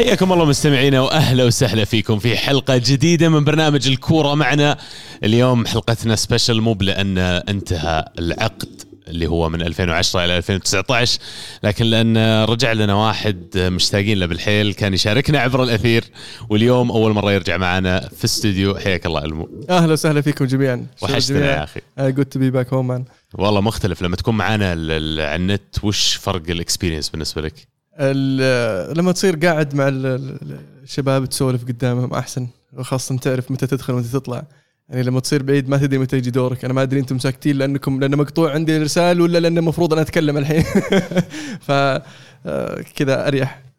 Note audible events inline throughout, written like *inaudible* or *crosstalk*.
حياكم الله مستمعينا وأهلا وسهلا فيكم في حلقة جديدة من برنامج الكورة معنا. اليوم حلقتنا special مو لأن انتهى العقد اللي هو من 2010 إلى 2019 لكن لأن رجع لنا واحد مشتاقين له بالحيل كان يشاركنا عبر الأثير واليوم أول مرة يرجع معنا في استوديو حياك الله المو أهلا وسهلا فيكم جميعا. وحشتنا يا أخي. good to be back home والله مختلف لما تكون معنا على النت وش فرق ال experience بالنسبة لك؟ لما تصير قاعد مع الشباب تسولف قدامهم أحسن. وخاصة تعرف متى تدخل ومتى تطلع. يعني لما تصير بعيد ما تدري متى يجي دورك. أنا ما أدري أنتم ساكتين لانكم لأن مقطوع عندي الإرسال ولا لأن المفروض أنا أتكلم الحين. *laughs* ف آه، كذا أريح.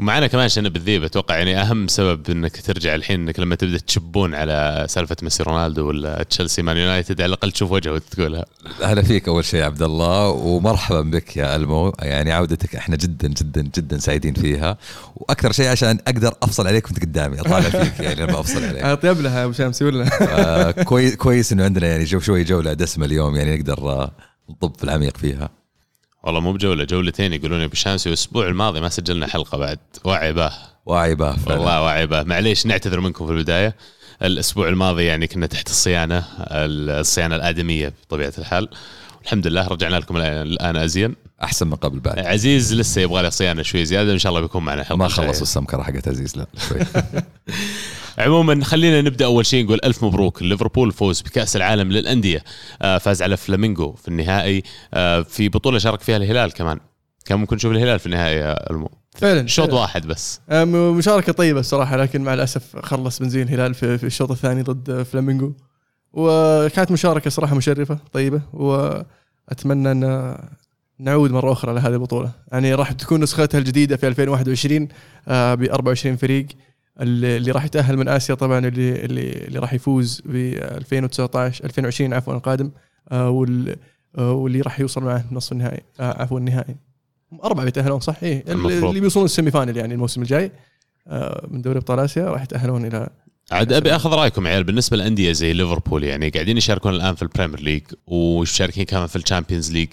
ومعنا كمان شنب الذيب أتوقع يعني أهم سبب إنك ترجع الحين إنك لما تبدأ تشبون على سالفة ميسي رونالدو ولا تشيلسي مان يونايتد على الأقل تشوف وجهه وتقولها. أهلا فيك أول شيء عبد الله ومرحبا بك يا ألمو يعني عودتك إحنا جدا جدا جدا سعيدين فيها وأكثر شيء عشان أقدر أفصل عليك وأنت قدامي أطالع *laughs* فيك يعني لما أفصل عليك. اطيب لها أبو شامسي ولا؟ آه كويس كويس إنه عندنا يعني جو شوي جولة دسمة اليوم يعني نقدر آه، نطب في العميق فيها. والله مو بجولة جولتين يقولون ابو شامسي الأسبوع الماضي ما سجلنا حلقة بعد. وعي باه واعي به والله واعي به. معليش نعتذر منكم في البداية. الأسبوع الماضي يعني كنا تحت الصيانة الصيانة الآدمية بطبيعة الحال. والحمد لله رجعنا لكم الان أزين. أحسن من قبل بعد. عزيز لسه يبغى له صيانة شوي زيادة ان شاء الله بيكون معنا حلقة ما خلص السمكرة حقت عزيز لا شوي. *laughs* عموما خلينا نبدأ أول شيء نقول ألف مبروك. ليفربول فوز بكأس العالم للأندية. آه، فاز على فلامينغو في النهائي. آه، في بطولة شارك فيها الهلال كمان. كان ممكن نشوف الهلال في النهائي المو. فعلا شوط واحد بس. آه، مشاركة طيبة الصراحة لكن مع الأسف خلص بنزين الهلال في, في الشوط الثاني ضد فلامينغو. وكانت مشاركة صراحة مشرفة طيبة. وأتمنى أن نعود مرة أخرى لهذه البطولة. يعني راح تكون نسختها الجديدة في 2021 ب 24 فريق. اللي راح يتأهل من آسيا طبعا اللي اللي, اللي راح يفوز ب 2019 2020 عفوا القادم آه، آه، واللي راح يوصل معه نصف النهائي آه، عفوا النهائي. أربعة بيتأهلون صح إيه اللي بيوصلون ال semi final يعني الموسم الجاي من دوري أبطال آسيا راح يتأهلون إلى عاد أبي أخذ رأيكم عيال بالنسبة للأندية زي ليفربول يعني قاعدين يشاركون الآن في ال Premier League وشاركين كمان في ال Champions League.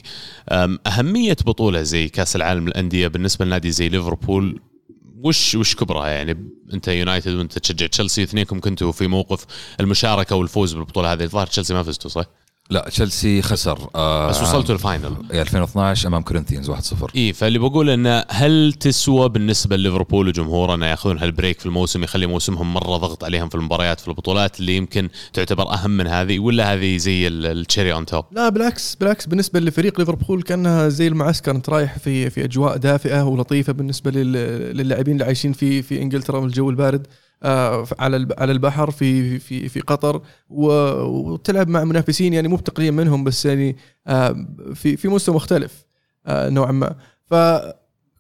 أهمية بطولة زي كأس العالم للأندية بالنسبة لنادي زي ليفربول وش وش كبرها يعني انت يونايتد وانت تشجع تشيلسي اثنينكم كنتوا في موقف المشاركة والفوز بالبطولة هذه الظاهر تشيلسي ما فزتوا صح؟ لا تشيلسي خسر آه بس وصلتوا ال final. 2012 أمام كورنثيانز 1-0 اي فاللي بقول إنه هل تسوى بالنسبة لليفربول وجمهوره انه ياخذون هال break في الموسم يخلي موسمهم مرة ضغط عليهم في المباريات في البطولات اللي يمكن تعتبر أهم من هذه ولا هذه زي ال cherry on top؟ لا بالعكس بالعكس بالنسبة لفريق ليفربول كأنها زي المعسكر أنت رايح في في أجواء دافئة ولطيفة بالنسبة للاعبين اللي عايشين في في إنجلترا والجو البارد. آه، على على البحر في في في قطر وتلعب مع منافسين يعني مو بتقليل منهم بس يعني آه، في في مستوى مختلف آه، نوعا ما. ف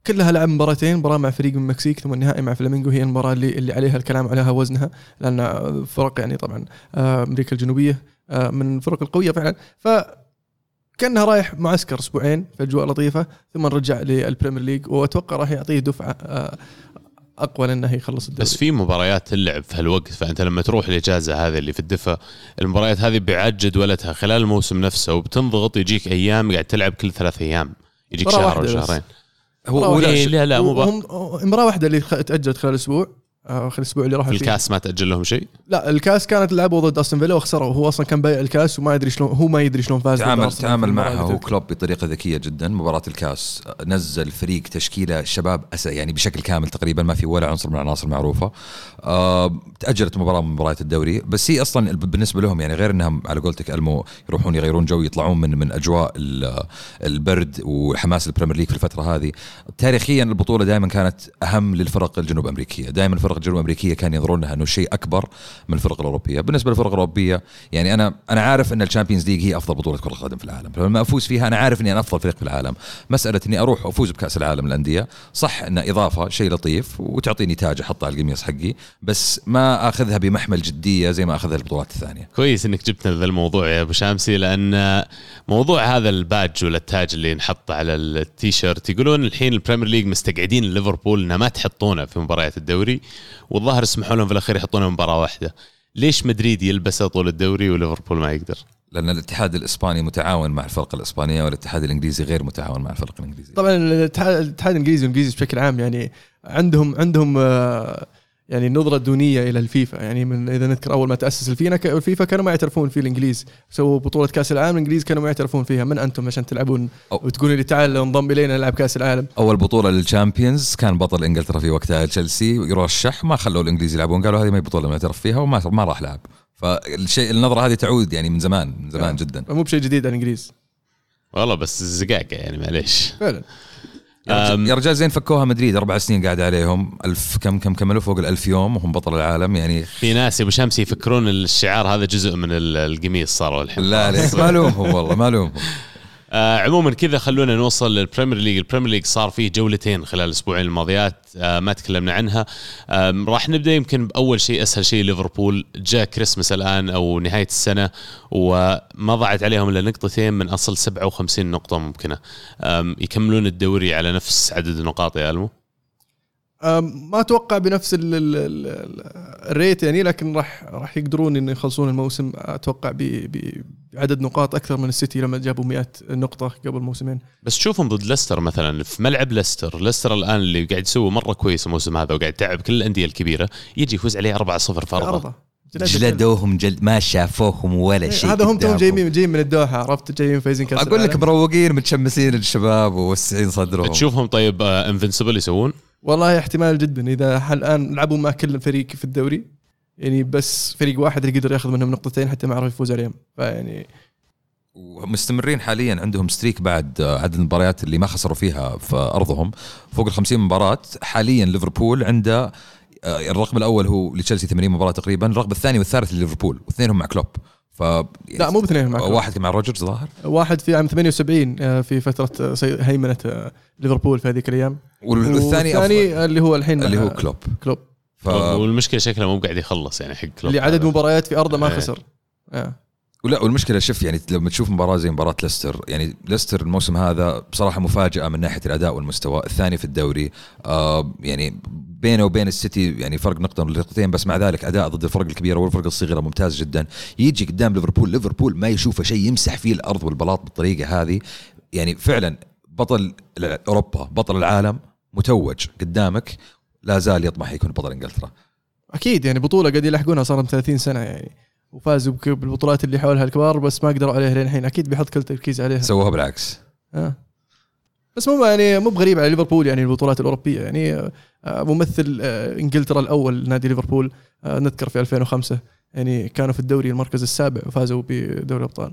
كلها لعب مباراتين مباراة مع فريق من المكسيك ثم النهائي مع فلامينغو هي المباراة اللي اللي عليها الكلام عليها وزنها لأن فرق يعني طبعا أمريكا الجنوبية من الفرق القوية فعلا. ف كأنها رايح معسكر أسبوعين في اجواء لطيفة ثم رجع لل Premier League وأتوقع راح يعطيه دفعة أقوى لأنه يخلص الدوري. بس في مباريات تلعب في هالوقت فأنت لما تروح الإجازة هذه اللي في الدفا المباريات هذه بيعاد جدولتها خلال الموسم نفسه وبتنضغط يجيك أيام قاعد تلعب كل ثلاث أيام يجيك شهر أو شهرين هو لا لا مو مباراه واحدة اللي تأجلت خلال أسبوع. آخر آه، أسبوع اللي راح الكاس ما تأجل لهم شيء؟ لا الكاس كانت لعبوا ضد أستون فيلا وخسروا. هو أصلا كان بايع الكاس وما يدري شلون هو ما يدري شلون فاز تعامل تعامل معها هو كلوب بطريقة ذكية جدا. مباراة الكاس نزل فريق تشكيلة شباب يعني بشكل كامل تقريبا ما في ولا عنصر من العناصر المعروفة. آه تأجلت مباراة من مباريات الدوري. بس هي أصلا بالنسبة لهم يعني غير إنهم على قولتك ألمو يروحون يغيرون جو يطلعون من من أجواء البرد وحماس ال Premier League في الفترة هذه. تاريخيا البطولة دائما كانت أهم للفرق الجنوب أمريكية. دائما الفرق الجنوب امريكيه كان ينظرون لها أنه شيء أكبر من الفرق الأوروبية. بالنسبة للفرق الأوروبية يعني أنا أنا عارف أن ال Champions League هي أفضل بطولة كرة قدم في العالم. فلما أفوز فيها أنا عارف إني أنا أفضل فريق في العالم. مسألة إني أروح وأفوز بكأس العالم للأندية صح ان إضافة شيء لطيف وتعطيني تاج أحطه على القميص حقي بس ما أخذها بمحمل جدية زي ما أخذها البطولات الثانية. كويس إنك جبتنا ذا الموضوع يا أبو شامسي لأن موضوع هذا الباج ولا التاج اللي نحط على التيشيرت يقولون الحين ال Premier League مستقعدين ليفربول انه ما تحطونه في مباريات الدوري. والظاهر سمحوا لهم في الأخير يحطونه مباراة واحدة. ليش مدريد يلبسه طول الدوري وليفربول ما يقدر؟ لأن الاتحاد الإسباني متعاون مع الفرقه الإسبانية والاتحاد الإنجليزي غير متعاون مع الفرقه الانجليزيه طبعا الاتحاد الاتحاد الإنجليزي والإنجليزي بشكل عام يعني عندهم عندهم آه، يعني نظره دونيه إلى الفيفا. يعني من إذا نذكر أول ما تأسس الفينا الفيفا كانوا ما يعترفون في الإنجليز. سووا بطولة كأس العالم الإنجليز كانوا ما يعترفون فيها. من أنتم عشان تلعبون وتقولوا لي تعال انضم إلينا نلعب كأس العالم؟ أول بطولة لل Champions كان بطل إنجلترا في وقتها تشيلسي. يرشح ما خلوا الإنجليز يلعبون. قالوا هذه ما هي بطولة معترف فيها وما ما راح لعب. فالشيء النظرة هذه تعود يعني من زمان من زمان جدا. مو بشيء جديد على الإنجليز. والله بس زقاقة يعني معليش. فعلا. يا. رجال- زين فكوها مدريد أربع سنين قاعد عليهم ألف كم كم كملوا فوق الألف يوم وهم بطل العالم يعني في ناس يا أبو شمس يفكرون الشعار هذا جزء من ال- القميص صاروا الحين لا ليش *laughs* ما لومهم والله ما لومهم آه عموما كذا خلونا نوصل لل Premier League. ال Premier League صار فيه جولتين خلال الأسبوعين الماضيات آه ما تكلمنا عنها. آم، راح نبدأ يمكن بأول شيء أسهل شيء ليفربول. جاء كريسمس الآن أو نهاية السنة وما ضاعت عليهم إلا نقطتين من أصل 57 نقطة ممكنة. آم، يكملون الدوري على نفس عدد النقاط يا ألمو. ما أتوقع بنفس ال ال ال الريت يعني لكن راح راح يقدرون إنه يخلصون الموسم. أتوقع بعدد نقاط أكثر من السيتي لما جابوا 100 نقطة قبل موسمين. بس تشوفهم ضد ليستر مثلا. في ملعب ليستر ليستر الآن اللي قاعد يسوي مرة كويس الموسم هذا وقاعد يتعب كل الأندية الكبيرة يجي يفوز عليه 4-0 في أرضه. جلدوهم جلد ما شافوهم ولا شيء إيه، هذا هم توهم قدامهم. جايين جايين من الدوحة عرفت؟ جايين فايزين كأس أقول لك. مروقين متشمسين الشباب ووسعين صدرهم. تشوفهم طيب invincible يسوون؟ والله احتمال جدا. إذا الآن لعبوا مع كل فريق في الدوري يعني بس فريق واحد اللي قدر ياخذ منهم نقطتين حتى ما عرف يفوز عليهم. فيعني ومستمرين حاليا عندهم streak بعد آه، عدد المباريات اللي ما خسروا فيها في أرضهم. فوق ال 50 مباراة حاليا ليفربول عنده آه، الرقم الأول هو لتشيلسي 80 مباراة تقريبا الرقم الثاني والثالث لليفربول واثنينهم مع كلوب. ف لا مو باثنين معك واحد كان مع روجرز ظاهر. واحد في عام 78 آه، في فترة آه، هيمنة آه، ليفربول في هذيك الأيام. والثاني والثاني اللي هو الحين اللي مع هو كلوب. كلوب. ف... والمشكلة شكله مو قاعد يخلص يعني حق كلوب. اللي عدد. مباريات في أرضه ما إيه. خسر. آه. ولا والمشكلة شوف يعني لما تشوف مباراة زي مباراة ليستر يعني ليستر الموسم هذا بصراحة مفاجأة من ناحية الأداء والمستوى الثاني في الدوري. آه يعني بينه وبين السيتي يعني فرق نقطة نقطتين بس مع ذلك أداء ضد الفرق الكبيرة والفرق الصغيرة ممتاز جدا. يجي قدام ليفربول ليفربول ما يشوفه شيء يمسح فيه الأرض والبلاط بالطريقة هذه. يعني فعلا بطل أوروبا بطل العالم متوج قدامك لا زال يطمح يكون بطل إنجلترا. أكيد يعني بطولة قاعد يلحقونها صار لهم 30 سنة يعني. وفازوا بك- بالبطولات اللي حولها الكبار بس ما قدروا عليها لين الحين أكيد بيحط كل تركيز عليها. سووها بالعكس. آه. بس مو يعني مو بغريب على ليفربول يعني البطولات الأوروبية. يعني آه، ممثل آه، إنجلترا الأول نادي ليفربول آه، نذكر في 2005 يعني كانوا في الدوري المركز السابع وفازوا بدوري الأبطال.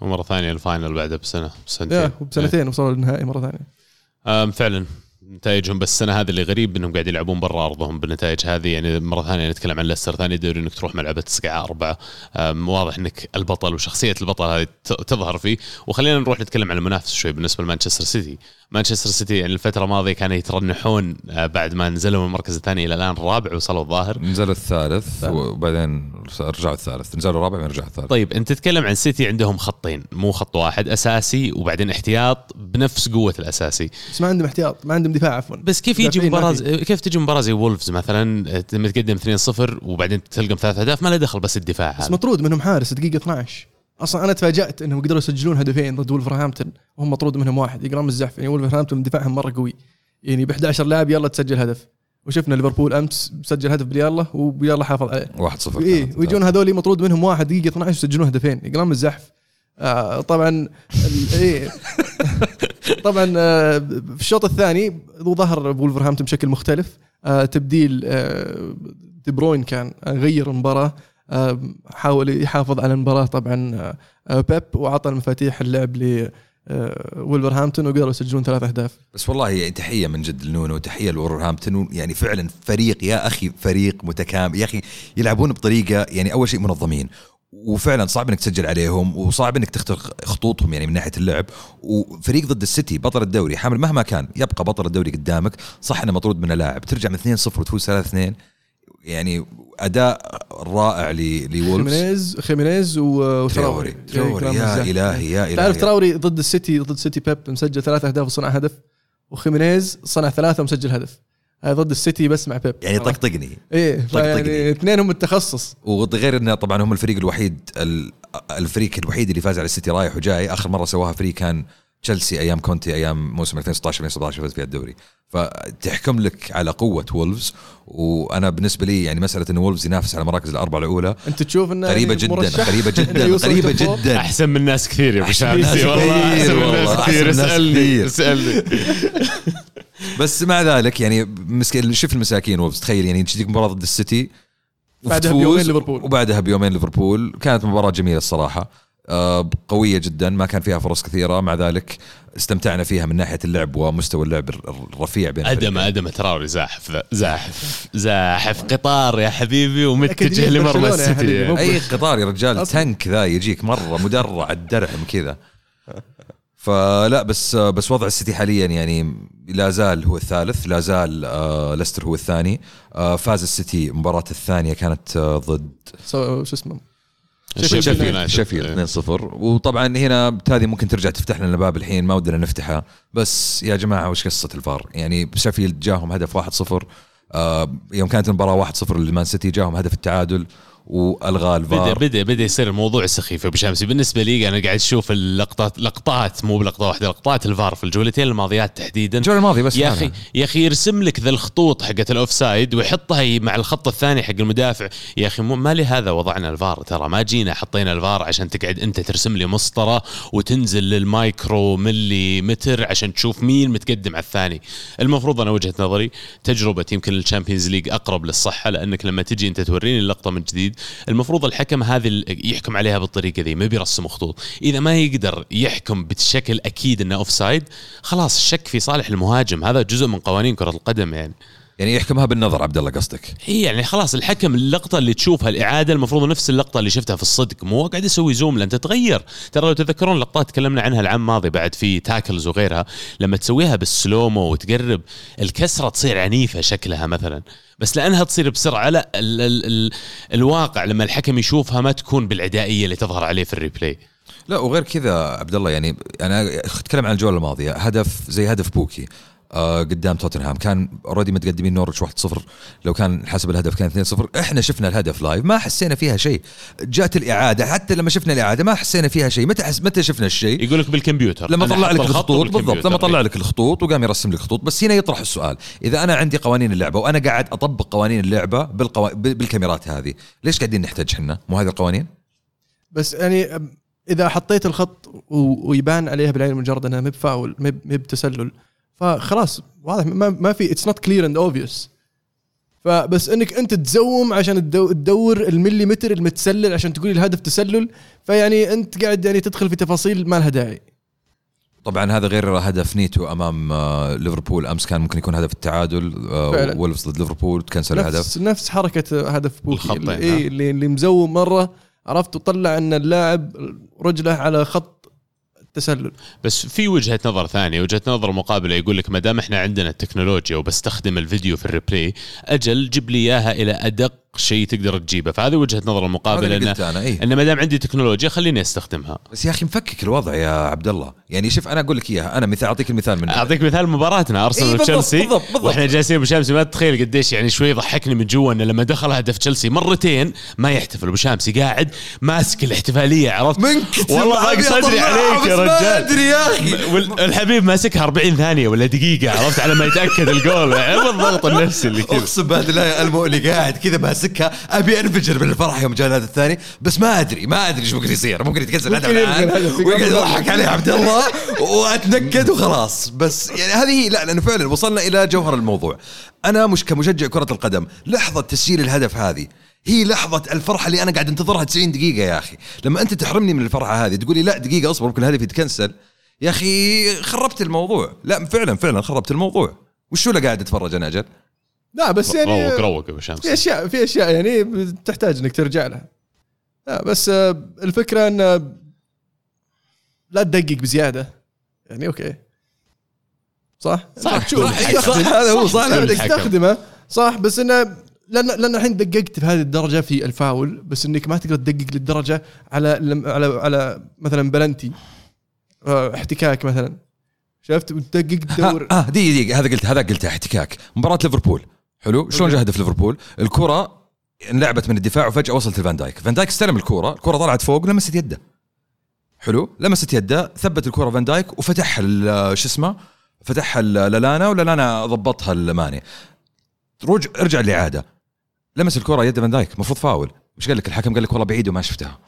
ومرة ثانية الفاينل بعدها بسنة بسنتين. يا وبسنتين وصلوا للنهائي مرة ثانية. فعلا. نتائجهم بس السنة هذه اللي غريب إنهم قاعد يلعبون برا أرضهم بالنتائج هذه. يعني مرة ثانية نتكلم عن ليستر ثاني دوري إنك تروح ملعبه تسقع أربعة. آم، واضح إنك البطل وشخصية البطل هذه تظهر فيه. وخلينا نروح نتكلم عن المنافس شوي بالنسبة لمانشستر سيتي. مانشستر سيتي يعني الفترة الماضية كانوا يترنحون آه، بعد ما نزلوا من المركز الثاني إلى الآن الرابع وصلوا الظاهر. نزلوا الثالث وبعدين رجعوا الثالث. نزلوا الرابع بعدين رجعوا الثالث. طيب أنت تتكلم عن سيتي عندهم خطين مو خط واحد أساسي وبعدين احتياط بنفس قوة الأساسي. بس ما عندهم احتياط ما عندهم دفاع عفوا. بس كيف يجي مباراه. كيف تجي مباراه زي وولفز مثلا؟ لما تقدم 2-0 وبعدين تلقم ثلاث أهداف ما له دخل بس الدفاع بس مطرود منهم حارس دقيقة 12 أصلا أنا تفاجأت إنهم قدروا يسجلون هدفين ضد ولفرهامبتون وهم مطرود منهم واحد يقرام الزحف. يعني ولفرهامبتون دفاعهم مرة قوي. يعني ب 11 لاعب يلا تسجل هدف. وشفنا ليفربول أمس سجل هدف بليالا وبيلا حافظ عليه. 1-0 إيه كانت. ويجون هذول مطرود منهم واحد دقيقة 12 يسجلون هدفين. يقرام الزحف. آه طبعا إيه. *laughs* طبعا آه في الشوط الثاني ظهر وولفرهامبتون بشكل مختلف. آه تبديل آه دي بروين كان غير المباراه حاول يحافظ على المباراة طبعا آه آه بيب وعطى المفاتيح اللعب ل آه، وولفرهامبتون وقدروا يسجلون ثلاث أهداف. بس والله يعني تحية من جد لنونو تحية لولفرهامبتون يعني فعلا فريق يا أخي فريق متكامل يا أخي يلعبون بطريقة يعني أول شيء منظمين وفعلا صعب إنك تسجل عليهم وصعب إنك تختار خطوطهم يعني من ناحية اللعب وفريق ضد السيتي بطل الدوري حامل مهما كان يبقى بطل الدوري قدامك صح إنه مطرود من لاعب ترجع من 2-0 وتفوز 3-2 يعني أداء رائع لولفز. خيمينيز خيمينيز وتراوري. تراوري. تراوري. يا إلهي يا إلهي. تعرف تراوري ضد السيتي ضد سيتي بيب مسجل ثلاث أهداف وصنع هدف وخيمينيز صنع ثلاثة ومسجل هدف. هاي ضد السيتي بس مع بيب. يعني طقطقني. إيه طقطقني. يعني اثنين هم التخصص. وغير إنه طبعا هم الفريق الوحيد ال- الفريق الوحيد اللي فاز على السيتي رايح وجاي. آخر مرة سواها فريق كان تشيلسي أيام كونتي أيام موسم 2016 2017 فاز فيها الدوري. فتحكم لك على قوة وولفز وأنا بالنسبة لي يعني مسألة إن وولفز ينافس على المراكز الأربعة الأولى أنت تشوف إنه قريبه يعني جدا قريبه إنه *laughs* جدا قريبه. جدا. أحسن من ناس كثير يا أبو أحسن من شامسي ناس والله كثير أحسن من ناس كثير. اسألني. اسألني. *laughs* بس مع ذلك يعني مسكين شوف المساكين وولفز تخيل يعني تجيك مباراة ضد السيتي بعدها بيومين ليفربول. وبعدها بيومين ليفربول. كانت مباراة جميلة الصراحة. قوية جدا ما كان فيها فرص كثيرة مع ذلك استمتعنا فيها من ناحية اللعب ومستوى اللعب الرفيع بين آدم الفريقين. آدم تراوري زاحف ذا زاحف زاحف قطار يا حبيبي ومتجه لمرمى السيتي أي قطار يا رجال. تنك ذا يجيك مرة مدرع الدرهم كذا *laughs* فلا بس بس وضع السيتي حاليا يعني لا زال هو الثالث لا زال آه ليستر هو الثاني آه فاز السيتي المباراة الثانية كانت آه ضد شو اسمه يونايتد. شيفيلد 2-0 وطبعا هنا هذه ممكن ترجع تفتح لنا باب الحين ما ودنا نفتحها. بس يا جماعة وش قصة الفار؟ يعني شيفيلد جاهم هدف 1-0 آه يوم كانت المباراة 1-0 للمان سيتي جاهم هدف التعادل. والغى بدا الفار. بدا بدا يصير الموضوع سخيف. أبو شامسي بالنسبة لي أنا قاعد أشوف اللقطات لقطات مو بلقطة واحدة لقطات الفار في الجولتين الماضيات تحديدا. الجولة الماضية بس يا. أخي يا أخي يرسم لك ذا الخطوط حقت ال offside ويحطها مع الخط الثاني حق المدافع. يا أخي ما لهذا وضعنا الفار ترى. ما جينا حطينا الفار عشان تقعد أنت ترسم لي مسطرة وتنزل للمايكرو ملي متر عشان تشوف مين متقدم على الثاني. المفروض أنا وجهة نظري تجربة يمكن ال Champions League أقرب للصحة لأنك لما تجي أنت توريني اللقطة من جديد المفروض الحكم هذه يحكم عليها بالطريقة ذي ما بيرسم خطوط. إذا ما يقدر يحكم بشكل أكيد إنه offside خلاص الشك في صالح المهاجم. هذا جزء من قوانين كرة القدم يعني. يعني يحكمها بالنظر عبد الله قصدك؟ هي يعني خلاص الحكم اللقطة اللي تشوفها الإعادة المفروض نفس اللقطة اللي شفتها في الصدق مو قاعد يسوي zoom لأن تتغير. ترى لو تذكرون لقطات تكلمنا عنها العام الماضي بعد في tackles وغيرها لما تسويها بال slow-mo وتقرب الكسرة تصير عنيفة شكلها مثلا. بس لأنها تصير بسرعة لا ال ال ال الواقع لما الحكم يشوفها ما تكون بالعدائية اللي تظهر عليه في ال replay. لا وغير كذا عبد الله يعني أنا أتكلم عن الجوله الماضيه هدف زي هدف بوكي. قدام توتنهام. كان already متقدمين نورتش 1-0 لو كان حسب الهدف كان 2-0 إحنا شفنا الهدف live ما حسينا فيها شيء. جات الإعادة. حتى لما شفنا الإعادة ما حسينا فيها شيء. متى حس متى شفنا الشيء؟ يقول لك بالكمبيوتر. لما طلع لك الخط الخطوط بالضبط. لما طلع لك الخطوط وقام يرسم لك خطوط بس هنا يطرح السؤال. إذا أنا عندي قوانين اللعبة وأنا قاعد أطبق قوانين اللعبة بالقوا... بالكاميرات هذه ليش قاعدين نحتاج إحنا؟ مو هذه القوانين؟ بس يعني إذا حطيت الخط و- ويبان عليها بالعين المجرد إنها مب فاول مب مب تسلل فخلاص واضح ما, ما في it's not clear and obvious فبس إنك أنت تزوم عشان تدو- تدور المليمتر المتسلل عشان تقول الهدف تسلل فيعني أنت قاعد يعني تدخل في تفاصيل ما لها داعي. طبعا هذا غير هدف نيتو أمام آه، ليفربول. أمس كان ممكن يكون هدف التعادل آه،. وولفز ضد ليفربول تـ cancel الهدف. نفس نفس حركة هدف بوكي اللي, إيه اللي, اللي مزوم مرة عرفت وطلع إن اللاعب رجله على خط التسلل بس في وجهة نظر ثانية وجهة نظر مقابلة يقول لك ما دام إحنا عندنا التكنولوجيا وبستخدم الفيديو في ال replay أجل جيب لي إياها إلى أدق شيء تقدر تجيبه. فهذه وجهة نظر المقابلة إنه اي ان ما دام عندي تكنولوجيا خليني أستخدمها. بس يا أخي مفكك الوضع يا عبد الله. يعني شوف أنا أقول لك إياها. أنا مثال أعطيك المثال من أعطيك مثال مباراتنا أرسنال إيه وتشيلسي. بالضبط، بالضبط. وإحنا جالسين أبو شامسي ما تتخيل قديش يعني شوي ضحكني من جوا إنه لما دخل هدف تشيلسي مرتين ما يحتفل. أبو شامسي قاعد ماسك الاحتفالية عرفت؟ من والله ضاق صدري عليك يا رجال. أدري يا أخي. والحبيب ماسكها 40 ثانية ولا دقيقة عرفت؟ على ما يتأكد الجول. عرف الضغط النفسي اللي كذا. أقسم بالله اللي قاعد كذا ماسكها أبي أنفجر من الفرح يوم جاء الهدف الثاني. بس ما أدري ما أدري إيش ممكن يصير. ممكن يتكسر الهدف الان. ويقعد يضحك عليه عبد الله وأتنكد وخلاص. بس يعني هذه هي لا لأنه فعلا وصلنا إلى جوهر الموضوع. أنا مش كمشجع كرة القدم لحظة تسجيل الهدف هذه هي لحظة الفرحة اللي أنا قاعد انتظرها 90 دقيقة يا أخي، لما أنت تحرمني من الفرحة هذه تقول لي لا دقيقة أصبر ممكن الهدف يتكنسل، يا أخي خربت الموضوع، لا فعلا فعلا خربت الموضوع، وشو اللي قاعد أتفرج أنا أجل؟ لا بس يعني روق روق أبو في اشياء في أشياء يعني تحتاج إنك ترجع لها. لا بس آه، الفكرة إن آه، لا تدقق بزيادة. يعني أوكي. صح؟ صح، شوف هذا هو صح بدك حكم. تستخدمه صح بس انه لأن لأن الحين دققت بهذه الدرجة في الفاول بس إنك ما تقدر تدقق للدرجة على على على مثلا بلنتي. آه، احتكاك مثلا. شفت؟ وتدقق *laughs* تدور آه دقيقة دقيقة. هذا قلت هذا قلتها احتكاك. مباراة ليفربول. حلو. شلون جا هدف ليفربول؟ الكرة انلعبت من الدفاع وفجأة وصلت لفان دايك. فان دايك استلم الكرة الكرة طلعت فوق لمست يده. حلو. لمست يده ثبت الكرة فان دايك وفتح شو اسمه؟ فتحها للانا ولانا ضبطها لماني. رجع ارجع الاعاده لمس الكرة يد فان دايك المفروض فاول. مش قال لك الحكم؟ قال لك والله بعيد وما شفتها.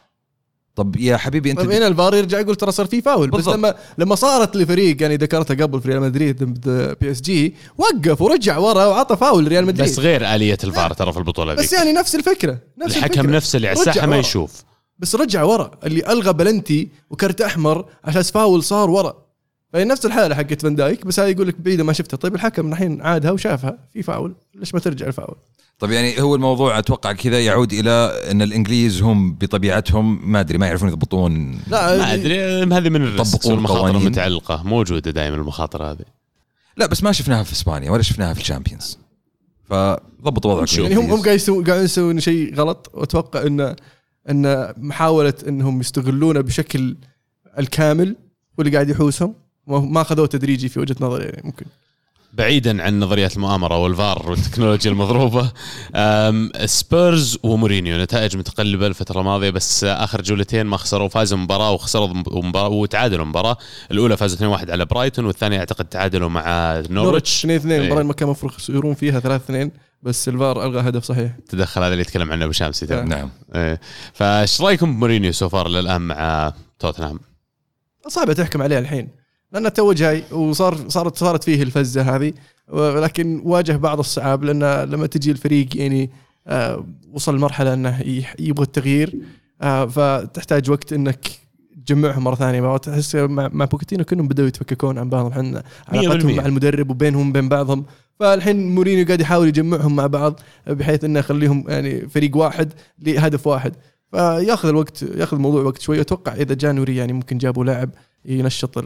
طب يا حبيبي أنت طيب هنا الفار يرجع يقول ترى صار في فاول بس. لما لما صارت لفريق يعني ذكرتها قبل في ريال مدريد ضد بي إس جي وقف ورجع ورا وعطى فاول ريال مدريد. بس غير آلية الفار ترى في البطولة بس يعني نفس الفكرة نفس الحكم الفكرة. نفسه اللي على الساحه ما. يشوف. بس رجع ورا اللي ألغى بلنتي وكرت أحمر عشان فاول صار ورا. فهي نفس الحالة حقت فان دايك بس هاي يقول لك بعيدة ما شفتها. طيب الحكم الحين عادها وشافها في فاول ليش ما ترجع الفاول؟ طب يعني هو الموضوع أتوقع كذا يعود إلى إن الإنجليز هم بطبيعتهم ما أدري ما يعرفون يضبطون لا ما أدري هذه من ال risks والمخاطر القوانين. المتعلقة؟ موجودة دائما المخاطر هذه. لا بس ما شفناها في إسبانيا ولا شفناها في ال Champions. فضبطوا وضعكم نشوف. يعني هم هم قاعد يسوون قاعدين يسوون شيء غلط. وأتوقع ان إن محاولة إنهم يستغلونه بشكل الكامل هو اللي قاعد يحوسهم. ما ما أخذوه تدريجي في وجهة نظري يعني ممكن. بعيدا عن نظريات المؤامرة والفار والتكنولوجيا المضروبة سبيرز ومورينيو نتائج متقلبة الفترة الماضية بس آخر جولتين ما خسروا فازوا مباراة وخسروا مباراة وتعادلوا مباراة الأولى فازوا 2-1 على برايتون والثانية أعتقد تعادلوا مع نورتش 2 2 إيه. المباراه اللي ما كان المفروض يصيرون فيها 3 2 بس الفار ألغى هدف صحيح تدخل هذا اللي يتكلم عنه أبو شامسي. نعم إيه. فايش رأيكم بمورينيو so far للآن مع توتنهام؟ صعبه تحكم عليه الحين لأنه تو جاي وصار صارت صارت فيه الفزة هذه. ولكن واجه بعض الصعاب لأن لما تجي الفريق يعني آه، وصل لمرحله إنه يبغى التغيير آه، فتحتاج وقت إنك تجمعهم مرة ثانية. تحس مع, مع بوكيتينو كلهم بدأوا يتفككون عن بعضهم. إحنا علاقتهم 100%. مع المدرب وبينهم وبين بعضهم. فالحين مورينيو قاعد يحاول يجمعهم مع بعض بحيث إنه يخليهم يعني فريق واحد لهدف واحد. فياخذ الوقت ياخذ الموضوع وقت شوي. أتوقع إذا January يعني ممكن جابوا لاعب ينشط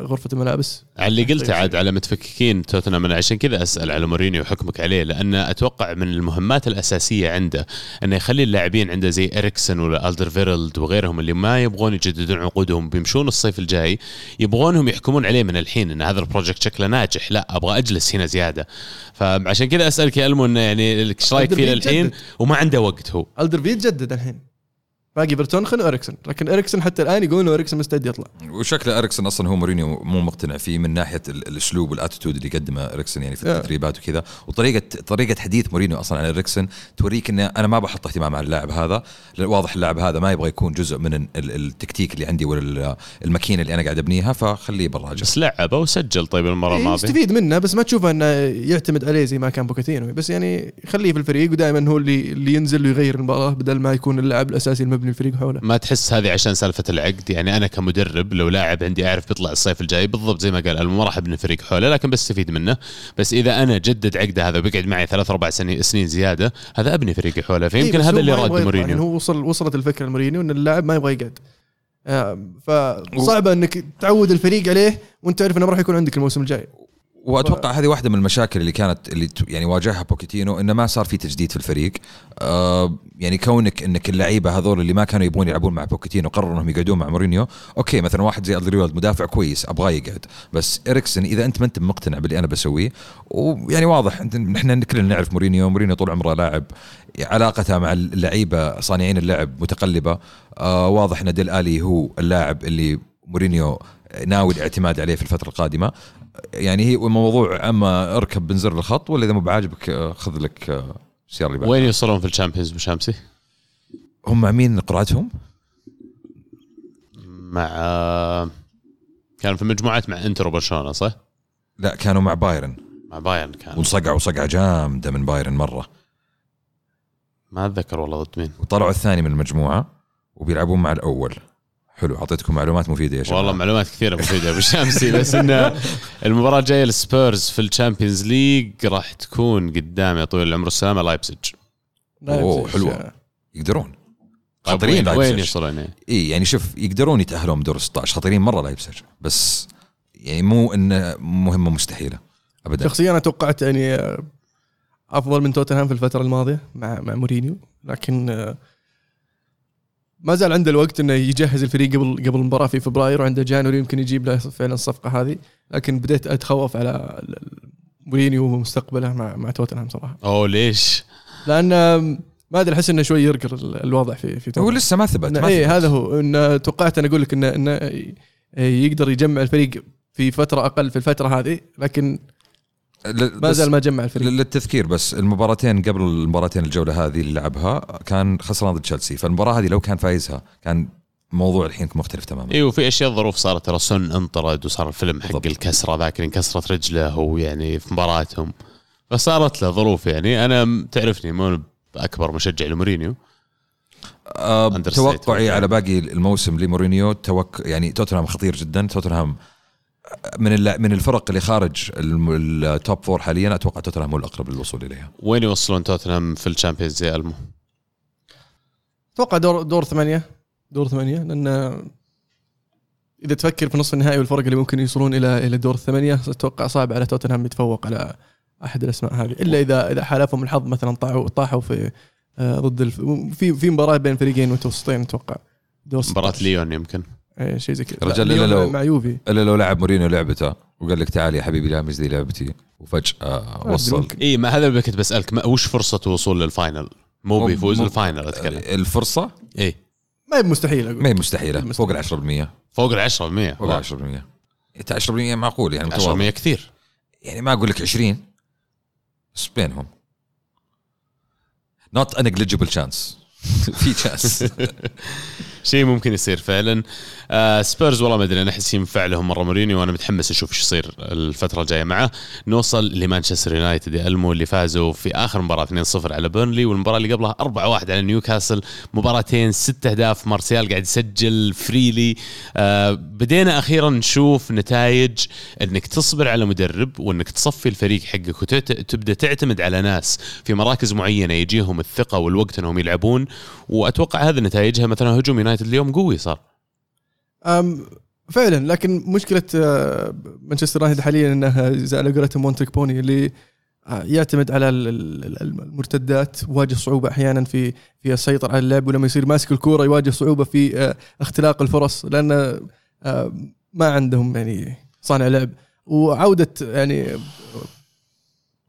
غرفة الملابس. على اللي قلته طيب. عاد على متفككين توتنهام عشان كذا أسأل على مورينيو وحكمك عليه لأن أتوقع من المهمات الأساسية عنده إنه يخلي اللاعبين عنده زي اريكسن ولا ألدرفيرلد وغيرهم اللي ما يبغون يجددون عقودهم بيمشون الصيف الجاي يبغونهم يحكمون عليه من الحين إن هذا ال project شكله ناجح لا أبغى أجلس هنا زيادة. فعشان كذا أسألك يا ألمو إنه يعني إيش رايك فيه للحين. وما عنده وقت هو. الدرفيلد جدد الحين. باقي برتونخن واريكسن لكن إريكسن حتى الآن يقولون إريكسن مستعد يطلع. وشكل إريكسن أصلا هو مورينيو مو مقتنع فيه من ناحية ال- الأسلوب وال attitude اللي يقدمه إريكسن يعني في. التدريبات وكذا. وطريقه طريقة حديث مورينيو أصلا عن إريكسن توريك إنه أنا ما بحط اهتمام على اللاعب هذا. واضح اللاعب هذا ما يبغى يكون جزء من ال- التكتيك اللي عندي ولا الماكينة اللي أنا قاعد أبنيها فخليه براجع بس لعبه وسجل طيب المره الماضيه يستفيد منه بس ما تشوفه إنه يعتمد عليه زي ما كان بوكاتينو بس يعني خليه في الفريق ودائما هو اللي اللي ينزل ويغير المباراة بدل ما يكون اللاعب الأساسي المبني. الفريق حوله. ما تحس هذه عشان سالفة العقد؟ يعني أنا كمدرب لو لاعب عندي أعرف بيطلع الصيف الجاي بالضبط زي ما قال ما راح أبني فريق حوله لكن بستفيد منه. بس إذا أنا جدد عقده هذا وبيقعد معي ثلاث أربع سنين سنين زيادة هذا أبني فريقي حوله. فيمكن إيه، هذا اللي راد يطلع. يعني مورينيو. هو وصل وصلت الفكرة لمورينيو إن اللاعب ما يبغى يقعد. آه، فصعبه إنك تعود الفريق عليه وأنت تعرف إنه ما راح يكون عندك الموسم الجاي. وأتوقع هذه واحدة من المشاكل اللي كانت اللي يعني واجهها بوكيتينو إنه ما صار في تجديد في الفريق. آه يعني كونك إنك اللعيبة هذول اللي ما كانوا يبغون يلعبون مع بوكيتينو قرروا إنهم يقعدون مع مورينيو okay مثلا واحد زي ألدرفيرلد مدافع كويس أبغاه يقعد. بس إريكسن إذا أنت ما أنت مقتنع باللي أنا بسويه ويعني واضح نحن كلنا نعرف مورينيو مورينيو طول عمره لاعب علاقته مع اللعيبة صانعين اللعب متقلبة. آه واضح إن ديل آلي هو اللاعب اللي مورينيو ناوي الاعتماد عليه في الفترة القادمة. يعني هي الموضوع اما اركب بنزر الخط ولا إذا مو بعاجبك آه، خذ لك آه، السياره اللي بعدها. وين يوصلون في ال Champions بشامسي؟ هم مع مين قرعتهم؟ مع كان في مجموعات مع انتر وبرشلونة صح؟ لا كانوا مع بايرن مع بايرن كان وانصقعوا صقعه جامده من بايرن مرة ما أتذكر والله ضد مين وطلعوا الثاني من المجموعة وبيلعبون مع الأول حلو أعطيتكم معلومات مفيدة يا شباب. والله معلومات كثيرة مفيدة أبو شامسي بس إن المباراة الجاية السبيرز في ال Champions League راح تكون قدام يا طويل العمر والسلامه لايبزيج. أوه، حلوة. يقدرون. طيب خطيرين وين, يوصلون يعني؟ إي يعني شوف يقدرون يتأهلون دور 16 خطيرين مرة لايبزيج. بس يعني مو انه مهمة مستحيلة. ابدا. شخصيا أنا توقعت يعني أفضل من توتنهام في الفترة الماضية مع مع مورينيو. لكن آه، ما زال عنده الوقت إنه يجهز الفريق قبل قبل المباراة في فبراير وعنده جانوري يمكن يجيب له فعلا الصفقة هذه لكن بديت أتخوف على مورينيو ومستقبله مع مع توتنهام صراحة اوه ليش؟ لأن ما أدري أحس إنه شوي يرقر الوضع في في هو لسه ما ثبت ما اي ثبت. هذا هو إن توقعت أنا أقول لك انه انه يقدر يجمع الفريق في فترة أقل في الفترة هذه لكن ما زال ما جمع الفريق. للتذكير بس المباراتين قبل المباراتين الجولة هذه اللي لعبها كان خسران ضد تشيلسي. فالمباراة هذه لو كان فايزها كان موضوع الحين مختلف تماما. أيوه في أشياء ظروف صارت ترى سن انطرد وصار الفيلم حق بالضبط. الكسرة ذاك اللي انكسرت رجله ويعني في مباراتهم. فصارت له ظروف يعني. أنا تعرفني مو أكبر مشجع لمورينيو. Understatement. توقعي على باقي الموسم لمورينيو توك يعني توتنهام خطير جدا. توتنهام من من الفرق اللي خارج ال top four حاليا أتوقع توتنهام هو الأقرب للوصول إليها. وين يوصلون توتنهام في ال Champions زي ألمو؟ أتوقع دور دور ثمانية. دور ثمانية لأن إذا تفكر في نصف النهائي والفرق اللي ممكن يوصلون إلى إلى دور الثمانيه أتوقع صعب على توتنهام يتفوق على أحد الأسماء هذه. إلا اذا إذا حالفهم الحظ مثلا طاحوا طاحوا في آه، ضد الف... في في مباراة بين فريقين متوسطين أتوقع. 16. ليون يمكن. إيه، شيء زي كذا. رجال لا، إلا ليون لو- مع يوفي. الا لو لعب مورينيو لعبته. وقال لك تعال يا حبيبي لا مش ذي لعبتي. وفجأة وصل. اي ما هذا اللي كنت بسألك. ما وش فرصة الوصول لل final؟ مو بيفوز ال final أتكلم. الفرصة؟ اي ما هي مستحيل أقول ما هي مستحيلة. فوق ال 10% فوق ال 10% فوق ال 10% إنت 10% معقول يعني؟ 10% متواضع. كثير. يعني ما أقول لك 20 بس بينهم. not negligible chance. *laughs* في chance *laughs* شيء ممكن يصير فعلا. آه سبيرز والله ما أدري أنا أحس ينفع لهم مرة مورينيو وأنا متحمس أشوف إيش يصير الفترة الجاية معه. نوصل لمانشستر يونايتد ألمو اللي فازوا في آخر مباراة 2-0 على بيرنلي والمباراة اللي قبلها 4-1 على نيوكاسل. مباراتين ست أهداف مارسيال قاعد يسجل freely. آه بدينا أخيرا نشوف نتائج إنك تصبر على مدرب وإنك تصفي الفريق حقك وتبدا تعتمد على ناس في مراكز معينة يجيهم الثقة والوقت إنهم يلعبون. وأتوقع هذه نتائجها مثلا هجوم يونايتد اليوم قوي صار. أم فعلا لكن مشكلة آه، مانشستر يونايتد حاليا انها زي على قولتهم one trick pony اللي آه، يعتمد على ال- ال- ال- المرتدات يواجه صعوبة أحيانا في في السيطرة على اللعب ولما يصير ماسك الكورة يواجه صعوبة في آه، اختلاق الفرص لأن ما عندهم يعني صانع لعب. وعودة يعني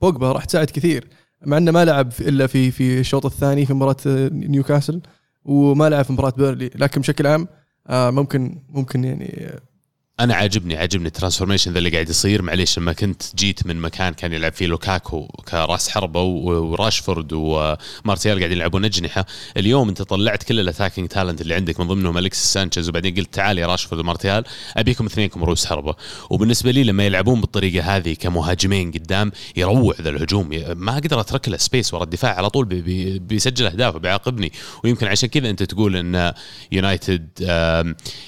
بوجبا راح تساعد كثير. مع إنه ما لعب إلا في في الشوط الثاني في مباراة آه، نيوكاسل وما لعب في مباراة بيرلي لكن بشكل عام آه، ممكن ممكن يعني أنا عاجبني عاجبني ال transformation ذا اللي قاعد يصير. معليش لما كنت جيت من مكان كان يلعب فيه لوكاكو كراس حربة وراشفورد ومارتيال قاعدين يلعبون أجنحة. اليوم أنت طلعت كل ال attacking talent اللي عندك من ضمنهم الكسيس سانشيز وبعدين قلت تعال يا راشفورد ومارتيال أبيكم اثنينكم رؤوس حربة. وبالنسبة لي لما يلعبون بالطريقة هذه كمهاجمين قدام يروع ذا الهجوم. ما أقدر أترك له space ورا الدفاع على طول بي- بي- بيسجل اهداف وبيعاقبني ويمكن عشان كذا أنت تقول إن يونايتد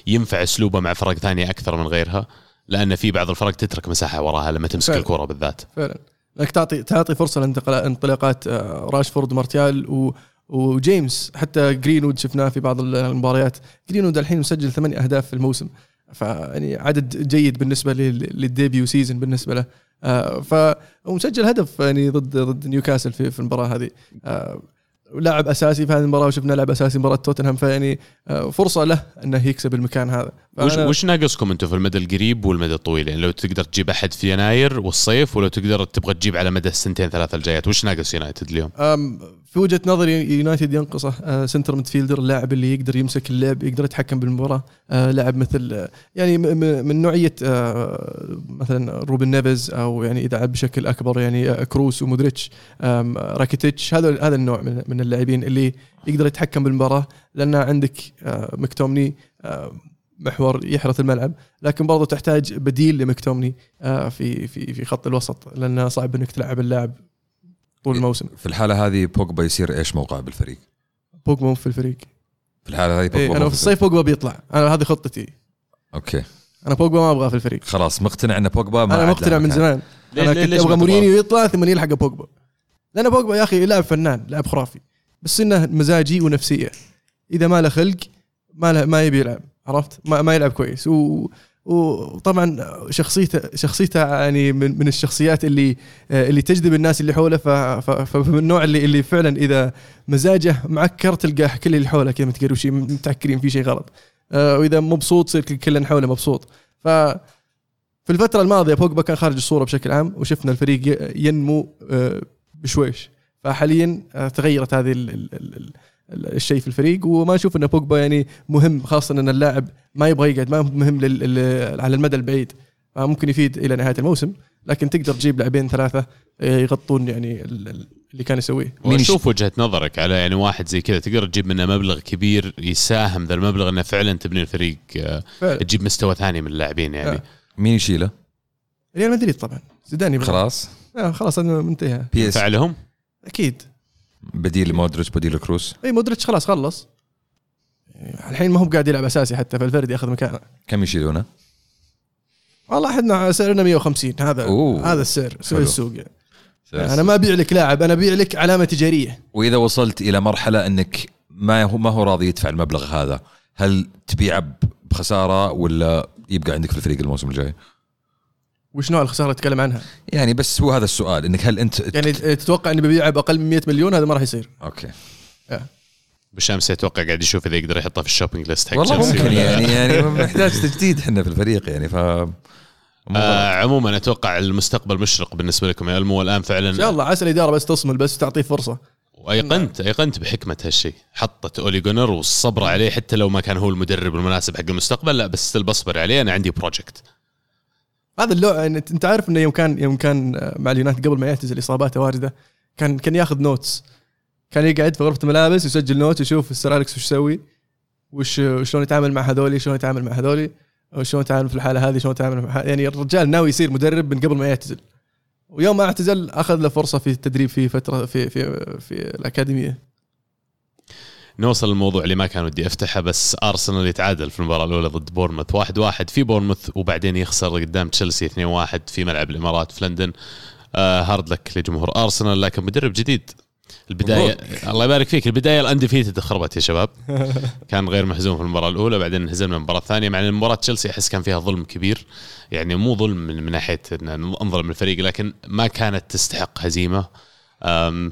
ينفع أسلوبه مع فرق ثانية أكثر من غيرها لأن في بعض الفرق تترك مساحة وراها لما تمسك فعلا. الكره بالذات. فعلا. انك تعطي تعطي فرصة لانطلاقات آه، راشفورد ومارتيال و وجيمس. حتى جرينوود شفناه في بعض المباريات. جرينوود الحين مسجل ثمان أهداف في الموسم. فيعني عدد جيد بالنسبة لل- لل debut season بالنسبة له. آه، ف ومسجل هدف يعني ضد ضد نيوكاسل في في المباراة هذه. آه، لاعب أساسي في هذه المباراة وشفنا لاعب أساسي مباراة توتنهام. فيعني فرصة له إنه يكسب المكان هذا. وش, وش ناقصكم أنتم في المدى القريب والمدى الطويل؟ يعني لو تقدر تجيب أحد في يناير والصيف ولو تقدر تبغى تجيب على مدى السنتين ثلاثة الجايات وش ناقص يونايتد اليوم؟ في وجهة نظري يونايتد ينقصه. آه، center midfielder اللاعب اللي يقدر يمسك اللعب يقدر يتحكم بالمباراة. آه، لاعب مثل يعني من نوعية آه، مثلا روبن نيفز أو يعني إذا لعب بشكل أكبر يعني كروس ومودريتش راكيتيتش هذا هذا النوع من من اللاعبين اللي يقدر يتحكم بالمباراة. لأن عندك مكتوميني محور يحرث الملعب لكن برضو تحتاج بديل لمكتوميني آه، في في في خط الوسط لأنه صعب إنك تلعب اللاعب طول الموسم. في الحالة هذه بوجبا يصير إيش موقعه بالفريق؟ بوجبا مو في الفريق. في الحالة هذه إيه بوجبا أنا مو في الصيف بوجبا بيطلع. أنا هذه خطتي. أوكي. أنا بوجبا ما أبغاه في الفريق. خلاص مقتنع إن بوجبا ما أنا مقتنع من. زمان. ليش- أنا كنت أبغى؟ مورينيو يطلع ثم يلحق بوجبا. لأن بوجبا يا أخي لاعب فنان لاعب خرافي. بس إنه مزاجي ونفسية. إذا ما له خلق ما له ما يبي يلعب. عرفت؟ ما, ما يلعب كويس. و وطبعا شخصيته شخصيته يعني من, من الشخصيات اللي اللي تجذب الناس اللي حوله. فمن النوع اللي اللي فعلا إذا مزاجه معكر تلقاه كل اللي حوله كذا متقروشين متعكرين في شيء غلط. آه، وإذا مبسوط يصير كل حوله مبسوط. ف في الفترة الماضية بوجبا كان خارج الصورة بشكل عام وشفنا الفريق ينمو آه، بشويش. فحاليا آه، تغيرت هذه الشيء في الفريق وما أشوف إن بوجبا يعني مهم خاصة إن اللاعب ما يبغى يقعد ما مهم على المدى البعيد. ممكن يفيد إلى نهاية الموسم لكن تقدر تجيب لاعبين ثلاثة يغطون يعني اللي كان يسويه. مين شوف وجهة نظرك على يعني واحد زي كذا تقدر تجيب منه مبلغ كبير يساهم ذا المبلغ إنه فعلا تبني الفريق آه، فعلا. تجيب مستوى ثاني من اللاعبين يعني. آه. مين يشيله؟ ريال مدريد طبعا. زيدان خلاص. آه خلاص منتهى PS. لهم؟ أكيد. بديل مودريتش بديل كروس إي مودريتش خلاص خلص الحين ما هو قاعد يلعب أساسي حتى فالفردي ياخذ مكانه كم يشيلونه؟ والله إحنا سعرنا 150 هذا أوه. هذا السعر سوق السوق يعني. أنا ما أبيع لك لاعب أنا أبيع لك علامة تجارية وإذا وصلت إلى مرحلة إنك ما هو ما هو راضي يدفع المبلغ هذا هل تبيعه بخسارة ولا يبقى عندك في الفريق الموسم الجاي؟ وش نوع الخساره تتكلم عنها؟ يعني بس هو هذا السؤال إنك هل أنت يعني تتوقع اني ببيعه بأقل من 100 مليون هذا ما راح يصير. أوكي. بالشمس يتوقع قاعد يشوف إذا يقدر يحطها في الشوبينج ليست حق والله ممكن يعني *laughs* يعني محتاج تجديد إحنا في الفريق يعني ف آه عموما أتوقع المستقبل مشرق بالنسبة لكم يا ألمو الان فعلا إن شاء الله عسى الاداره بس تصمل بس تعطيه فرصة. وأيقنت أيقنت بحكمة هالشيء. حطت أولي جونر والصبر عليه حتى لو ما كان هو المدرب المناسب حق المستقبل لا بس بصبر عليه أنا عندي بروجكت هذا اللو انت عارف انه يوم كان يوم كان مع اليونايتد قبل ما يعتزل اصاباته وارده كان كان ياخذ notes كان يقعد في غرفة الملابس يسجل note يشوف السر أليكس وش يسوي وش شلون يتعامل مع هذولي شلون يتعامل مع هذولي شلون يتعامل في الحالة هذه شلون يتعامل يعني الرجال ناوي يصير مدرب من قبل ما يعتزل. ويوم ما اعتزل أخذ له فرصة في التدريب في فتره في في في الأكاديمية. نوصل للموضوع اللي ما كان ودي أفتحه بس أرسنال يتعادل في المباراة الأولى ضد بورنموث واحد واحد في بورنموث وبعدين يخسر قدام تشيلسي 2 1 في ملعب الإمارات في لندن. آه هارد لك لجمهور أرسنال لكن مدرب جديد. البدايه. الله يبارك فيك. البداية الأندفيتد خربت يا شباب. *laughs* كان غير محزوم في المباراة الأولى بعدين انهزمنا المباراة الثانية. مع إن مباراة تشيلسي أحس كان فيها ظلم كبير. يعني مو ظلم من, من ناحية إن انظلم الفريق لكن ما كانت تستحق هزيمة.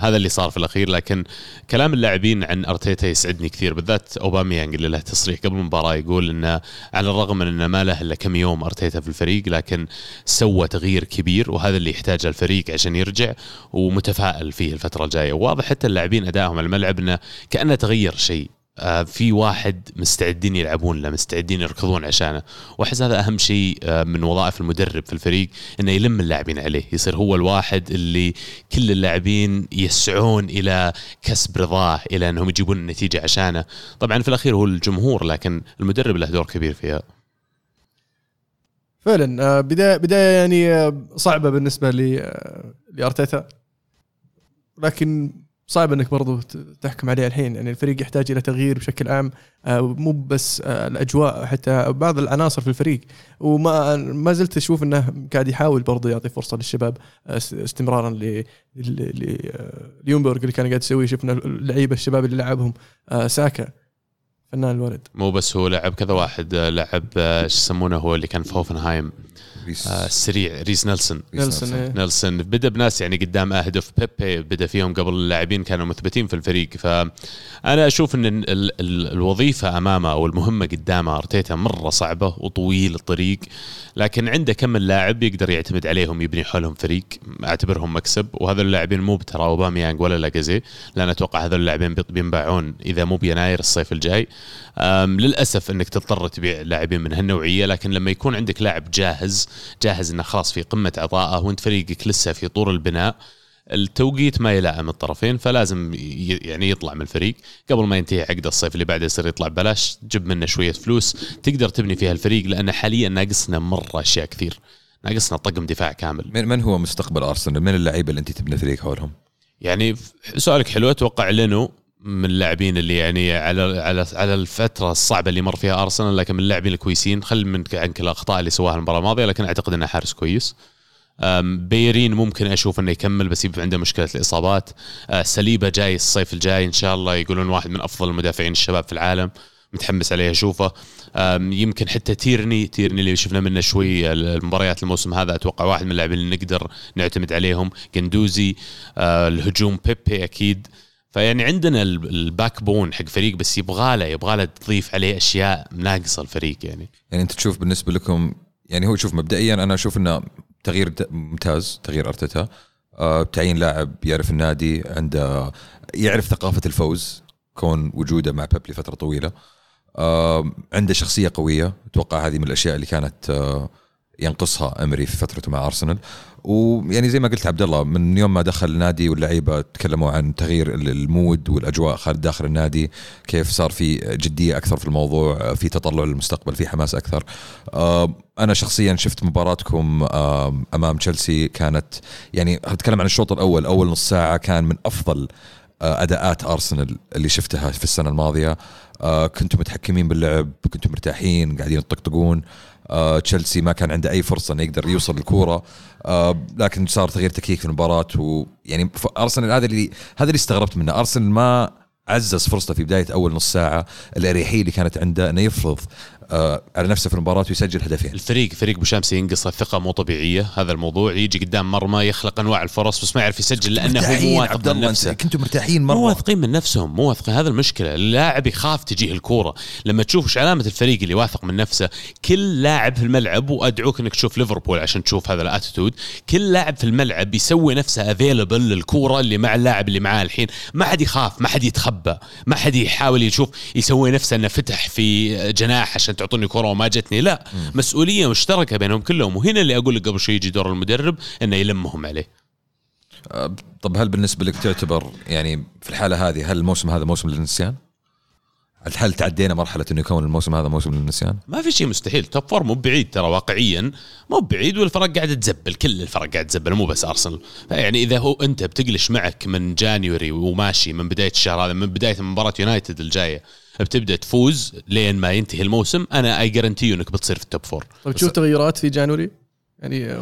هذا اللي صار في الأخير لكن كلام اللاعبين عن أرتيتا يسعدني كثير. بالذات أوباميانج اللي له تصريح قبل المباراة يقول إنه على الرغم من إنه ما له إلا كم يوم أرتيتا في الفريق لكن سوى تغيير كبير وهذا اللي يحتاجه الفريق عشان يرجع ومتفائل فيه الفترة الجاية. وواضح حتى اللاعبين أدائهم على الملعب انه كأنه تغير شيء. في واحد مستعدين يلعبون له مستعدين يركضون عشانه. وأحس هذا أهم شيء آه، من وظائف المدرب في الفريق إنه يلم اللاعبين عليه. يصير هو الواحد اللي كل اللاعبين يسعون إلى كسب رضاه إلى إنهم يجيبون النتيجة عشانه. طبعا في الأخير هو الجمهور لكن المدرب له دور كبير فيها. فعلا آه، بداية بداية يعني صعبة بالنسبة لأرتيتا. لكن صعب إنك برضو تحكم عليه الحين يعني الفريق يحتاج إلى تغيير بشكل عام آه، مو بس آه، الأجواء حتى بعض العناصر في الفريق. وما ما زلت أشوف إنه قاعد يحاول برضو يعطي فرصة للشباب آه، استمرارا ليونبرغ اللي كان قاعد يسويه. شفنا اللعيبة الشباب اللي لعبهم ساكا فنان الولد. مو بس هو لعب كذا واحد لعب إيش يسمونه هو اللي كان في هوفنهايم. ريس. آه سريع. ريس نيلسون. نيلسون إيه. نيلسون. بدا بناس يعني قدام اهدف بيبي بدا فيهم قبل اللاعبين كانوا مثبتين في الفريق. فانا أشوف إن ال ال الوظيفة أمامه أو المهمة قدامه أرتيتا مرة صعبة وطويل الطريق. لكن عنده كم اللاعب يقدر يعتمد عليهم يبني حولهم فريق؟ أعتبرهم مكسب. وهذا اللاعبين مو بترى أوباميانج ولا لاكازيت. لأن أتوقع هذول اللاعبين بينباعون إذا مو بيناير الصيف الجاي. للأسف إنك تضطر تبيع لاعبين من هالنوعية. لكن لما يكون عندك لاعب جاهز جاهز إنه خلاص في قمة عطائه وأنت فريقك لسه في طور البناء التوقيت ما يلائم الطرفين فلازم يعني يطلع من الفريق. قبل ما ينتهي عقد الصيف اللي بعده يصير يطلع ببلاش جيب منه شوية فلوس. تقدر تبني فيها الفريق لأن حاليا ناقصنا مرة أشياء كثير. ناقصنا طقم دفاع كامل. من, من هو مستقبل أرسنال؟ من اللعيبة اللي أنت تبني فريق حولهم؟ يعني سؤالك حلو أتوقع لينو من اللاعبين اللي يعني على على على الفترة الصعبة اللي مر فيها أرسنال لكن من اللاعبين الكويسين. خل من عنك الأخطاء اللي سواها المباراة الماضية لكن أعتقد إنه حارس كويس. بيرين ممكن أشوف إنه يكمل بس يبقى عنده مشكلة الإصابات. أه، سليبة جاي الصيف الجاي إن شاء الله يقولون واحد من أفضل المدافعين الشباب في العالم. متحمس عليه أشوفه. يمكن حتى تيرني تيرني اللي شفنا منه شوي المباريات الموسم هذا أتوقع واحد من اللاعبين اللي نقدر نعتمد عليهم. قندوزي آه، الهجوم بيبي أكيد. فيعني عندنا ال backbone حق فريق بس يبغى له يبغى له تضيف عليه أشياء ناقصة الفريق يعني. يعني أنت تشوف بالنسبة لكم يعني هو شوف مبدئيا أنا أشوف إنه تغيير ممتاز تغيير أرتيتا. أه تعيين لاعب يعرف النادي عنده يعرف ثقافة الفوز كون وجوده مع بيب لفترة طويلة. أه عنده شخصية قوية. أتوقع هذه من الأشياء اللي كانت أه ينقصها أمري في فترته مع أرسنال. ويعني زي ما قلت عبد الله من يوم ما دخل النادي واللعيبة تكلموا عن تغيير المود والأجواء خارج داخل النادي كيف صار في جدية أكثر في الموضوع في تطلع للمستقبل في حماس أكثر. أنا شخصيا شفت مباراتكم أمام تشيلسي كانت يعني اتكلم عن الشوط الأول أول نص ساعة كان من أفضل أداءات أرسنال اللي شفتها في السنة الماضية. كنتم متحكمين باللعب كنتم مرتاحين قاعدين تطقطقون آه تشيلسي ما كان عنده أي فرصة إنه يقدر يوصل الكورة. آه لكن صار تغيير تكتيك في المباراة ويعني أرسنال هذا اللي هذا اللي استغربت منه. أرسنال ما عزز فرصته في بداية أول نص ساعة الأريحية اللي كانت عنده إنه يفرض آه على نفسه في المباراة ويسجل هدفين. الفريق فريق بوشامسي ينقص الثقه مو طبيعية هذا الموضوع يجي قدام مرمى يخلق أنواع الفرص بس ما يعرف يسجل لأنه هو مو واثق من نفسه. كنتوا مرتاحين مرة. مو واثقين من نفسهم مو واثقين هذا المشكلة اللاعب يخاف تجيه الكورة. لما تشوف إيش علامة الفريق اللي واثق من نفسه كل لاعب في الملعب وأدعوك إنك تشوف ليفربول عشان تشوف هذا الأتيتود كل لاعب في الملعب يسوي نفسه افيلبل للكورة اللي مع اللاعب اللي معاه الحين. ما حد يخاف ما حد يتخبى ما حد يحاول يشوف يسوي نفسه إنه فتح في جناح عشان تعطوني كورة وما جتني لا م. مسؤولية مشتركة بينهم كلهم وهنا اللي أقول لك قبل شوي يجي دور المدرب إنه يلمهم عليه طب هل بالنسبة لك تعتبر يعني في الحالة هذه هل الموسم هذا موسم للنسيان؟ هل تعدينا مرحلة إنه يكون الموسم هذا موسم للنسيان؟ ما في شيء مستحيل. top four مو بعيد ترى واقعيا. مو بعيد والفرق قاعدة تزبل. كل الفرق قاعدة تزبل مو بس ارسنال يعني إذا هو أنت بت clash معك من January وماشي من بداية الشهر هذا من بداية مباراة يونايتد الجاية بتبدأ تفوز لين ما ينتهي الموسم. أنا I guarantee إنك بتصير في ال top four طيب تشوف تغيرات في January يعني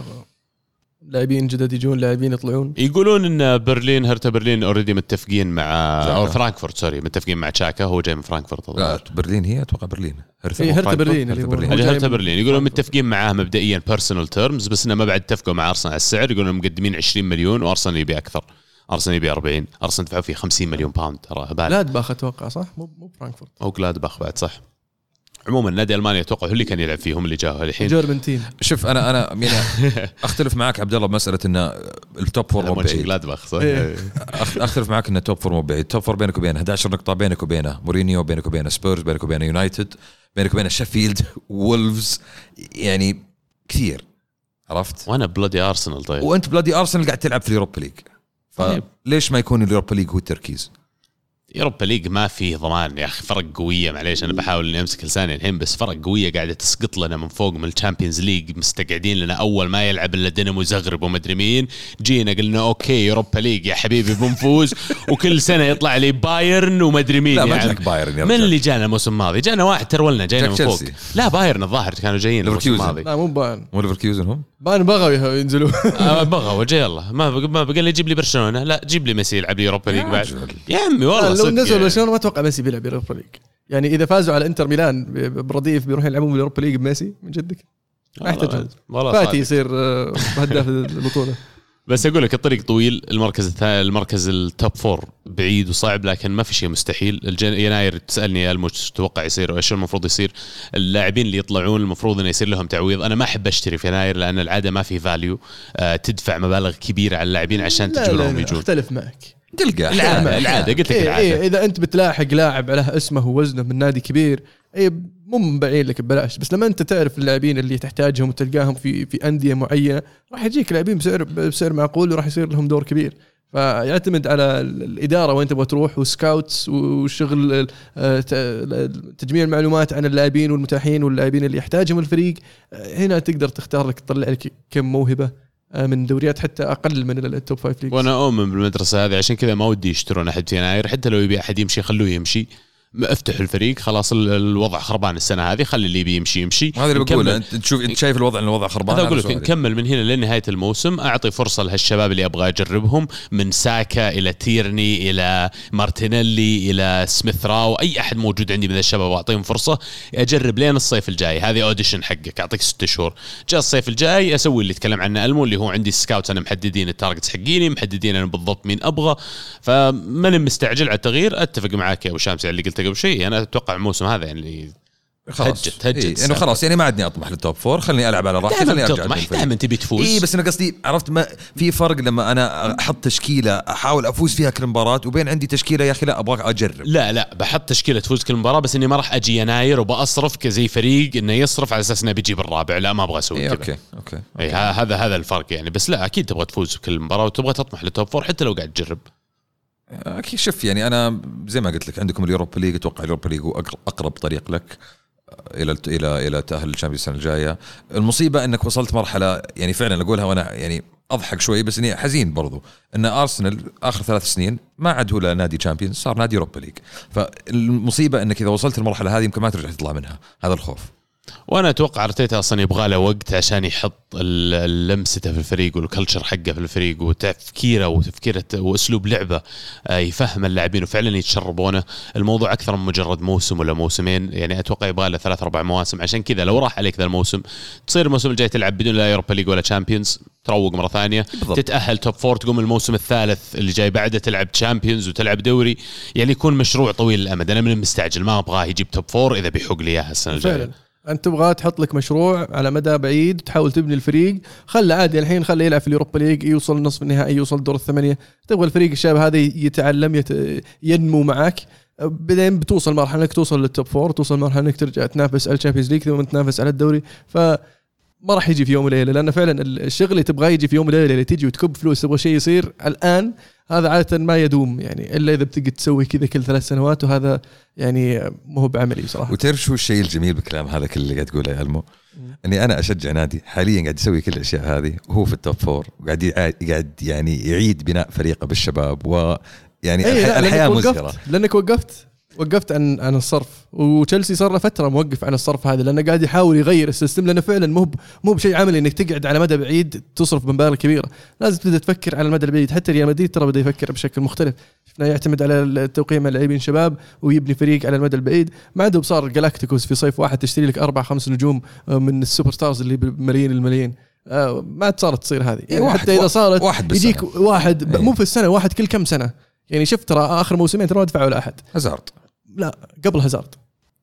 لاعبين جدد يجون لاعبين يطلعون. يقولون إن برلين هرتا برلين already متفقين مع أو فرانكفورت sorry متفقين مع تشاكا هو جاي من فرانكفورت لا برلين هي أتوقع برلين. هرتا, هرتا برلين هرتا برلين, هرتا برلين. يقولون متفقين معاه مبدئيا personal terms بس إنه ما بعد اتفقوا مع ارسنال على السعر. يقولون مقدمين 20 مليون وأرسنال يبي أكثر. أرسنال يبي 40 أرسنال دفعوا فيه 50 مليون pound ترى جلادباخ أتوقع صح؟ مو مو فرانكفورت. أو جلادباخ بعد صح. عموما نادي ألمانيا أتوقع هو اللي كان يلعب فيهم اللي جاه الحين. جربنتين شوف أنا أنا يعني *laughs* أختلف معك عبد الله بمسألة إن ال top four مو بعيد. إيه. أختلف معك إن ال top four مو بعيد. ال top four بينك وبينه 11 نقطة بينك وبينه مورينيو بينك وبينه سبيرز بينك وبينه يونايتد بينك وبينه شيفيلد وولفز يعني كثير. عرفت؟ وأنا بلادي أرسنال طيب. وأنت بلادي أرسنال قاعد تلعب في ال Europa League. طيب. فليش ما يكون ال Europa League هو التركيز؟ Europa League ما فيه ضمان يا أخي فرق قوية. معليش أنا بحاول إني أمسك لساني الحين بس فرق قوية قاعدة تسقط لنا من فوق من ال Champions League مستقعدين لنا. أول ما يلعب إلا دينامو زغرب ومدري مين. جينا قلنا okay Europa League يا حبيبي بنفوز. *laughs* وكل سنة يطلع لي بايرن ومدري مين لا ما يعني. بايرن من اللي جانا الموسم الماضي؟ جانا واحد ترولنا جاينا من فوق. لا بايرن الظاهر كانوا جايين الموسم الماضي. لا مو بايرن. مو ليفركيوزن هم؟ بايرن بغوا ينزلوا. آه، بغوا يلا. ما ما بقى لي جيب لي برشلونة. لا جيب لي ميسي يلعب لي Europa League بعد. يا عمي والله لو نزلوا برشلونه أتوقع ميسي بيلعب Europa League يعني إذا فازوا على إنتر ميلان برديف بيروحوا يلعبون بال Europa League بميسي من جدك؟ ما يحتاج فاتي يصير آه، هداف البطولة. *laughs* بس أقول لك الطريق طويل المركز الثاني المركز ال top four بعيد وصعب لكن ما في شيء مستحيل. الجن... يناير تسألني يا المو وش تتوقع يصير وإيش المفروض يصير. اللاعبين اللي يطلعون المفروض إنه يصير لهم تعويض. أنا ما أحب أشتري في يناير لأن العادة ما في value آه تدفع مبالغ كبيرة على اللاعبين عشان تجبرهم يجون. أختلف معك. تلقى العادة العادة قلت لك إيه العادة. إيه إذا أنت بتلاحق لاعب له اسمه ووزنه من نادي كبير اي مو مبيعين لك ببلاش. بس لما أنت تعرف اللاعبين اللي تحتاجهم وتلقاهم في في أندية معينة راح يجيك لاعبين بسعر بسعر معقول وراح يصير لهم دور كبير. فيعتمد على الإدارة وين تبغى تروح و scouts وشغل آه، تجميع المعلومات عن اللاعبين والمتاحين واللاعبين اللي يحتاجهم الفريق. آه، هنا تقدر تختار لك تطلع لك كم موهبة من دوريات حتى أقل من التوب فايف ليجز وأنا أؤمن بالمدرسة هذه عشان كذا ما ودي يشترون أحد في يناير حتى لو يبي أحد يمشي خلوه يمشي. افتح الفريق خلاص الوضع خربان السنة هذه خلي اللي بيمشي يمشي هذا اللي بقول أنت تشوف أنت شايف الوضع إن الوضع خربان هذا أقول لك نكمل من هنا لنهاية الموسم. أعطي فرصة لهالشباب اللي أبغى أجربهم من ساكا إلى تيرني إلى مارتينيلي إلى سميث راو. أي أحد موجود عندي من الشباب واعطيهم فرصة. أجرب لين الصيف الجاي. هذه audition حقك أعطيك ست شهور. جاء الصيف الجاي أسوي اللي تكلم عنه المو اللي هو عندي scouts أنا محددين ال targets حقيني محددين أنا بالضبط مين أبغى. فماني مستعجل على التغيير أتفق معاك يا أبو شامس اللي قلته قبل شيء أنا أتوقع الموسم هذا يعني خلاص. هجت هجت إيه إنه خلاص يعني ما عدني اطمح لل top four خليني ألعب على راحتي خليني أرجع تطمح دائما تبي تفوز. اي بس أنا قصدي عرفت ما في فرق لما أنا أحط تشكيلة أحاول أفوز فيها كل مباراة وبين عندي تشكيلة يا أخي لا أبغى أجرب. لا لا بحط تشكيلة تفوز كل مباراة بس إني ما راح أجي يناير وبأصرف كزي فريق إنه يصرف على أساس إنه بيجيب الرابع. لا ما أبغى أسوي إيه كذا. okay okay, okay. إيه هذا هذا الفرق يعني. بس لا أكيد تبغى تفوز كل مباراة وتبغى تطمح لل top four حتى لو قاعد تجرب. أكيد. شوف يعني أنا زي ما قلت لك عندكم ال Europa League أتوقع ال Europa League هو أقرب طريق لك إلى إلى إلى تأهل ال Champions السنة الجاية. المصيبة إنك وصلت مرحلة يعني فعلا أقولها وأنا يعني أضحك شوي بس إني حزين برضو إن أرسنال آخر ثلاث سنين ما عاد هو نادي Champions صار نادي Europa League. فالمصيبة إنك إذا وصلت المرحلة هذه يمكن ما ترجع تطلع منها. هذا الخوف. وأنا أتوقع ارتيتا أصلا يبغى له وقت عشان يحط لمسته في الفريق وال culture حقه في الفريق وتفكيره وتفكيره واسلوب لعبه آه، يفهم اللاعبين وفعلا يتشربونه. الموضوع أكثر من مجرد موسم ولا موسمين يعني أتوقع يبغى له ثلاث أربع مواسم. عشان كذا لو راح عليك ذا الموسم تصير الموسم الجاي تلعب بدون لا Europa League ولا Champions تروق مرة ثانية. بالضبط. تتأهل top four تقوم الموسم الثالث اللي جاي بعده تلعب Champions وتلعب دوري. يعني يكون مشروع طويل الامد أنا مني مستعجل ما أبغاه يجيب top four إذا بيحقق لي اياها السنة الجاية. أنت تبغى تحط لك مشروع على مدى بعيد تحاول تبني الفريق خله عادي الحين خله يلعب في ال Europa League يوصل نصف النهائي يوصل دور الثمانية. تبغى الفريق الشاب هذا يتعلم يت... ينمو معك. بعدين بتوصل مرحلة إنك توصل لل top four توصل مرحلة إنك ترجع تنافس على ال Champions League ثم تنافس على الدوري. ف ما راح يجي في يوم وليلة لأن فعلا الشغل اللي تبغاه يجي في يوم وليلة اللي تجي وتكب فلوس تبغى شيء يصير. الآن هذا عادة ما يدوم يعني إلا إذا بتقعد تسوي كذا كل ثلاث سنوات وهذا يعني مو هو بعملي صراحة. وتعرف شو الشيء الجميل بالكلام هذا كل اللي قاعد تقوله يا المو إني أنا أشجع نادي حاليا قاعد يسوي كل الأشياء هذه وهو في ال top four وقاعد قاعد يعني يعيد بناء فريقه بالشباب و يعني أيه الحياة مزهرة. لأنك وقفت. وقفت عن عن الصرف. وتشيلسي صار له فترة موقف عن الصرف هذا لأنه قاعد يحاول يغير ال system لأنه فعلا مو مو بشيء عملي إنك تقعد على مدى بعيد تصرف مبالغ كبيرة. لازم تبدأ تفكر على المدى البعيد. حتى ريال مدريد ترى بدأ يفكر بشكل مختلف. شفنا يعتمد على التوقيع مع لاعبين شباب ويبني فريق على المدى البعيد. ما عندهم صار Galácticos في صيف واحد تشتري لك أربع خمس نجوم آه، من ال super stars اللي بملايين الملايين. آه، ما صارت تصير هذه. يعني حتى إذا صارت واحد يجيك واحد مو في السنة واحد كل كم سنة. يعني شفت ترى آخر موسمين ترى ما دفعوا ولا احد هازارد لا قبل هازارد.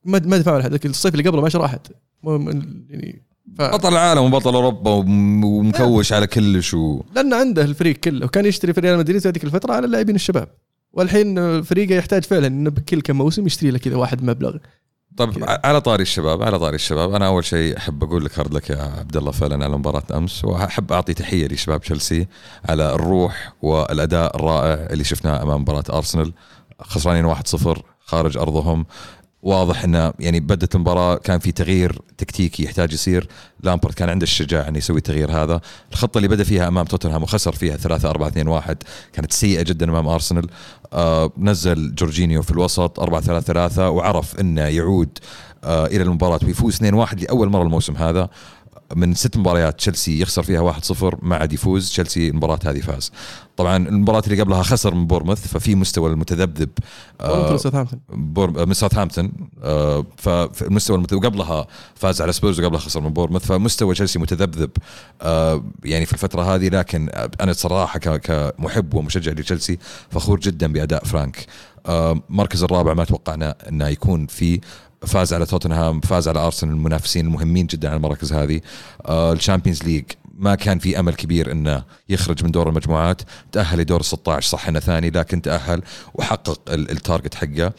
ما ما دفعوا ذاك الصيف اللي قبله ما راحت يعني ف... بطل العالم وبطل أوروبا ومكوش على كلش و... لأن عنده الفريق كله. وكان يشتري في ريال مدريد هذيك الفترة على اللاعبين الشباب. والحين فريقه يحتاج فعلا إنه بكل كم موسم يشتري له كذا واحد مبلغ. طيب على طاري الشباب على طاري الشباب أنا أول شيء أحب أقول لك هارد لك يا عبد الله فعلا على مباراة أمس وأحب أعطي تحية لشباب تشيلسي على الروح والأداء الرائع اللي شفناه أمام مباراة أرسنال خسرانين 1-0 خارج أرضهم. واضح إنه يعني بدت المباراة كان في تغيير تكتيكي يحتاج يصير. لامبرت كان عنده الشجاعة إنه يسوي التغيير هذا. الخطة اللي بدأ فيها أمام توتنهام وخسر فيها 3 4 2 1 كانت سيئة جدا أمام أرسنال. آه نزل جورجينيو في الوسط 4 3 3 وعرف إنه يعود آه إلى المباراة ويفوز 2 1 لأول مرة الموسم هذا. من ست مباريات تشيلسي يخسر فيها 1-0 ما عاد يفوز تشيلسي المباراة هذه فاز. طبعا المباراة اللي قبلها خسر من بورنموث ففي مستوى المتذبذب آه آه، من ساوثهامبتون آه فالمستوى وقبلها فاز على سبيرز وقبلها خسر من بورنموث فمستوى تشيلسي متذبذب آه يعني في الفترة هذه لكن أنا صراحة كمحب ومشجع لتشيلسي فخور جدا بأداء فرانك. آه مركز الرابع ما توقعنا إنه يكون فيه فاز على توتنهام فاز على أرسنال المنافسين المهمين جدا على المراكز هذه. آه ال Champions League ما كان في أمل كبير إنه يخرج من دور المجموعات. تأهل لدور ال 16 صح إنه ثاني لكن تأهل وحقق ال target حقه.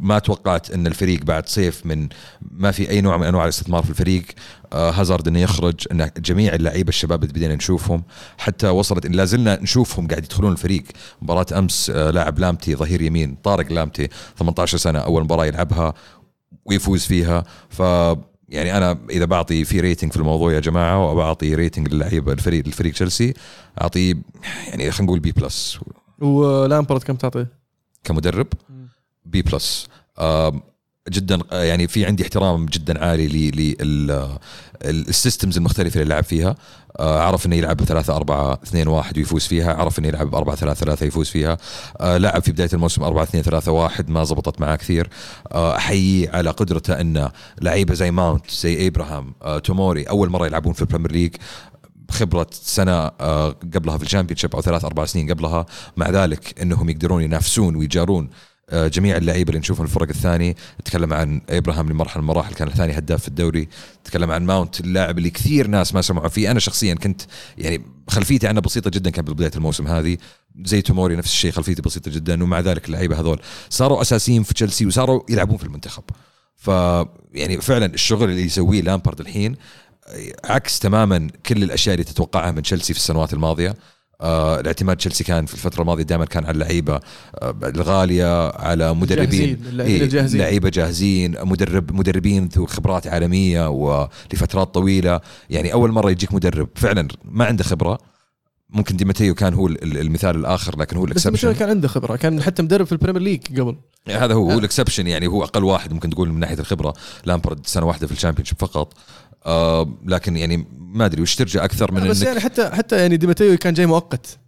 ما توقعت إن الفريق بعد صيف من ما في أي نوع من أنواع الاستثمار في الفريق آه هازارد إنه يخرج إن جميع اللعيبة الشباب اللي بدينا نشوفهم حتى وصلت إن لازلنا نشوفهم قاعد يدخلون الفريق. مباراة أمس آه لاعب لامتي ظهير يمين طارق لامتي 18 سنة أول مباراة يلعبها. ويفوز فيها. ف يعني أنا إذا بعطي في rating في الموضوع يا جماعة وبعطي rating للعيبة الفريق الفريق تشيلسي اعطيه يعني خلينا نقول بي بلس ولامبرد كم تعطيه؟ كمدرب B plus جدا يعني في عندي احترام جدا عالي لل systems المختلفة اللي لعب فيها. آه، عرف إنه يلعب ب 3 4 2 1 ويفوز فيها. عرف إنه يلعب ب 4 3 3 يفوز فيها. آه، لعب في بداية الموسم 4 2 3 1 ما زبطت معاه كثير. آه، احييه على قدرته انه لعيبة زي ماونت زي أبراهام توموري أول مرة يلعبون في ال Premier League خبرة سنة قبلها في ال Championship أو ثلاث أربع سنين قبلها. مع ذلك إنهم يقدرون ينافسون ويجارون جميع اللعيبة اللي نشوفهم الفرق الثاني. تكلم عن ابراهام لمرحلة من المراحل كان الثاني هداف في الدوري. تكلم عن ماونت اللاعب اللي كثير ناس ما سمعوا. فيه أنا شخصيا كنت يعني خلفيتي عنه بسيطة جدا كان بداية الموسم هذه. زي توموري نفس الشيء خلفيتي بسيطة جدا ومع ذلك اللعيبة هذول صاروا أساسيين في تشيلسي وصاروا يلعبون في المنتخب. ف يعني فعلا الشغل اللي يسويه لامبارد الحين عكس تماما كل الأشياء اللي تتوقعها من تشيلسي في السنوات الماضية. آه الاعتماد تشيلسي كان في الفترة الماضية دائما كان على اللعيبة. آه الغالية على مدربين. إيه لعيبه جاهزين مدرب مدربين ذو خبرات عالمية ولفترات طويلة. يعني أول مرة يجيك مدرب فعلا ما عنده خبرة. ممكن دي ماتيو كان هو المثال الآخر لكن هو ال exception بس كان عنده خبرة كان حتى مدرب في ال Premier League قبل. يعني هذا هو هو ال exception يعني هو أقل واحد ممكن تقول من ناحية الخبرة. لامبرد سنة واحدة في ال Championship فقط. آه لكن يعني ما أدري وش ترجع أكثر من بس يعني حتى حتى يعني ديماتيو كان جاي مؤقت.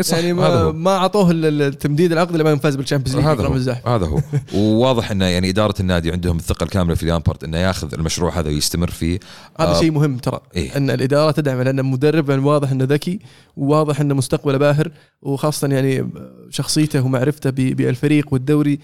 صح يعني ما, ما أعطوه التمديد العقد لما فاز بال Champions League هذا هو هذا هو. *laughs* وواضح إنه يعني إدارة النادي عندهم الثقة الكاملة في لامبارد إنه ياخذ المشروع هذا ويستمر فيه. هذا آه شيء مهم ترى إيه؟ إن الإدارة تدعم لأن مدرب يعني واضح إنه ذكي وواضح إنه مستقبله باهر وخاصة يعني شخصيته ومعرفته بالفريق والدوري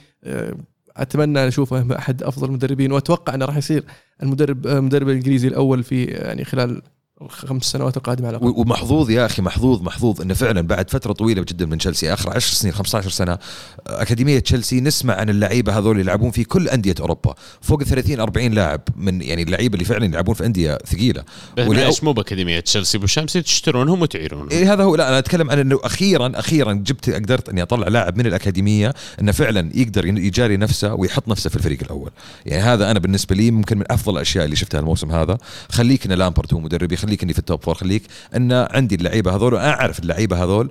أتمنى اشوفه أحد أفضل المدربين وأتوقع أنه راح يصير المدرب المدرب الإنجليزي الأول في يعني خلال الخمس سنوات القادمه على الأقل. ومحظوظ يا أخي محظوظ محظوظ إنه فعلا بعد فترة طويلة جدا من تشيلسي آخر 10 سنين 15 سنة أكاديمية تشيلسي نسمع عن اللعيبة هذول يلعبون في كل أندية أوروبا. فوق 30 40 لاعب من يعني اللعيبة اللي فعلا يلعبون في أندية ثقيلة. ليش مو بأكاديمية تشيلسي بشمسي تشترونهم وتعيرونهم؟ إيه هذا هو. لا أنا أتكلم عن إنه أخيرا أخيرا جبت قدرت إني أطلع لاعب من الأكاديمية إنه فعلا يقدر يجاري نفسه ويحط نفسه في الفريق الأول. يعني هذا أنا بالنسبة لي ممكن من أفضل الأشياء اللي شفتها الموسم هذا. خليك إن لامبرد هو مدربي خليك إني في ال top four خليك أن عندي اللعيبة هذول واعرف اللعيبة هذول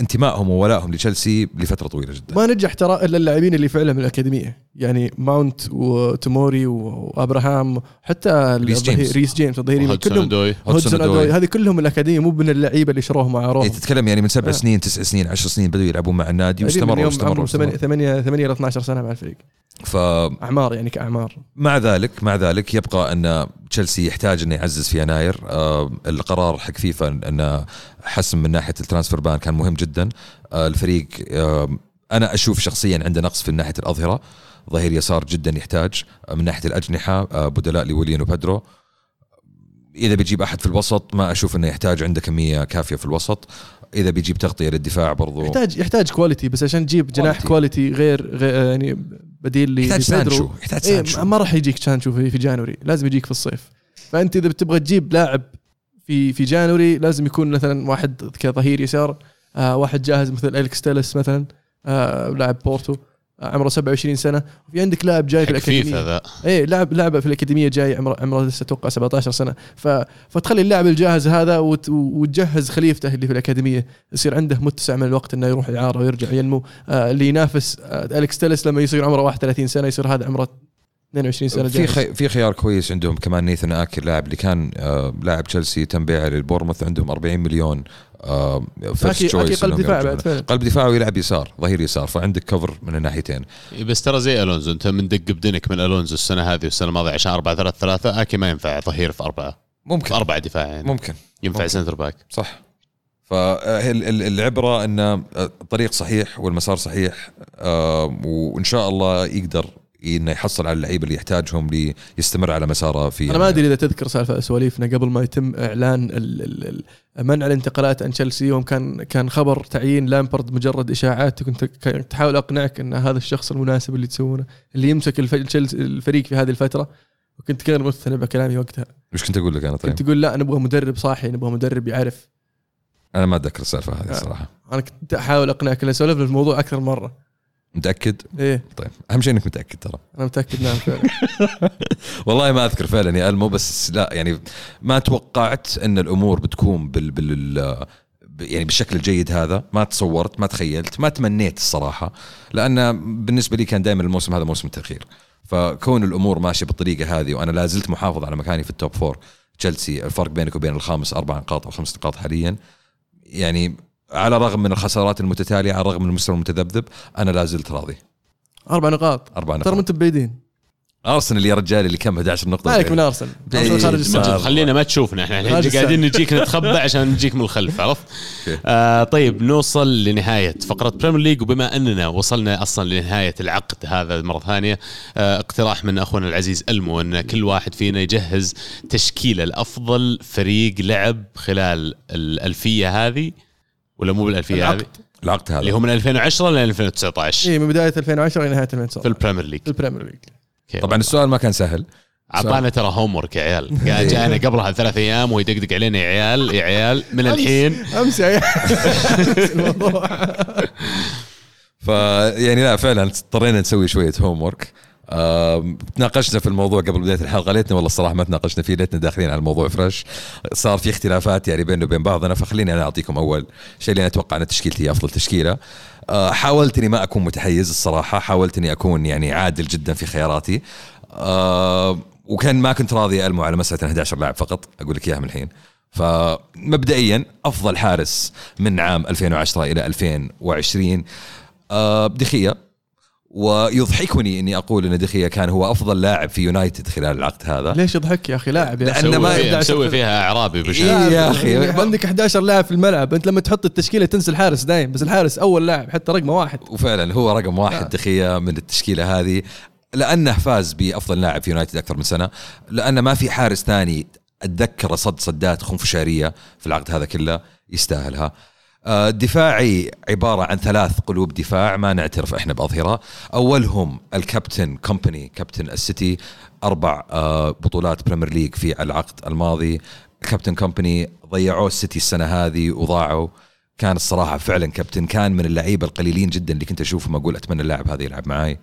انتمائهم وولائهم لتشيلسي لفترة طويلة جدا. ما نجح ترى إلا اللاعبين اللي فعلا من الأكاديمية يعني ماونت وتوموري وأبراهام حتى ريس جيمس. ريس جيمس الظهيرين كلهم هذه كلهم الأكاديمية مو من اللعيبة اللي شروهم وعاروهم إيه تتكلم يعني من سبع آه. سنين تسع سنين عشر سنين بدوا يلعبون مع النادي واستمروا واستمروا 8 8 8 ل 12 سنة مع الفريق. ف أعمار يعني كأعمار. مع ذلك مع ذلك يبقى أن تشيلسي يحتاج انه يعزز في يناير. آه القرار حق فيفا انه حسم من ناحية ال transfer ban كان مهم جدا. آه الفريق آه أنا أشوف شخصيا عنده نقص في ناحية الأظهرة. ظهير يسار جدا يحتاج آه، من ناحية الأجنحة بدلاء لويليان وبدرو. إذا بيجيب أحد في الوسط ما أشوف إنه يحتاج عنده كمية كافية في الوسط. إذا بيجيب تغطية للدفاع برضو. يحتاج يحتاج quality بس عشان تجيب جناح quality غير, غير يعني بديل يحتاج سانشو يحتاج سانشو. إيه ما راح يجيك سانشو في, في January لازم يجيك في الصيف. فأنت إذا بتبغى تجيب لاعب في في January لازم يكون مثلا واحد كظهير يسار آه واحد جاهز مثل اليكس تيلس مثلا آه لاعب بورتو عمره 27 سنة. وفي عندك لاعب جاي في الأكاديمية. ذا. اي لاعب لاعب في الأكاديمية جاي عمره عمره لسه أتوقع 17 سنة. ف... فتخلي اللاعب الجاهز هذا وت... وتجهز خليفته اللي في الأكاديمية. يصير عنده متسع من الوقت إنه يروح اعاره ويرجع ينمو. آه اللي ينافس آه اليكس تيلس لما يصير عمره 31 سنة يصير هذا عمره 22 سنة في خي... في خيار كويس عندهم كمان نيثن آكي لاعب اللي كان آه لاعب تشيلسي تم بيعه للبورموث عندهم 40 مليون آه قلب دفاع بعد قلب دفاع ويلعب يسار ظهير يسار فعندك cover من الناحيتين. بس ترى زي ألونزو أنت من دق بدنك من ألونزو السنة هذه والسنة الماضية عشان 4 3 3 آكي ما ينفع ظهير في أربعة. ممكن. في أربعة دفاع يعني. ممكن. ينفع centre back. صح. فالعبره إن الطريق صحيح والمسار صحيح آه، وإن شاء الله يقدر إنه يحصل على اللعيبة اللي يحتاجهم ليستمر على مساره في أنا ما أدري إذا تذكر سالفة سواليفنا قبل ما يتم إعلان منع الانتقالات عن تشيلسي يوم كان كان خبر تعيين لامبرد مجرد إشاعات كنت تحاول أقنعك إن هذا الشخص المناسب اللي تسوونه اللي يمسك الفريق في هذه الفترة. وكنت غير مقتنع بكلامي وقتها. إيش كنت أقول لك أنا طيب؟ كنت تقول لا نبغى مدرب صاحي نبغى مدرب يعرف. أنا ما أتذكر السالفة هذه الصراحه أنا كنت أحاول أقنعك لأن سولفنا الموضوع أكثر مرة. متأكد؟ إيه. طيب أهم شيء إنك متأكد ترى. أنا متأكد نعم فعلا. *laughs* والله ما أذكر فعلا يا ألمو بس لا يعني ما توقعت إن الأمور بتكون بال بال يعني بالشكل الجيد هذا. ما تصورت ما تخيلت ما تمنيت الصراحة لأن بالنسبة لي كان دائما الموسم هذا موسم تأخير. فكون الأمور ماشية بالطريقة هذه وأنا لا زلت محافظ على مكاني في ال top four تشيلسي الفرق بينك وبين الخامس أربع نقاط أو خمس نقاط حاليا يعني على الرغم من الخسارات المتتالية على الرغم من المستوى المتذبذب أنا لا زلت راضي. أربع نقاط. أربع ترى نقاط. ما أنتم بعيدين أرسنال يا رجال اللي كم 11 نقطة. مالك من أرسنال؟ خارج خلينا ما تشوفنا إحنا. الحين قاعدين نجيك نتخبى عشان نجيك من الخلف عرفت؟ آه طيب نوصل لنهاية فقرة Premier League وبما أننا وصلنا أصلا لنهاية العقد هذا مرة ثانية آه اقتراح من أخونا العزيز ألمو أن كل واحد فينا يجهز تشكيلة لأفضل فريق لعب خلال الألفية هذه. ولا مو بالألفية العقد. هذه؟ العقد. هذا. اللي هو من 2010 ل 2019 اي من بداية 2010 إلى نهاية 2019 في ال Premier League. في ال Premier League. طبعا السؤال ما كان سهل. اعطانا ترى homework يا عيال. *laughs* جانا قبلها ثلاث أيام ويدقدق علينا يا عيال يا عيال من الحين. أمس يا عيال. *laughs* الموضوع. فيعني لا فعلا اضطرينا نسوي شوية هوم ورك تناقشنا في الموضوع قبل بداية الحلقة. ليتنا والله الصراحة ما تناقشنا فيه ليتنا داخلين على الموضوع فريش صار في اختلافات يعني بيننا وبين بعضنا فخليني أنا أعطيكم أول شيء اللي أنا أتوقع أن تشكيلتي هي أفضل تشكيلة. آه، حاولت اني ما أكون متحيز الصراحة. حاولت اني أكون يعني عادل جدا في خياراتي. آه، وكان ما كنت راضي ألمو على مسألة 11 لاعب فقط أقول لك إياها من الحين. فمبدئيا أفضل حارس من عام 2010 إلى 2020 آه، دخية. ويضحكني إني أقول إن دخية كان هو أفضل لاعب في يونايتد خلال العقد هذا ليش يضحك يا أخي لاعب يا أخي. ما مسوي فيها, إعرابي إيه يا أخي. يعني عندك 11 لاعب في الملعب أنت لما تحط التشكيلة تنسى الحارس دايم بس الحارس أول لاعب حتى رقمه واحد وفعلا هو رقم واحد آه. دخية من التشكيلة هذه لأنه فاز بأفضل لاعب في يونايتد أكثر من سنة لأنه ما في حارس ثاني اتذكر صد صدات خنفشارية في العقد هذا كله يستاهلها دفاعي عبارة عن ثلاث قلوب دفاع ما نعترف إحنا بأظهرة. أولهم الكابتن كومباني كابتن السيتي أربع آه، بطولات بريمير ليج في العقد الماضي. كابتن كومباني ضيعوه السيتي السنة هذه وضاعوا. كان الصراحة فعلا كابتن كان من اللعيبة القليلين جدا اللي كنت أشوفهم أقول أتمنى اللاعب هذا يلعب معاي.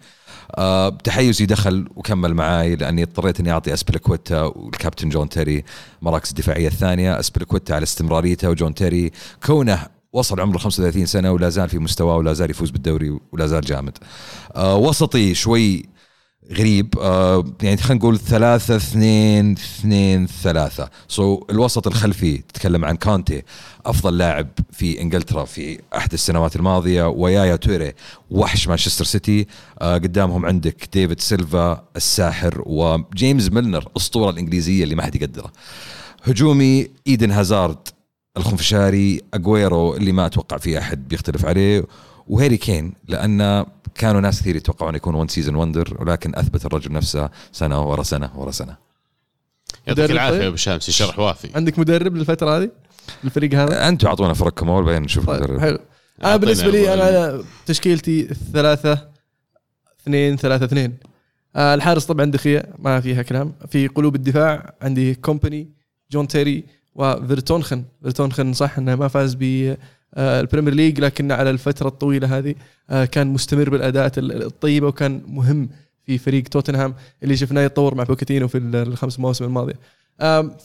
آه، تحيزي دخل وكمل معاي لأني اضطريت إني أعطي أسبليكويتا والكابتن جون تيري مراكز الدفاعية الثانية أسبليكويتا على استمراريته وجون تيري كونه وصل عمره 35 سنة ولا زال في مستواه ولا زال يفوز بالدوري ولا زال جامد. آه وسطي شوي غريب. آه يعني خلينا نقول ثلاثة اثنين اثنين ثلاثة. so الوسط الخلفي تتكلم عن كانتي أفضل لاعب في إنجلترا في أحد السنوات الماضية ويايا توري وحش مانشستر سيتي. آه قدامهم عندك ديفيد سيلفا الساحر وجيمس ميلنر أسطورة الإنجليزية اللي ما حد يقدره. هجومي إيدن هازارد الخنفشاري أجويرو اللي ما أتوقع في أحد بيختلف عليه وهاري كين لأن كانوا ناس كثير يتوقعون يكون one season wonder ولكن أثبت الرجل نفسه سنة ورا سنة ورا سنة. يعطيك العافية؟ يا أبو شامسي شرح وافي عندك مدرب للفترة هذه؟ الفريق هذا؟ أنتم أعطونا فرقكم اول بعدين نشوف طيب المدرب. حلو. انا أعطينا بالنسبة لي أنا تشكيلتي ثلاثة اثنين ثلاثة اثنين. آه الحارس طبعا دي خيا ما فيها كلام. في قلوب الدفاع عندي كومباني جون تيري وفيرتونخن. فيرتونخن صح إنه ما فاز ب آه، البريمير ليج لكن على الفترة الطويلة هذه آه، كان مستمر بالأداءات ال- الطيبة وكان مهم في فريق توتنهام اللي شفناه يتطور مع بوكيتينو في ال- الخمس مواسم الماضية.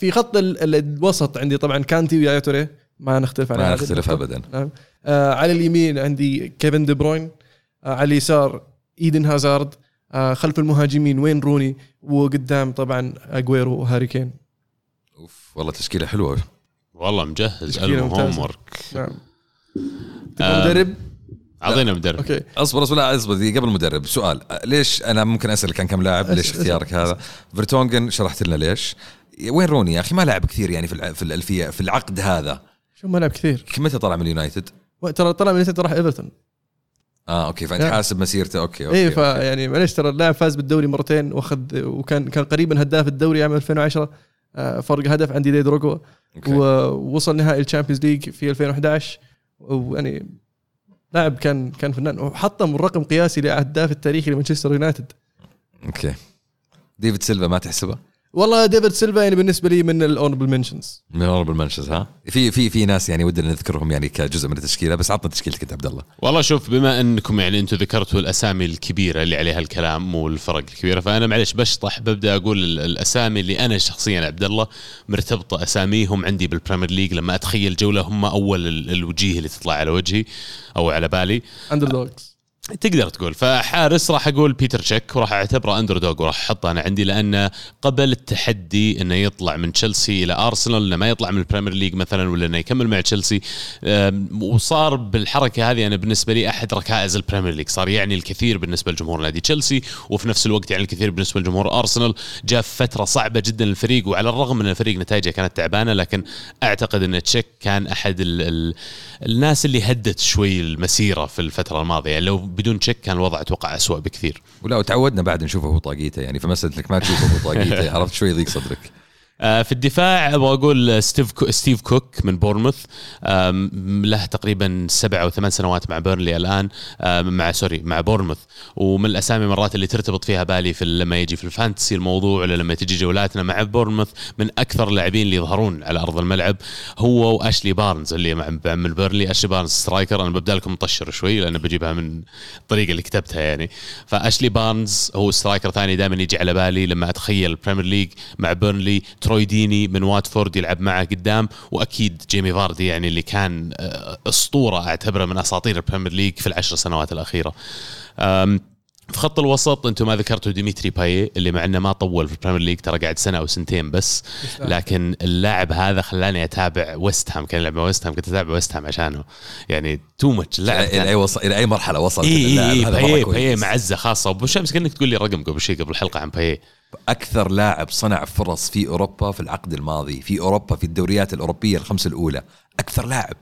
في خط ال- ال- الوسط عندي طبعا كانتي ويايا توري. ما نختلف على ما نختلف. ابدا. نعم. آه على اليمين عندي كيفن دي بروين. على اليسار إيدن هازارد. خلف المهاجمين وين روني وقدام طبعا أجويرو وهاري كين. أوف والله تشكيله حلوة. والله مجهز ممتازة. homework نعم. آه. مدرب؟ اعطينا مدرب. okay. أصبر أصبر لا أصبر دي قبل المدرب. سؤال ليش أنا ممكن اسالك عن كم لاعب؟ ليش اختيارك. هذا؟ فيرتونجن شرحت لنا ليش. وين روني يا أخي؟ ما لعب كثير يعني في في الألفية في العقد هذا. شو ما لعب كثير. متى طلع من اليونايتد ترى طلع من يونايتد راح إيفرتون. آه okay فأنت نعم. حاسب مسيرته. okay okay اي. فيعني معليش ترى اللاعب فاز بالدوري مرتين واخذ وكان كان قريبا هداف الدوري عام 2010 آه فرق هدف عن ديدييه دروجبا. ووصل نهائي الشامبيونز ليج في 2011 ويعني لاعب كان كان فنان. وحطم رقم قياسي لهداف التاريخي لمانشستر يونايتد. okay. ديفيد سيلفا ما تحسبه؟ والله ديفيد سيلفا يعني بالنسبة لي من ال honorable mentions من honorable mentions ها؟ في في في ناس يعني ودنا نذكرهم يعني كجزء من التشكيلة بس عطنا تشكيلتك انت عبد الله. والله شوف بما انكم يعني أنتم ذكرتوا الأسامي الكبيرة اللي عليها الكلام والفرق الكبيرة فأنا معلش بشطح ببدأ أقول الأسامي اللي أنا شخصيا عبد الله مرتبطة أساميهم عندي بالبريمير ليج لما أتخيل جولة هم أول الوجيه اللي تطلع على وجهي أو على بالي. underdogs تقدر تقول. فحارس راح أقول بيتر تشيك وراح أعتبره underdog وراح أحطه أنا عندي لأنه قبل التحدي إنه يطلع من تشيلسي إلى أرسنال إنه ما يطلع من البريمير ليج مثلا ولا إنه يكمل مع تشيلسي وصار بالحركة هذه أنا بالنسبة لي أحد ركائز البريمير ليج. صار يعني الكثير بالنسبة لجمهور نادي تشيلسي وفي نفس الوقت يعني الكثير بالنسبة لجمهور أرسنال. جاء فترة صعبة جدا للفريق وعلى الرغم من الفريق نتائجه كانت تعبانة لكن أعتقد إن تشيك كان أحد ال ال الناس اللي هدت شوي المسيرة في الفترة الماضية. لو بدون تشيك كان الوضع أتوقع اسوء بكثير. ولا وتعودنا بعد نشوفه هو وطاقيته يعني فمساله انك ما تشوفه هو وطاقيته *laughs* عرفت شوي يضيق صدرك. في الدفاع أبغى أقول ستيف كو ستيف كوك من بورنموث. له تقريبا سبع أو ثمان سنوات مع بيرنلي الآن. مع sorry مع بورنموث. ومن الأسامي مرات اللي ترتبط فيها بالي في لما يجي في ال fantasy الموضوع ولا لما تجي جولاتنا مع بورنموث من أكثر اللاعبين اللي يظهرون على أرض الملعب هو وأشلي بارنز اللي مع من بيرنلي. أشلي بارنز striker. أنا ببدأ لكم مطشر شوي لأن بجيبها من الطريقة اللي كتبتها يعني. فأشلي بارنز هو striker ثاني دائما يجي على بالي لما أتخيل البريمير ليج مع بيرنلي. تروي ديني من واتفورد يلعب معه قدام وأكيد جيمي فاردي يعني اللي كان آه، أسطورة أعتبره من أساطير البريمير ليج في العشر سنوات الأخيرة. في خط الوسط أنتم ما ذكرتوا ديمتري باي اللي مع إنه ما طول في البريمير ليج ترى قاعد سنة أو سنتين بس لكن اللاعب هذا خلاني أتابع ويست هام كان يلعب ويست هام كنت أتابع ويست هام عشانه. يعني too much اللاعب إلى أي وصل إلى أي مرحلة وصل اي اي باي معزة خاصة. وشامسي كانك تقول لي رقم قبل شيء قبل الحلقة عن باي أكثر لاعب صنع فرص في أوروبا في العقد الماضي في أوروبا في الدوريات الأوروبية الخمس الأولى. أكثر لاعب.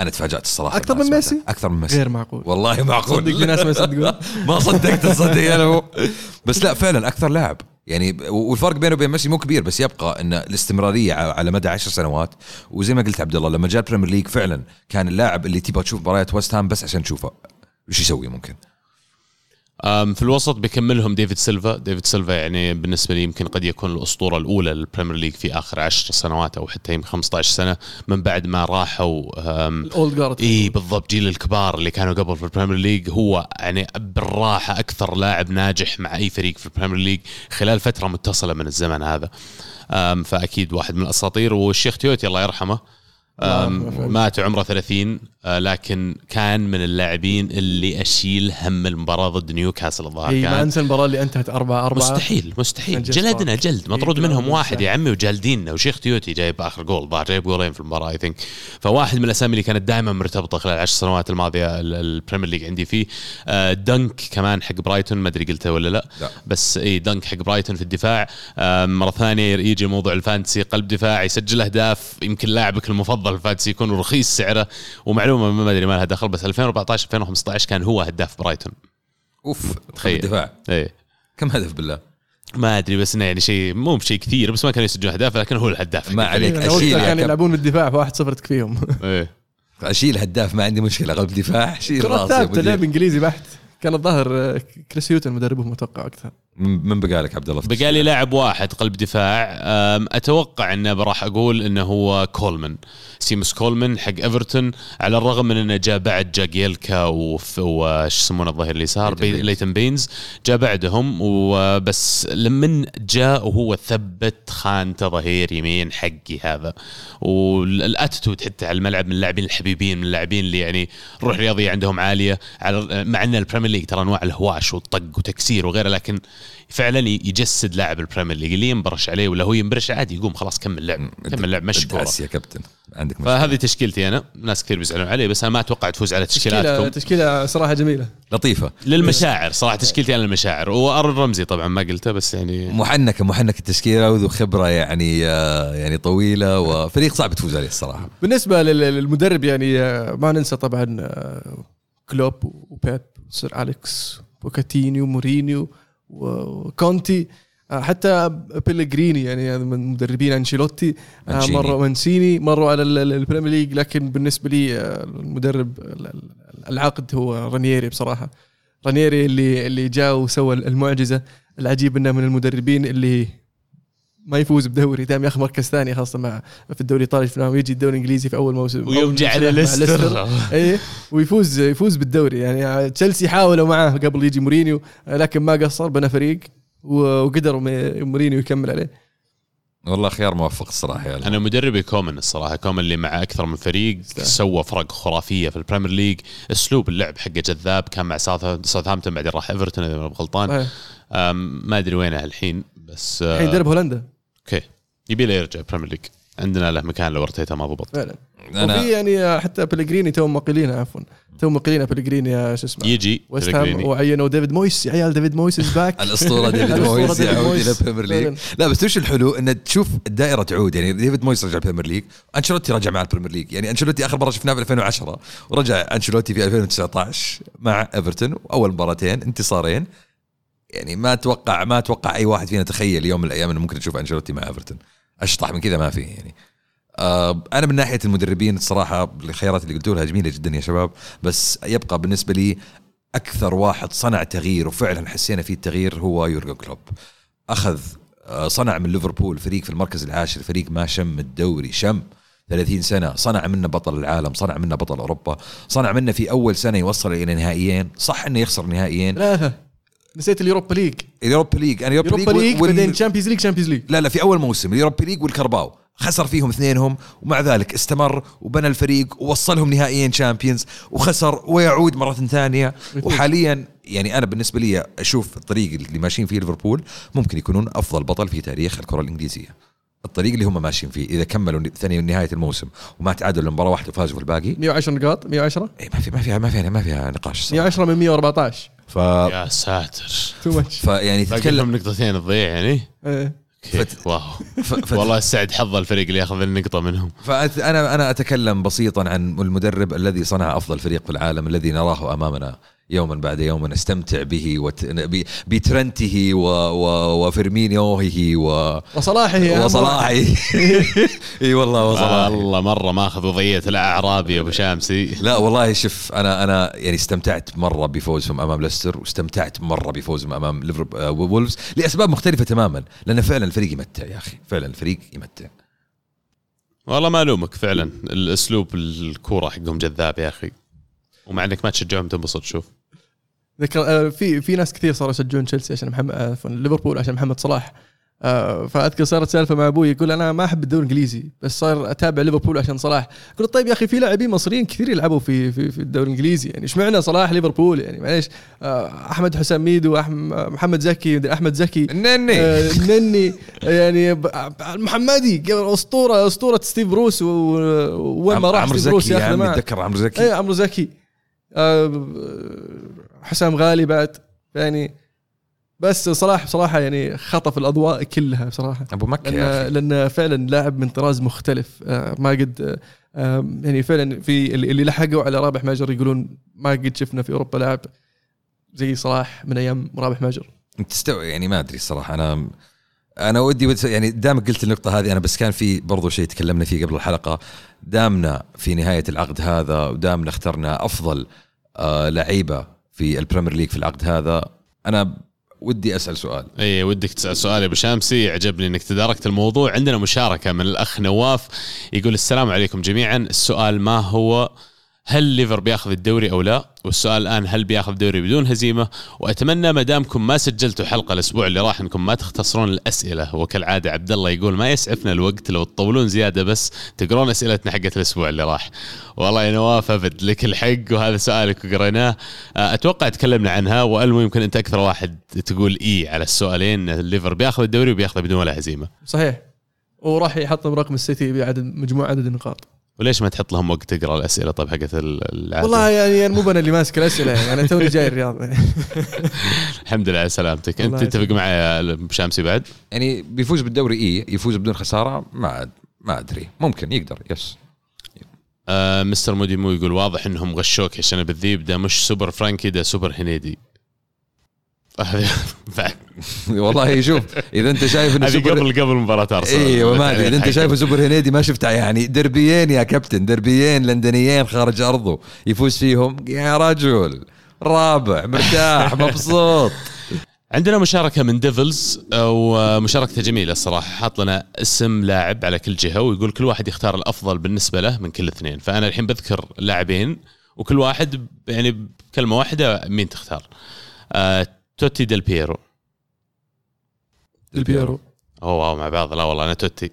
أنا تفاجأت الصراحة أكثر من ميسي؟ أكثر من ميسي. غير معقول. والله معقول. صدق في ناس ما يصدقون ما صدقت تصدق أنا بس لا فعلا أكثر لاعب. يعني والفرق بينه وبين ميسي مو كبير بس يبقى ان الاستمرارية على مدى عشر سنوات. وزي ما قلت عبد الله لما جاء البريمير ليج فعلا كان اللاعب اللي تبغى تشوف مباريات ويست هام بس عشان تشوفه. وش يسوي ممكن؟ في الوسط بيكملهم ديفيد سيلفا. ديفيد سيلفا يعني بالنسبة لي يمكن قد يكون الأسطورة الأولى للبريمير ليج في آخر 10 سنوات أو حتى يمكن 15 سنة من بعد ما راحوا ال old guard إي بالضبط جيل الكبار اللي كانوا قبل في البريمير ليج. هو يعني بالراحة أكثر لاعب ناجح مع أي فريق في البريمير ليج خلال فترة متصلة من الزمن هذا. فأكيد واحد من الأساطير. والشيخ تيوتي الله يرحمه. مات عمره 30 آه، لكن كان من اللاعبين اللي أشيل هم المباراة ضد نيوكاسل الظاهر. كان ما أنسى المباراة اللي انتهت 4 4 مستحيل مستحيل. جلدنا جلد. مطرود منهم واحد يا عمي وجالديننا وشيخ تيوتي جايب آخر جول ظاهر جايب جولين في المباراة I think فواحد من الأسامي اللي كانت دائما مرتبطة خلال العشر سنوات الماضية البريمير ليج عندي فيه آه، دنك كمان حق برايتون. ما أدري قلته ولا لا, لا. بس إي دنك حق برايتون في الدفاع. مرة ثانية يجي موضوع ال fantasy قلب دفاع يسجل أهداف يمكن لاعبك المفضل ال fantasy يكون رخيص سعره ومعلومة ما أدري ما لها دخل بس 2014 2015 كان هو هداف برايتون. أوف تخيل. الدفاع إيه. كم هدف بالله؟ ما أدري بس إنه يعني شيء مو بشيء كثير بس ما كانوا يسجلون أهداف لكن هو الهداف. ما عليك أشيل كان يلعبون بالدفاع فواحد صفر تكفيهم. إيه. أشيل هداف ما عندي مشكلة قلب دفاع شيل راسي لعب إنجليزي بحت. كان الظاهر آه، كريس هيوتن مدربهم أتوقع أكثر. من بقالك عبد الله بقالي لاعب واحد قلب دفاع. أتوقع إنه راح أقول إنه هو كولمان. سيمس كولمان حق إيفرتون على الرغم من إنه جاء بعد جاكيلكا وش يسمونه الظهير اليسار؟ بي ليتون بينز جاء بعدهم وبس لما جاء وهو ثبت خانة ظهير يمين حقي هذا. وال attitude حتى على الملعب من اللاعبين الحبيبين من اللاعبين اللي يعني روح رياضية عندهم عالية. على مع إن البريمير ليج ترى أنواع الهواش والطق وتكسير وغيره لكن فعلا يجسد لاعب البريمير ليج. اللي ينبرش عليه ولا هو ينبرش عادي يقوم خلاص كمل لعب كمل لعب مشي كورة. يا كابتن عندك مشكلة. فهذه تشكيلتي أنا. ناس كثير بيزعلون علي بس أنا ما أتوقع تفوز على تشكيلاتكم. تشكيلة, تشكيلة صراحة جميلة. لطيفة. للمشاعر صراحة تشكيلتي أنا للمشاعر. وآرون رمزي طبعا ما قلته بس يعني محنك محنك التشكيلة وذو خبرة يعني آه، يعني طويلة وفريق صعب تفوز عليه الصراحة. بالنسبة للمدرب يعني آه، ما ننسى طبعا آه، كلوب وبيب سير أليكس بوكاتينيو مورينيو. وكونتي آه، حتى بيلغريني يعني من مدربين أنشيلوتي آه، مروا مانسيني مروا على البريمير ليج لكن بالنسبة لي آه، المدرب العقد هو رانييري بصراحة. رانييري اللي اللي جاء وسوى المعجزة العجيب إنه من المدربين اللي ما يفوز بدوري دائما ياخذ مركز ثاني خاصة مع في الدوري الإيطالي شفناه يجي الدوري الإنجليزي في أول موسم. ويوم جاء على ليستر. *laughs* اي ويفوز يفوز بالدوري. يعني تشيلسي حاولوا معاه قبل يجي مورينيو لكن ما قصر بنى فريق وقدر مورينيو يكمل عليه. والله خيار موفق الصراحة يعني. أنا مدربي كومان الصراحة كومان اللي مع أكثر من فريق سوى فرق خرافية في البريمير ليج. أسلوب اللعب حقه جذاب كان مع ساوثهامبتون بعدين راح إيفرتون إذا ما غلطان ما أدري وينه الحين بس الحين يدرب هولندا. أوكي. يبي له يرجع بريمير ليج عندنا له مكان لو أرتيتا ما ضبط. فعلا. أنا وفي يعني حتى بلغريني تو مقيلين عفوا. تو مقيلين بلغريني شو اسمه يجي ويست هام وعينوا ديفيد مويس يا عيال ديفيد مويس is back الأسطورة ديفيد مويس يعود إلى البريمير ليج لا بس وش الحلو؟ إن تشوف الدائرة تعود. يعني ديفيد مويس رجع البريمير ليج انشلوتي رجع مع البريمير ليج يعني انشلوتي آخر مرة شفناه في 2010 ورجع انشلوتي في 2019 مع ايفرتون واول مباراتين انتصارين. يعني ما أتوقع ما أتوقع أي واحد فينا تخيل يوم من الأيام إنه ممكن نشوف انشلوتي مع إيفرتون. أشطح من كذا ما في يعني. آه أنا من ناحية المدربين الصراحة الخيارات اللي قلتوا لها جميلة جدا يا شباب بس يبقى بالنسبة لي أكثر واحد صنع تغيير وفعلا حسينا فيه التغيير هو يورجن كلوب. أخذ آه صنع من ليفربول فريق في المركز العاشر فريق ما شم الدوري شم 30 سنة صنع منه بطل العالم صنع منه بطل أوروبا صنع منه في أول سنة يوصل إلى نهائيين صح إنه يخسر نهائيين؟ ثلاثة نسيت اليوروبا ليج اليوروبا ليج أنا اليوروبا ليج وال... بعدين تشامبيونز ليج تشامبيونز ليج لا لا في أول موسم اليوروبا ليج والكاراباو. خسر فيهم اثنينهم ومع ذلك استمر وبنى الفريق ووصلهم نهائيين شامبيونز وخسر ويعود مرة ثانية. وحاليا يعني أنا بالنسبة لي أشوف الطريق اللي ماشيين فيه ليفربول ممكن يكونون أفضل بطل في تاريخ الكرة الإنجليزية. الطريق اللي هم ماشيين فيه. إذا كملوا ثاني نهاية الموسم وما تعادلوا المباراة واحدة وفازوا في الباقي. 110 نقاط؟ 110 اي ما في ما فيها ما فيها ما فيها نقاش صراحة. 110 من 114 ف يا ساتر. too much فيعني تتكلم نقطتين تضيع يعني؟ إيه. فت... wow. فت... والله السعد حظ الفريق اللي ياخذ النقطة منهم. فانا أنا أتكلم بسيطا عن المدرب الذي صنع أفضل فريق في العالم الذي نراه أمامنا. يوما بعد يوم نستمتع به وت... بترنته و... و... وفيرمينيوه و... وصلاحه وصلاحه. *laughs* إي والله وصلاحه. والله مرة ماخذ وضعية الاعرابي أبو شامسي. لا والله شوف أنا أنا يعني استمتعت مرة بفوزهم أمام ليستر واستمتعت مرة بفوزهم أمام ليفربول وولفز لأسباب مختلفة تماما لأن فعلا الفريق يمتع يا أخي فعلا الفريق يمتع. والله ما ألومك فعلا الأسلوب الكورة حقهم جذاب يا أخي. ومع إنك ما تشجعهم تنبسط شوف. ذكر آه، في في ناس كثير صاروا يشجعون تشيلسي عشان محمد آه، ليفربول عشان محمد صلاح. آه، فأذكر صارت سالفة مع أبوي يقول أنا ما أحب الدوري الإنجليزي بس صار أتابع ليفربول عشان صلاح. قلت طيب يا أخي في لاعبين مصريين كثير يلعبوا في في, في الدوري الإنجليزي يعني إيش معنى صلاح ليفربول؟ يعني معليش أحمد حسام ميدو محمد زكي أحمد زكي. النني. النني. يعني المحمدي أسطورة أسطورة ستيف بروس وين ما راح ستيف بروس ياخذ معه تذكر عمرو زكي؟ اي عمرو زكي. حسام غالي بعد يعني بس صلاح بصراحه يعني خطف الأضواء كلها بصراحة. أبو مكة لأن, يا أخي. لأن فعلا لاعب من طراز مختلف. آه، ما قد آه، يعني فعلا في اللي لحقوا على رابح ماجر يقولون ما قد شفنا في أوروبا لاعب زي صلاح من أيام رابح ماجر. تستوعب يعني ما أدري الصراحه أنا أنا ودي يعني دامك قلت النقطة هذه أنا بس كان في برضو شيء تكلمنا فيه قبل الحلقة. دامنا في نهاية العقد هذا ودامنا اخترنا أفضل آه لعيبة في البريمير ليج في العقد هذا أنا ودي أسأل سؤال. اي ودك تسأل سؤال يا أبو شامسي عجبني إنك تداركت الموضوع. عندنا مشاركة من الأخ نواف يقول السلام عليكم جميعا. السؤال ما هو هل ليفر بياخذ الدوري أو لا؟ والسؤال الآن هل بياخذ الدوري بدون هزيمة؟ وأتمنى ما دامكم ما سجلتوا حلقة الأسبوع اللي راح إنكم ما تختصرون الأسئلة وكالعادة عبد الله يقول ما يسعفنا الوقت لو تطولون زيادة بس تقرون أسئلتنا حقت الأسبوع اللي راح. والله يا نواف أبد لك الحق وهذا سؤالك وقريناه آه، أتوقع تكلمنا عنها والمو يمكن أنت أكثر واحد تقول إي على السؤالين الليفر بياخذ الدوري وبياخذه بدون ولا هزيمة. صحيح وراح يحطم رقم السيتي بعدد مجموع عدد النقاط. وليش ما تحط لهم وقت تقرأ الأسئلة؟ طيب حقت العادة. والله يعني مو أنا اللي ماسك الأسئلة يعني أنا توني جاي الرياض. *laughs* الحمد لله على سلامتك. أنت تتفق معي بشامسي بعد؟ يعني بيفوز بالدوري إي يفوز بدون خسارة ما ما أدري. ممكن يقدر yes. آه مستر مودي مو يقول واضح إنهم غشوك يا شنب الذيب ده مش سوبر فرانكي ده سوبر هنيدي. *laughs* والله شوف إذا أنت شايف إنه سوبر قبل قبل مباراة أرسنال. أيوه ما أدري إذا أنت شايفه سوبر هنيدي ما شفتها يعني دربيين يا كابتن دربيين لندنيين خارج أرضه يفوز فيهم يا رجل. رابع مرتاح *laughs* مبسوط. عندنا مشاركة من ديفلز ومشاركته جميلة الصراحة. حاط لنا اسم لاعب على كل جهة ويقول كل واحد يختار الأفضل بالنسبة له من كل اثنين. فأنا الحين بذكر لاعبين وكل واحد يعني بكلمة واحدة مين تختار؟ آه توتي ديل بيرو. ديل بيرو. أوه wow مع بعض. لا والله أنا توتي.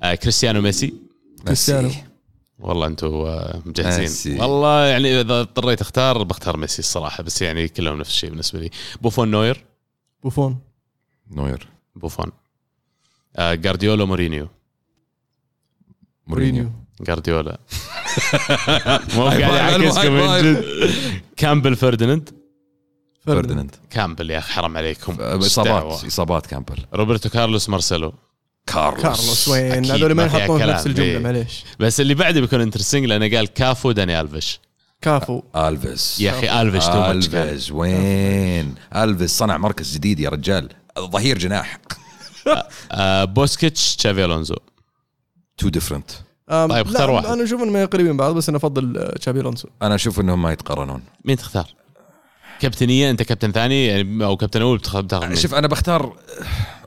آه كريستيانو ميسي. كريستيانو. ميسي. والله أنتم آه، مجهزين. ميسي. والله يعني إذا اضطريت أختار بختار ميسي الصراحة بس يعني كلهم نفس الشيء بالنسبة لي. بوفون نوير. بوفون. نوير. بوفون. آه جارديولا مورينيو. مورينيو. جارديولا. *laughs* مو قاعد يعكسكم من جد. كامبل فرديناند فرديناند كامبل يا أخي حرام عليكم. إصابات. إصابات كامبل. روبرتو كارلوس مارسيلو. كارلوس. كارلوس وين؟ هذول ما يحطون في. نفس الجملة إيه. معليش. بس اللي بعده بيكون interesting لأنه قال كافو داني ألفيش. كافو. ألفيش. يا أخي ألفيش too much كان. ألفيش وين؟ ألفيش صنع مركز جديد يا رجال. ظهير جناح. آه بوسكيتس تشابي ألونزو. too different طيب، اختار واحد. أنا أشوف إنهم قريبين من بعض بس أنا أفضل آه، تشابي الونسو أنا أشوف إنهم ما يتقارنون. مين تختار؟ كابتنية أنت كابتن ثاني يعني أو كابتن أول بتاخذ بتاخذ؟ شوف أنا بختار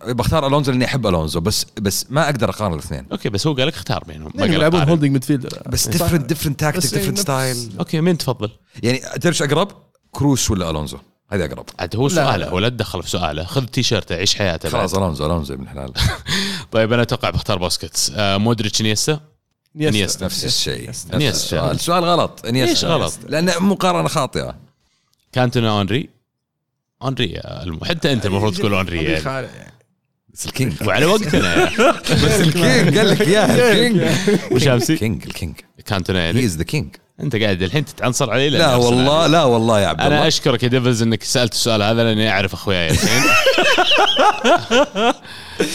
بختار ألونزو لأني أحب ألونزو بس بس ما أقدر أقارن الاثنين okay بس هو قال لك اختار بينهم ما يعني قال يلعبون. holding midfielder بس. different different tactic different style أوكي مين تفضل؟ يعني تعرف إيش أقرب؟ كروس ولا ألونزو؟ هذا أقرب عاد هو. سؤاله ولا تدخل في سؤاله خذ تيشيرت عيش حياته خلاص. ألونزو ألونزو يا ابن الحلال *laughs* طيب أنا أتوقع بختار بوسكيتس آه مودريتش نيستا إنيستا. نفس الشيء نفس إنيستا. السؤال غلط إنيستا. ليش غلط؟ لأن مقارنة خاطئة كانتونا هونري. هونري حتى أنت المفروض تقول هونري يعني. يعني. بس ال king. *laughs* وعلى وقتنا. *laughs* بس الكينج قال لك اياها *laughs* الكينج. وشامسي الكينج الكينج. كانتونا هي يعني is the king أنت قاعد الحين تتعنصر علي لا. والله لا والله يا عبد أنا الله. أشكرك يا ديفلز إنك سألت السؤال هذا لأني أعرف أخوياي الحين.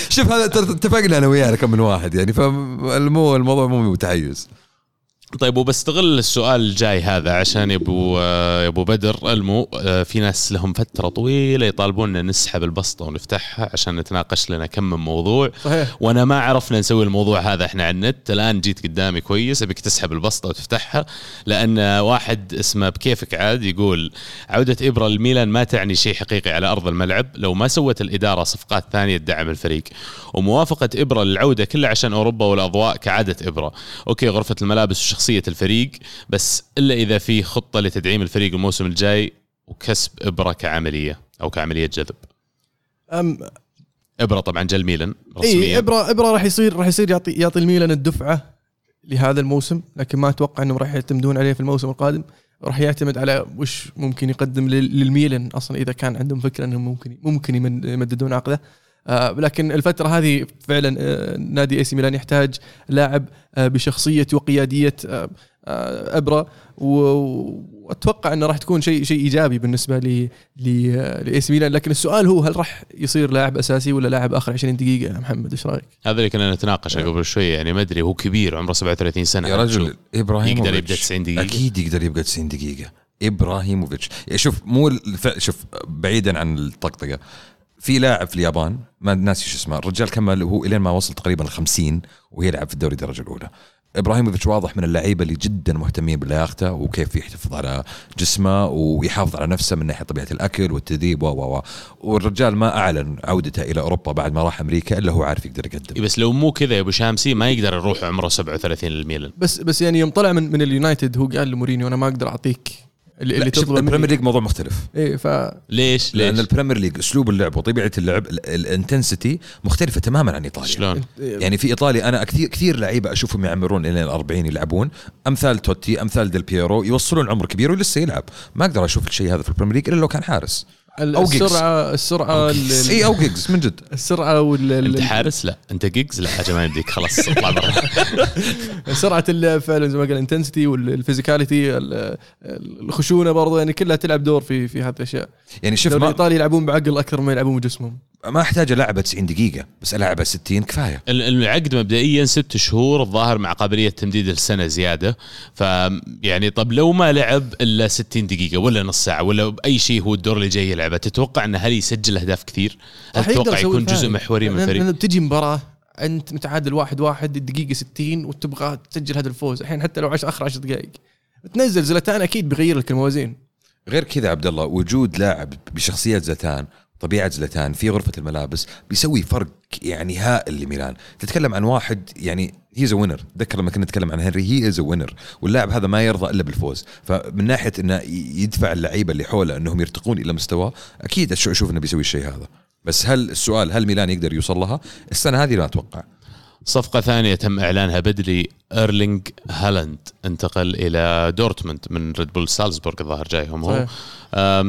شوف هذا اتفقنا أنا وياه كم من واحد يعني فالمو الموضوع مو متحيز. طيب وبستغل السؤال الجاي هذا عشان يا أبو يا أبو بدر ألمو آه، في ناس لهم فترة طويلة يطالبوننا نسحب البسطة ونفتحها عشان نتناقش لنا كم من موضوع. صحيح. وأنا ما عرفنا نسوي الموضوع هذا إحنا على النت. الآن جيت قدامي كويس أبيك تسحب البسطة وتفتحها لأن واحد اسمه بكيفك عاد يقول عودة إبرة الميلان ما تعني شيء حقيقي على أرض الملعب. لو ما سوت الإدارة صفقات ثانية تدعم الفريق. وموافقة إبرة للعودة كلها عشان أوروبا والأضواء كعادة إبرة. okay غرفة الملابس وشخصيه الفريق بس إلا إذا في خطة لتدعيم الفريق الموسم الجاي وكسب إبرة كعملية أو كعملية جذب. أم إبرة طبعا جا الميلان رسميا. إي ابره إبرة راح يصير راح يصير يعطي يعطي الميلان الدفعة لهذا الموسم لكن ما أتوقع إنهم راح يعتمدون عليه في الموسم القادم. راح يعتمد على وش ممكن يقدم لل- للميلان أصلا إذا كان عندهم فكرة إنهم ممكن ممكن يمد- يمددون عقده. لكن الفترة هذه فعلا آه نادي AC ميلان يحتاج لاعب آه بشخصية وقيادية آه آه أبرة. واتوقع إنه راح تكون شيء شيء إيجابي بالنسبة ل ل AC ميلان. لكن السؤال هو هل راح يصير لاعب أساسي ولا لاعب آخر 20 دقيقة؟ يا محمد إيش رأيك؟ هذا اللي كنا نتناقش قبل شوي يعني ما أدري هو كبير عمره 37 سنة. يا. رجل إبراهيم يقدر يبدأ 90 دقيقة؟ أكيد يقدر يبقى 90 دقيقة. إبراهيموفيتش. شوف مو الف... شوف بعيدا عن الطقطقة. في لاعب في اليابان ما ناسي شو اسمه الرجال كمل وهو إلين ما وصل تقريبا ال 50 وهو يلعب في الدوري الدرجه الأولى. إبراهيموفيتش واضح من اللعيبة اللي جدا مهتمين بلياقته وكيف يحتفظ على جسمه ويحافظ على نفسه من ناحية طبيعة الأكل والتدريب و و و. والرجال ما أعلن عودته إلى أوروبا بعد ما راح أمريكا إلا هو عارف يقدر يقدم. إيه بس لو مو كذا يا أبو شامسي ما يقدر يروح عمره 37 للميلان. بس بس يعني يوم طلع من من اليونايتد هو قال لمورينيو أنا ما أقدر أعطيك اللي, تطلبه ال Premier League موضوع مختلف. إيه ف ليش؟ لأن ليش ال Premier League أسلوب اللعب وطبيعة اللعب ال- ال intensity مختلفة تماما عن إيطاليا. شلون؟ يعني في إيطاليا أنا كثير كثير لعيبة أشوفهم يعمرون إلى ال 40 يلعبون. أمثال توتي أمثال ديل بيرو يوصلون عمر كبير ولسه يلعب. ما أقدر أشوف الشيء هذا في ال Premier League إلا لو كان حارس. أو. السرعه السرعة ال- إي أو جيجز من جد. السرعة وال أنت حارس؟ لا. أنت جيجز لا أجل ما يمديك خلاص اطلع برا. *laughs* سرعة اللعب فعلا زي ما قال ال intensity وال physicality ال- الخشونة برضو يعني كلها تلعب دور في في هذه الأشياء. يعني شوف الإيطالي يلعبون بعقل أكثر ما يلعبون بجسمهم. ما أحتاج العبه 90 دقيقة بس العبه 60 كفاية. ال- العقد مبدئيا ست شهور الظاهر مع قابلية تمديد السنة زيادة. ف يعني طب لو ما لعب إلا 60 دقيقة ولا نص ساعة ولا بأي شيء هو الدور اللي جاي يلعبه تتوقع انه هل يسجل أهداف كثير؟ هل تتوقع يكون الفارق. جزء محوري من الفريق؟ بتجي مباراة أنت متعادل واحد واحد الدقيقه 60 وتبغى تسجل هذا الفوز الحين حتى لو عش آخر 10 دقائق تنزل زلتان أكيد بيغير لك الموازين غير كذا عبد الله وجود لاعب بشخصيه زتان طبيعة زلتان في غرفة الملابس بيسوي فرق يعني هائل لميلان. تتكلم عن واحد يعني هيز وينر تذكر لما كنا نتكلم عن هنري هي از وينر واللاعب هذا ما يرضى إلا بالفوز. فمن ناحية إنه يدفع اللعيبة اللي حوله إنهم يرتقون إلى مستواه أكيد أشوف إنه بيسوي الشيء هذا. بس هل السؤال هل ميلان يقدر يوصل لها؟ السنة هذه ما أتوقع. صفقة ثانية تم إعلانها بدري. إيرلينج هالاند انتقل إلى دورتموند من ريد بول سالزبورغ الظاهر جايهم هو.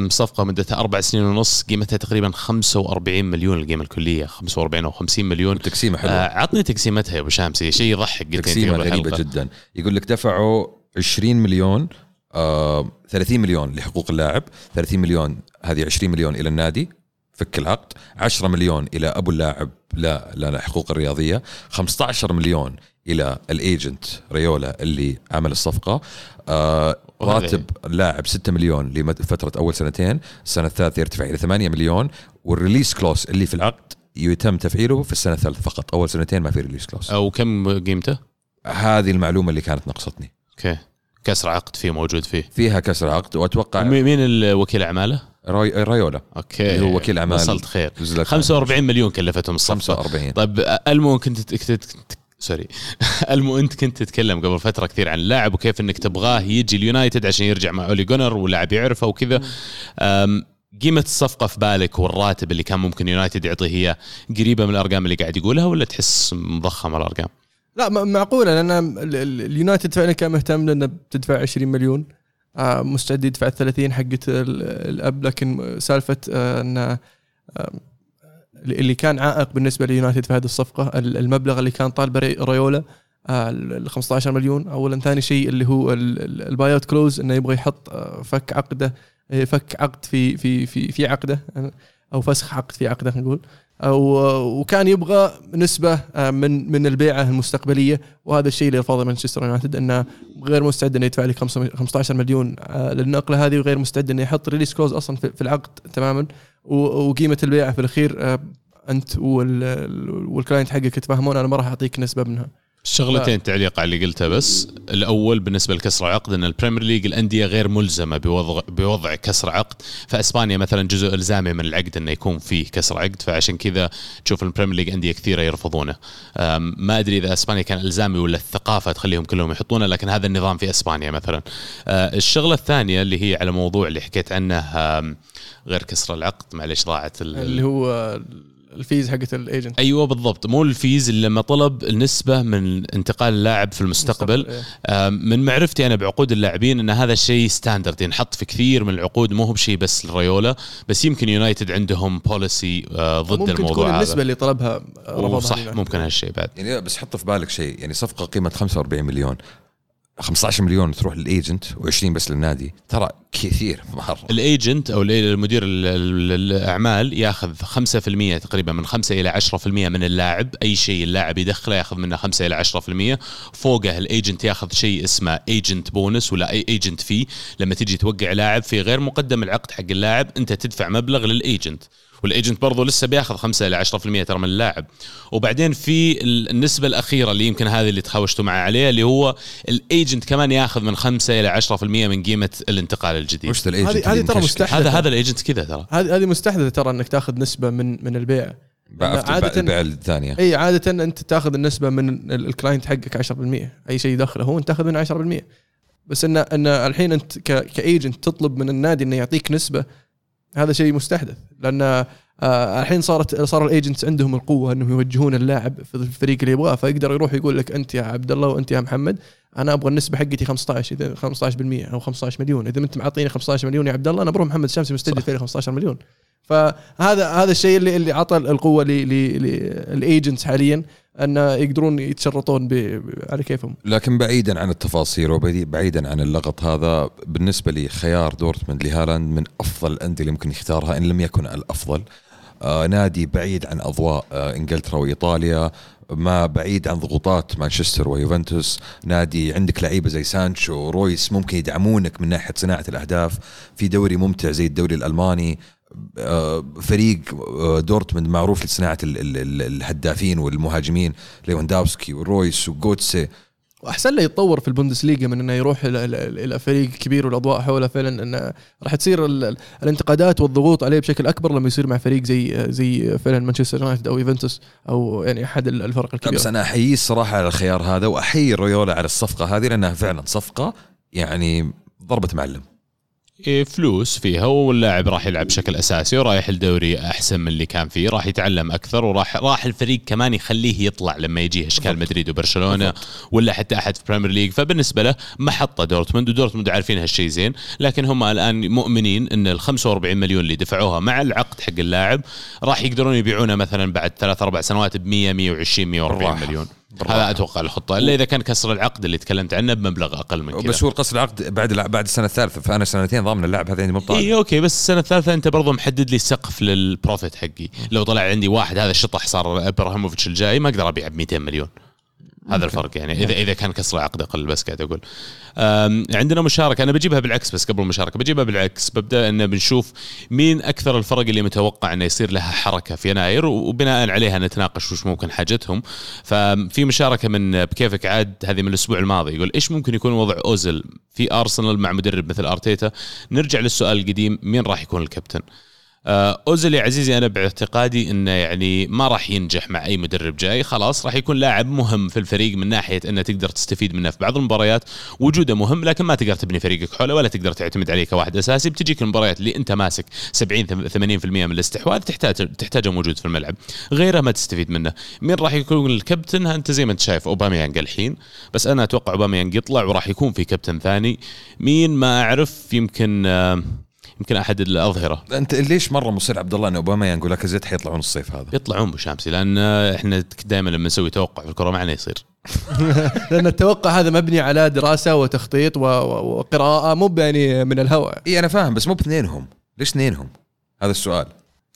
صفقة مدتها أربع سنين ونص قيمتها تقريبا 45 مليون القيمة الكلية. 45 أو 50 مليون. تقسيمة حلوة. آه عطني تقسيمتها يا أبو شامسي شيء يضحك تقسيمة غريبة جدا. يقول لك دفعوا 20 مليون آه 30 مليون لحقوق اللاعب 30 مليون هذه 20 مليون إلى النادي. فك العقد. 10 مليون إلى أبو اللاعب لا لا حقوق الرياضية. 15 مليون إلى ال agent رايولا اللي عمل الصفقة. آه راتب اللاعب 6 مليون لفتره أول سنتين. السنة الثالثة يرتفع إلى 8 مليون. وال release clause اللي في العقد يتم تفعيله في السنة الثالثة فقط. أول سنتين ما في release clause أو كم قيمته؟ هذه المعلومة اللي كانت نقصتني. okay. كسر عقد فيه موجود فيه. فيها كسر عقد وأتوقع مين الوكيل أعماله؟ راي رايولا okay. هو وكيل أعمال. وصلت خير. 45 مليون كلفتهم الصفقة. 45 طيب ألمو كنت سوري. *laughs* ألمو أنت كنت تتكلم قبل فترة كثير عن اللاعب وكيف إنك تبغاه يجي اليونايتد عشان يرجع مع أولي جونار واللاعب يعرفه وكذا. قيمة الصفقة في بالك والراتب اللي كان ممكن يونايتد يعطيه هي قريبة من الأرقام اللي قاعد يقولها ولا تحس مضخمة الأرقام؟ لا معقولة لأن اليونايتد فعلا كان مهتم لأنه بتدفع 20 مليون. مستعد يدفع ال 30 حقت الأب لكن سالفة آه، إن آه، اللي كان عائق بالنسبة ليونايتد في هذه الصفقة المبلغ اللي كان طالبه ريولا ال 15 مليون. اولا ثاني شيء اللي هو ال buyout clause إنه يبغى يحط فك عقده فك عقد في في في في عقده أو فسخ عقد في عقده نقول. وكان يبغى نسبة آه، من من البيعة المستقبلية. وهذا الشيء اللي رفضه مانشستر يونايتد إنه غير مستعد إنه يدفع لك 15 مليون آه، للنقلة هذه وغير مستعد إنه يحط release clause أصلا في العقد تماما. وقيمة البيعة في الأخير آه، أنت وال client حقك تفهمون أنا ما راح أعطيك نسبة منها. شغلتين تعليق على اللي قلته بس. الأول بالنسبة لكسر العقد إن البريمير ليج الأندية غير ملزمة بوضع بوضع كسر عقد. فإسبانيا مثلا جزء إلزامي من العقد إنه يكون فيه كسر عقد. فعشان كذا تشوف البريمير ليج أندية كثيرة يرفضونه. ما أدري إذا إسبانيا كان إلزامي ولا الثقافة تخليهم كلهم يحطونه لكن هذا النظام في إسبانيا مثلا. أه، الشغلة الثانية اللي هي على موضوع اللي حكيت عنه غير كسر العقد معلش ضاعت اللي هو ال fees حقت ال agent أيوه بالضبط. مو ال fees اللي لما طلب النسبة من انتقال اللاعب في المستقبل. إيه. من معرفتي أنا بعقود اللاعبين إن هذا الشيء standard ينحط في كثير من العقود. مو هو بشيء بس الريولا بس يمكن يونايتد عندهم policy آه، ضد ممكن الموضوع تكون النسبة اللي طلبها صح. ممكن هالشيء بعد. يعني بس حط في بالك شيء. يعني صفقة قيمة 45 مليون. 15 مليون تروح لل agent و20 بس للنادي ترى كثير مرة. ال agent أو المدير الأعمال ياخذ 5% تقريبا من 5 إلى 10% من اللاعب أي شيء اللاعب يدخله ياخذ منه 5 إلى 10% فوقه ال agent ياخذ شيء اسمه agent bonus ولا اي agent في لما تجي توقع لاعب في غير مقدم العقد حق اللاعب أنت تدفع مبلغ لل agent. وال agent برضه لسه بياخذ 5 إلى 10% ترى من اللاعب. وبعدين في النسبة الأخيرة اللي يمكن هذه اللي تهاوشتوا معي عليها اللي هو ال agent كمان ياخذ من 5 إلى 10% من قيمة الانتقال الجديد. وش ال agent هذه ترى مستحدثة. هذا هذا ال agent كذا ترى. هذه هذه مستحدثة ترى إنك تاخذ نسبة من من البيع. عادة البيع الثانية. إي عادة أنت تاخذ النسبة من ال client حقك 10% أي شيء يدخله هو أنت تاخذ منه 10% بس ان إن الحين أنت ك agent تطلب من النادي إنه يعطيك نسبة هذا شيء مستحدث لأن آه الحين صارت صار ال agents عندهم القوة إنهم يوجهون اللاعب في الفريق اللي يبغاه فيقدر يروح يقول لك أنت يا عبد الله وأنت يا محمد أنا أبغى النسبة حقتي 15 إذا 15% أو 15 مليون إذا أنت معطيني 15 مليون يا عبد الله أنا بروح محمد الشامسي مستدي لي 15 مليون. فهذا هذا الشيء اللي اللي عطى القوة لل agents حاليا أن يقدرون يتشرطون على كيفهم. لكن بعيدا عن التفاصيل وبعيدا عن اللغط هذا بالنسبة لي خيار دورتموند لهالاند من أفضل الانديه اللي ممكن يختارها إن لم يكن الأفضل. آه نادي بعيد عن أضواء آه إنجلترا وإيطاليا ما بعيد عن ضغوطات مانشستر ويوفنتوس. نادي عندك لعيبة زي سانشو ورويس ممكن يدعمونك من ناحية صناعة الأهداف. في دوري ممتع زي الدوري الألماني. فريق آه، دورتموند معروف لصناعة الهدافين والمهاجمين ليفاندوفسكي ورويس وجوتسي وأحسن له يتطور في البوندسليغا من إنه يروح إلى فريق كبير والأضواء حوله فعلا إنه راح تصير ال- ال- الانتقادات والضغوط عليه بشكل أكبر لما يصير مع فريق زي زي فعلا مانشستر يونايتد أو يوفنتوس أو يعني أحد ال- الفرق بس الكبيرة. أنا احييه الصراحة على الخيار هذا وأحيي رويولا على الصفقة هذه لأنها فعلا صفقة يعني ضربة معلم. فلوس فيها واللاعب راح يلعب بشكل أساسي ورايح الدوري أحسن من اللي كان فيه راح يتعلم أكثر وراح راح الفريق كمان يخليه يطلع لما يجيه أشكال مدريد وبرشلونة ولا حتى أحد في بريمير ليج فبالنسبة له محطة دورتموند ودورتموند عارفين هالشيء زين لكن هم الآن مؤمنين إن ال 45 مليون اللي دفعوها مع العقد حق اللاعب راح يقدرون يبيعونه مثلا بعد ثلاث أربع سنوات ب 100 120 140 بالراحة. مليون. هذا أتوقع الخطة إلا إذا كان كسر العقد اللي تكلمت عنه بمبلغ أقل من كذا. بس هو القصد العقد بعد بعد السنة الثالثة فأنا سنتين ضامن اللاعب هذا عندي مو اي okay بس السنة الثالثة أنت برضو محدد لي سقف لل profit حقي. لو طلع عندي واحد هذا الشطح صار إبراهيموفيتش الجاي ما أقدر ابيع ب 200 مليون. هذا الفرق يعني إذا إذا كان كسر العقد أقل بس قاعد أقول. عندنا مشاركة أنا بجيبها بالعكس بس قبل المشاركة بجيبها بالعكس. ببدأ إن بنشوف مين أكثر الفرق اللي متوقع إنه يصير لها حركة في يناير وبناء عليها نتناقش وش ممكن حاجتهم. ففي مشاركة من بكيفك عاد هذه من الأسبوع الماضي يقول إيش ممكن يكون وضع اوزل في أرسنال مع مدرب مثل أرتيتا؟ نرجع للسؤال القديم مين راح يكون الكابتن؟ أوزيل يا عزيزي أنا باعتقادي إنه يعني ما راح ينجح مع أي مدرب جاي. خلاص راح يكون لاعب مهم في الفريق من ناحية إنه تقدر تستفيد منه في بعض المباريات. وجوده مهم لكن ما تقدر تبني فريقك حوله ولا تقدر تعتمد عليه كواحد أساسي. بتجيك المباريات اللي أنت ماسك 70 80% من الاستحواذ تحتاج تحتاجه موجود في الملعب. غيره ما تستفيد منه. مين راح يكون الكابتن؟ أنت زي ما أنت شايف أوباميانج الحين. بس أنا أتوقع أوباميانج يطلع وراح يكون في كابتن ثاني. مين ما أعرف يمكن آه، يمكن أحد الاظهره أنت ليش مرة مصر عبد الله أن أوباما ينقول لك زيت حيطلعون الصيف هذا؟ يطلعون بشامسي لأن إحنا دائما لما نسوي توقع في الكره معنا يصير. *laughs* لأن التوقع هذا مبني على دراسة وتخطيط وقراءة مو يعني من الهواء. إي أنا فاهم بس مو باثنينهم. ليش اثنينهم؟ هذا السؤال.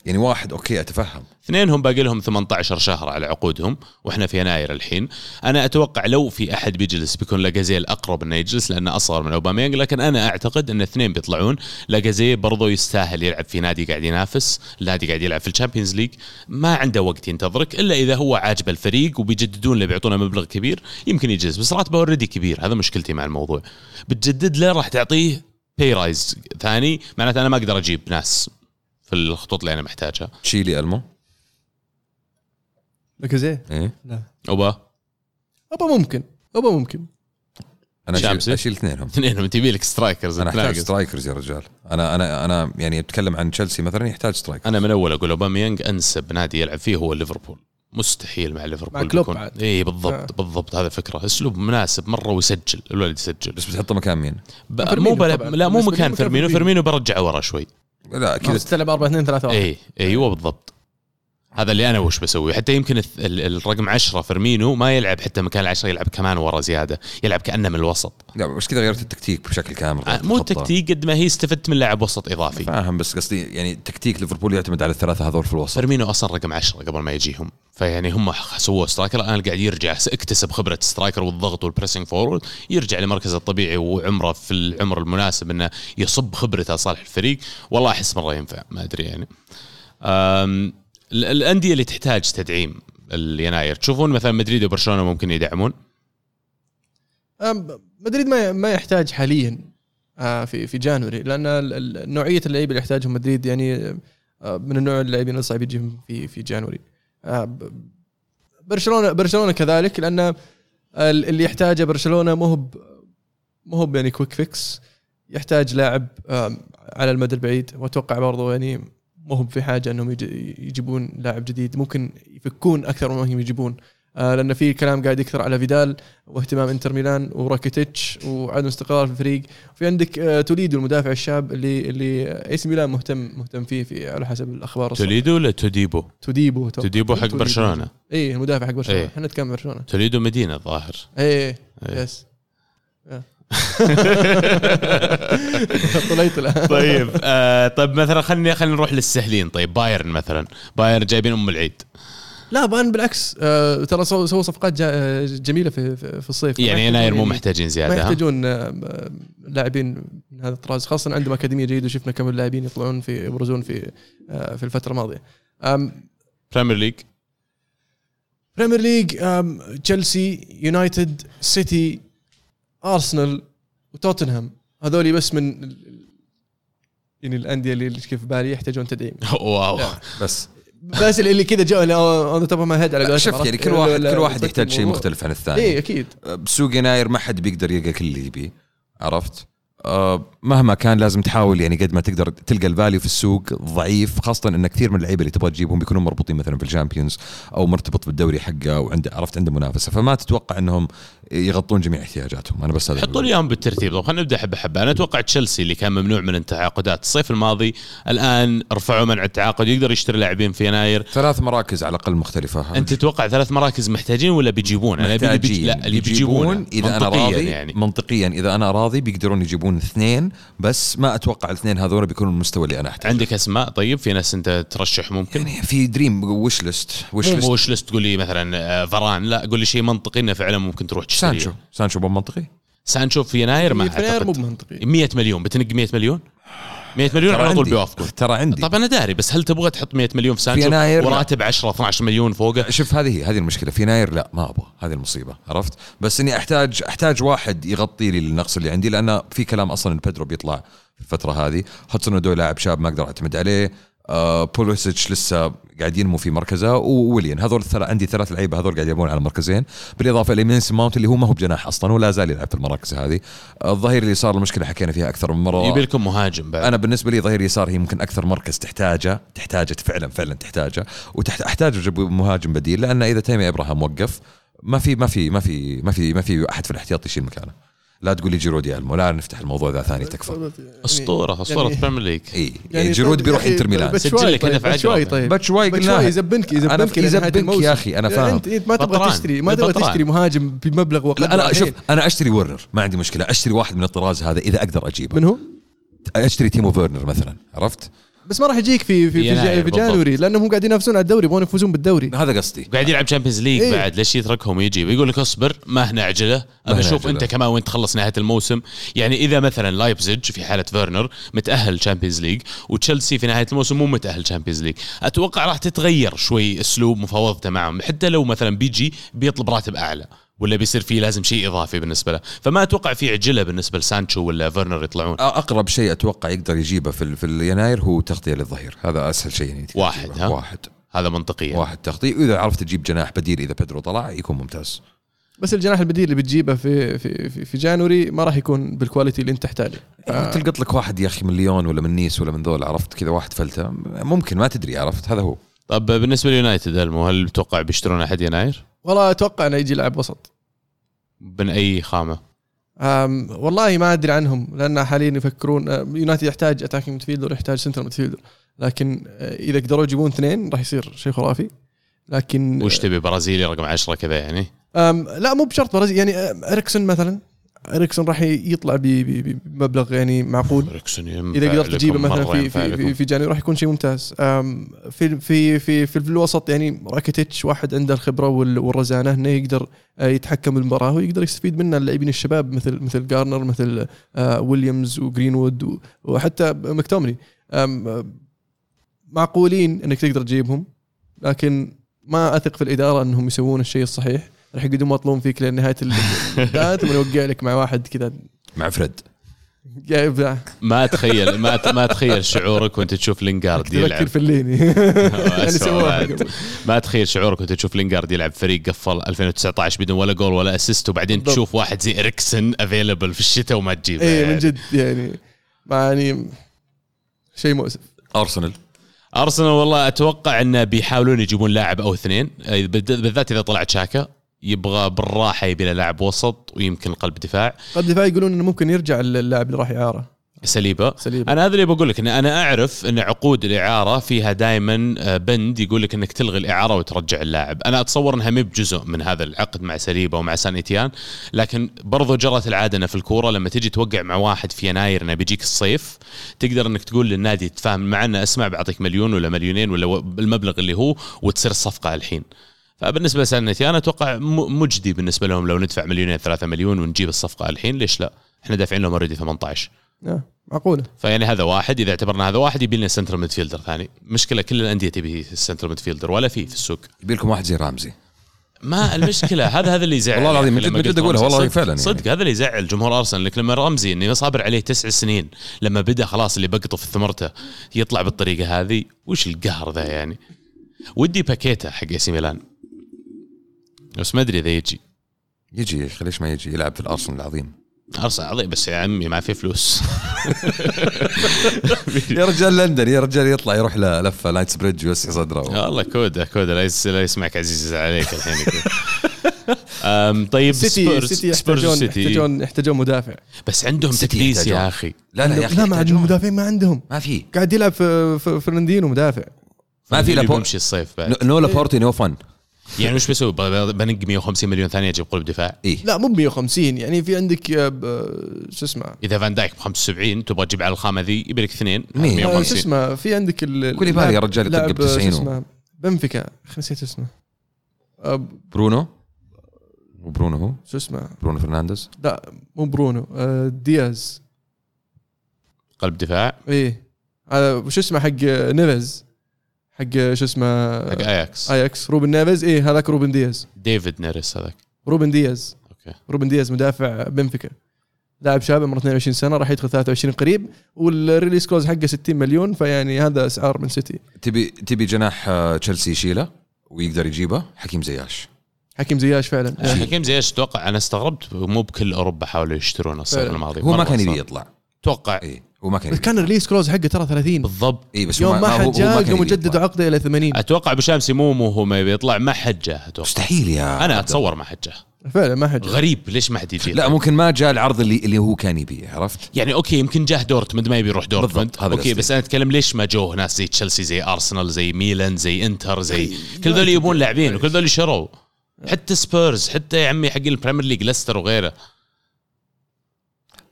يعني واحد okay أتفهم. اثنينهم باقي لهم 18 شهر على عقودهم وإحنا في يناير الحين. أنا أتوقع لو في أحد بيجلس بيكون لاكازيت أقرب إنه يجلس لأنه أصغر من أوباميانج لكن أنا أعتقد إن اثنين بيطلعون. لاكازيت برضو يستاهل يلعب في نادي قاعد ينافس النادي قاعد يلعب في الشامبيونز ليج. ما عنده وقت ينتظرك إلا إذا هو عاجب الفريق وبيجددون له بيعطونه مبلغ كبير يمكن يجلس. بس راتبه already كبير هذا مشكلتي مع الموضوع. بتجدد له راح تعطيه pay raise ثاني. معناته أنا ما أقدر أجيب ناس. في الخطوط اللي أنا محتاجها. تشيل ألمو. لاكازيه إيه. لا. أوبا. ابا ممكن. ابا ممكن. أنا شامسي؟ أشيل اثنينهم. اثنينهم. تبي لك strikers أنا أحتاج. strikers يا رجال. أنا أنا أنا يعني أتكلم عن تشيلسي مثلا يحتاج striker أنا من أول أقول أوباميانج أنسب نادي يلعب فيه هو ليفربول. مستحيل مع ليفربول مع كلوب. اي بالضبط آه. بالضبط هذا فكرة. أسلوب مناسب مرة ويسجل الولد يسجل. بس بتحطه مكان مين؟ ب- مو بلا. لا مو مكان فيرمينو. فيرمينو برجعه ورا شوي. لا كذا. تلعب 4 2 3 1 اي أيوه بالضبط. هذا اللي أنا وش بسوي حتى يمكن الرقم 10 فيرمينو ما يلعب حتى مكان العشرة يلعب كمان ورا زيادة. يلعب كأنه من الوسط. لا بس كذا غيرت التكتيك بشكل كامل آه، مو. التكتيك قد ما هي استفدت من لاعب وسط إضافي. فاهم بس قصدي يعني تكتيك ليفربول يعتمد على الثلاثة هذول في الوسط. فيرمينو أصلا رقم 10 قبل ما يجيهم. فيعني هم سووا striker. الآن قاعد يرجع اكتسب خبرة striker والضغط وال pressing forward يرجع لمركزه الطبيعي وعمره في العمر المناسب إنه يصب خبرته صالح الفريق. والله أحس مرة ينفع ما أدري يعني. الأندية اللي تحتاج تدعيم اليناير. تشوفون مثلا مدريد وبرشلونة ممكن يدعمون؟ مدريد ما ما يحتاج حاليا آه، في في January لأن نوعية اللعيبة اللي يحتاجهم مدريد يعني آه، من النوع اللاعبين الصعب يجيهم في في January. آه، برشلونة برشلونة كذلك لأن ال- اللي يحتاجه برشلونة مو هو مو هو يعني quick fix يحتاج لاعب على المدى البعيد. وأتوقع برضو يعني مو هو في حاجة إنهم يج- يجيبون لاعب جديد ممكن يفكون أكثر مما هم يجيبون آه، لأن في كلام قاعد يكثر على فيدال واهتمام إنتر ميلان وراكيتيتش وعدم استقرار في الفريق في عندك آه، توليدو المدافع الشاب اللي اللي إي سي ميلان مهتم مهتم فيه في على حسب الأخبار. توليدو ولا توديبو؟ توديبو. توديبو حق برشلونة اي المدافع حق برشلونة إيه. إحنا نتكلم برشلونة توليدو مدينة الظاهر إيه إيه. yes آه. *laughs* طلعت الآن. طيب آه طيب مثلا خلينا خلينا نروح للسهلين. طيب بايرن مثلا. بايرن جايبين أم العيد. لا بان بالعكس آه، ترى سووا سووا صفقات آه، جميلة في في في الصيف. ما يعني يناير مو يعني- محتاجين ما زياده ها؟ يحتاجون آه، آه، لاعبين من هذا الطراز خاصة عندهم أكاديمية جيدة وشفنا كم اللاعبين يطلعون في يبرزون في آه، في الفترة الماضية. Premier League Premier League تشيلسي يونايتد سيتي ارسنال وتوتنهام هذولي بس من ال- يعني الأندية اللي اللي في بالي يحتاجون تدعيم. *laughs* wow. بس. بس اللي كذا go on top my head على قولتهم، شوف عرفت؟ يعني كل واحد كل واحد يحتاج شيء. مختلف عن الثاني. اي أكيد. بسوق يناير ما حد بيقدر يلقى كل اللي يبيه. عرفت؟ مهما كان لازم تحاول يعني قد ما تقدر تلقى ال value في السوق ضعيف خاصة إن كثير من اللعيبة اللي تبغى تجيبهم بيكونوا مربوطين مثلا في ال Champions أو مرتبط بالدوري حقه وعنده عرفت عنده منافسة. فما تتوقع إنهم يغطون جميع احتياجاتهم. أنا بس هذا حطوا لي إياهم بالترتيب. طب خلينا نبدأ حبة حبة. أنا أتوقع تشيلسي اللي كان ممنوع من التعاقدات الصيف الماضي الآن رفعوا منع التعاقد يقدر يشتري لاعبين في يناير. ثلاث مراكز على الأقل مختلفة. أنت تتوقع ثلاث مراكز محتاجين ولا بيجيبون؟ أنا أبي اللي بيجي محتاجين لا اللي بيجيبون. إذا أنا راضي يعني. منطقيا إذا أنا راضي بيقدرون يجيبون اثنين بس ما أتوقع الاثنين هذول بيكونوا المستوى اللي أنا أحتاجه. عندك أسماء؟ طيب في ناس أنت ترشح ممكن؟ يعني في dream wish list wish list wish list تقول لي مثلا آه، فران لا قول لي شيء منطقي إنه فعلا ممكن تروح تشتريه سانشو. سانشو مو منطقي؟ سانشو في يناير ما في يناير مو بمنطقي 100 مليون. بتنق 100 مليون؟ 100 مليون على طول عندي. بيوافقون ترى عندي. طب أنا داري بس هل تبغى تحط 100 مليون في سانشو يناير لا. وراتب 10 12 مليون فوقه شوف هذه هذه المشكلة. في يناير لا ما أبغى. هذه المصيبة عرفت؟ بس إني احتاج أحتاج واحد يغطي لي النقص اللي عندي لأن في كلام أصلا إن بيدرو بيطلع في الفترة هذه. هادسون اودوي لاعب شاب ما أقدر أعتمد عليه. آه بوليسيتش لسه قاعد ينمو في مركزه وويليان. هذول الثلاث عندي ثلاث لعيبة هذول قاعد يلعبون على مركزين. بالإضافة لميسن ماونت اللي هو ما هو بجناح أصلا ولا زال يلعب في المراكز هذه. آه، الظهير اليسار المشكلة حكينا فيها أكثر من مرة. يبي لكم مهاجم بعد. أنا بالنسبة لي ظهير يسار هي ممكن أكثر مركز تحتاجه تحتاجه فعلا فعلا تحتاجه. وتحت أحتاج أجيب مهاجم بديل لأن إذا تامي إبراهام وقف ما في ما في ما في ما في ما في أحد في الاحتياط يشيل مكانه. لا تقول لي جيرو دلمو لا نفتح الموضوع ذا ثاني تكفى أسطورة اسطوره يعني- Premier League إي يعني جيرو طيب بيروح يا أخي انتر ميلان بس سجل شوي لك هدف طيب عجوة. بس شوي طيب باتشواي شوي يزبنك أنا يزبنك يزبنك يا أخي، أنا فاهم. انت أنت ما تبغى. تشتري ما تبغى. تشتري مهاجم بمبلغ وقدره لا لا شوف. أنا أشتري ورنر ما عندي مشكلة أشتري واحد من الطراز هذا إذا أقدر أجيبه من هو؟ أشتري تيمو فيرنر مثلا عرفت بس ما راح يجيك في في في, يناير في. January لأنهم قاعدين ينافسون على الدوري يبغون يفوزون بالدوري. هذا قصدي. قاعد يلعب Champions League إيه. بعد ليش يتركهم ويجي؟ يقول لك اصبر ما هنا عجلة. ابى أشوف. أنت كمان وين تخلص نهاية الموسم. يعني إذا مثلا لايبزيج في حالة فيرنر متأهل Champions League وتشيلسي في نهاية الموسم مو متأهل Champions League أتوقع راح تتغير شوي أسلوب مفاوضته معهم حتى لو مثلا بيجي بيطلب راتب أعلى. ولا بيصير في لازم شيء إضافي بالنسبة له. فما أتوقع في عجلة بالنسبة لسانشو ولا فيرنر يطلعون. أقرب شيء أتوقع يقدر يجيبه في في اليناير هو تغطية للظهير. هذا أسهل شيء يعني واحد،. ها؟ واحد. هذا منطقيا. واحد تغطية. وإذا عرفت تجيب جناح بديل إذا بيدرو طلع يكون ممتاز. بس الجناح البديل اللي بتجيبه في في في, في January ما راح يكون بال quality اللي أنت تحتاجه. آه. تلقط لك واحد يا أخي من ليون ولا من نيس ولا من ذول عرفت كذا واحد فلتة. ممكن ما تدري عرفت؟ هذا هو. طب بالنسبة ليونايتد المو هل تتوقع بيشترون أحد يناير؟ والله أتوقع إنه يجي لاعب وسط. من أي خامة؟ أم والله ما أدري عنهم لأن حاليا يفكرون يونايتد يحتاج attacking midfielder يحتاج center midfielder لكن أه، إذا قدروا يجيبون اثنين راح يصير شيء خرافي. لكن وش تبي برازيلي رقم 10 كذا يعني؟ أم لا مو بشرط برازيل يعني أم، إريكسون مثلا. إريكسون راح يطلع بمبلغ يعني معقول. إريكسون إذا قدرت تجيبه مثلا في في. في, January راح يكون شيء ممتاز. في في في في الوسط يعني راكيتيتش واحد عنده الخبرة وال- والرزانة انه يقدر آه، يتحكم بالمباراة ويقدر يستفيد منه اللاعبين الشباب مثل مثل جارنر مثل آه، ويليامز وجرينوود وحتى آه، معقولين إنك تقدر تجيبهم لكن ما أثق في الإدارة إنهم يسوون الشيء الصحيح. راح يقعدون يمطلون فيك لنهايه ال- ثم يوقع لك مع واحد كذا. مع فريد. ما اتخيل ما ما اتخيل شعورك وانت تشوف لينجارد تفكر يلعب. في الليني *laughs* *laughs* يعني. ما اتخيل شعورك وانت تشوف لينجارد يلعب فريق قفل 2019 بدون ولا جول ولا اسيست وبعدين بالضبط. تشوف واحد زي إريكسن available في الشتاء وما تجيبه اي يعني. من جد يعني. يعني شيء مؤسف. أرسنال. أرسنال والله أتوقع إنه بيحاولون يجيبون لاعب أو اثنين بالذات إذا طلع تشاكا. يبغى بالراحة يبي له لاعب وسط ويمكن قلب دفاع. قلب دفاع يقولون إنه ممكن يرجع اللاعب اللي راح اعاره ساليبا. ساليبا. أنا هذا اللي بقول لك إن أنا أعرف إن عقود الإعارة فيها دائما بند يقول لك إنك تلغي الإعارة وترجع اللاعب. أنا أتصور إنها مي بجزء من هذا العقد مع ساليبا ومع سان إيتيان لكن برضو جرت العادة أن في الكورة لما تجي توقع مع واحد في يناير إنه بيجيك الصيف تقدر إنك تقول للنادي تفاهم معنا أسمع بعطيك مليون ولا مليونين ولا المبلغ اللي هو وتصير الصفقة الحين. فبالنسبة لسان ايتيان أتوقع م- مجدي بالنسبة لهم لو ندفع مليونين ثلاثة مليون ونجيب الصفقة الحين ليش لا؟ إحنا دافعين لهم already 18 آه، معقولة. فيعني هذا واحد إذا اعتبرنا هذا واحد يبي لنا center midfielder ثاني. مشكلة كل الأندية تبي center midfielder ولا في في السوق. يبي لكم واحد زي رامزي ما المشكلة هذا هذا اللي يزعل والله العظيم من جد- رمزي. والله صدق- فعلاً يعني. صدق هذا اللي يزعل جمهور أرسنال لك لما رمزي اني صابر عليه تسع سنين لما بدأ خلاص اللي بقطف ثمرته يطلع بالطريقة هذه وش القهر ذا يعني؟ ودي باكيتا حق إي سي ميلان. بس ما أدري إذا يجي. يجي يا أخي ليش ما يجي؟ يلعب في الأرسنال العظيم. أرسنال عظيم بس يا عمي ما في فلوس. *laughs* يا رجال لندن يا رجال يطلع يروح لفه لايتس بريدج ويوسع صدره. والله كودا كودا لا يس- لا يسمعك عزيز عليك الحين. طيب سيتي سبيرز سيتي سبيرز يحتاجون سيتي يحتاجون يحتاجون مدافع. بس عندهم تكديس يحتاجون. يا أخي. لا لا يا أخي لا ما يحتاجون. المدافعين ما عندهم. ما في. قاعد يلعب في في فرناندينو مدافع. ما في اللي لابورت بيمشي الصيف بعد. نو لابورتي نو فن يعني وش بسوي بنق 150 مليون ثانية أجيب قلب دفاع. اي لا مو ب 150 يعني في عندك آه، شو اسمه؟ إذا فان دايك ب 75 تبغى تجيب على الخامة ذي يبي لك اثنين. مين؟ آه، شو 150 اسمه؟ في عندك ال- كوليبالي يا رجال يطق ب آه، شو 90 اسمه؟ بنفيكا. نسيت اسمه. آه، برونو؟ وبرونو هو؟ شو اسمه؟ برونو فرنانديز؟ لا مو برونو. دياز. قلب دفاع. إيه. هذا شو اسمه حق نيفز حق آه، شو اسمه حق اياكس اياكس روبن نيفز إيه هذاك روبن دياز. ديفيد نيرس هذاك. روبن دياز. أوكي. روبن دياز مدافع بنفيكا. لاعب شاب عمره 22 سنة راح يدخل 23 قريب وال release clause حقه 60 مليون فيعني هذا أسعار من سيتي. تبي تبي جناح آه، تشيلسي يشيله ويقدر يجيبه؟ حكيم زياش. حكيم زياش فعلا. حكيم زياش أتوقع أنا استغربت مو بكل أوروبا حاولوا يشترونه الصيف. الماضي. هو ما كان يبي. يطلع. أتوقع اي هو ما كان كان ال release clause حقه ترى 30 بالضبط. إي بس يوم ما حد جاء قاموا جددوا. عقده إلى 80 أتوقع أبو شامسي مو مو هو ما يبي يطلع ما حد جاه أتوقع. مستحيل يا أنا أتصور ما حد جاه فعلا ما حد جاء. غريب ليش ما حد يجي لا ممكن ما جاء العرض اللي اللي هو كان يبيه عرفت؟ يعني أوكي يمكن جاه دورتموند ما يبي يروح دورتموند. بالضبط، هذا أوكي. بس أنا أتكلم ليش ما جوه ناس زي تشيلسي زي أرسنال زي ميلان زي إنتر زي كل ذول يبون لاعبين وكل ذول شروا حتى سبيرز حتى يا عمي حق البريميرليج ليستر وغيره.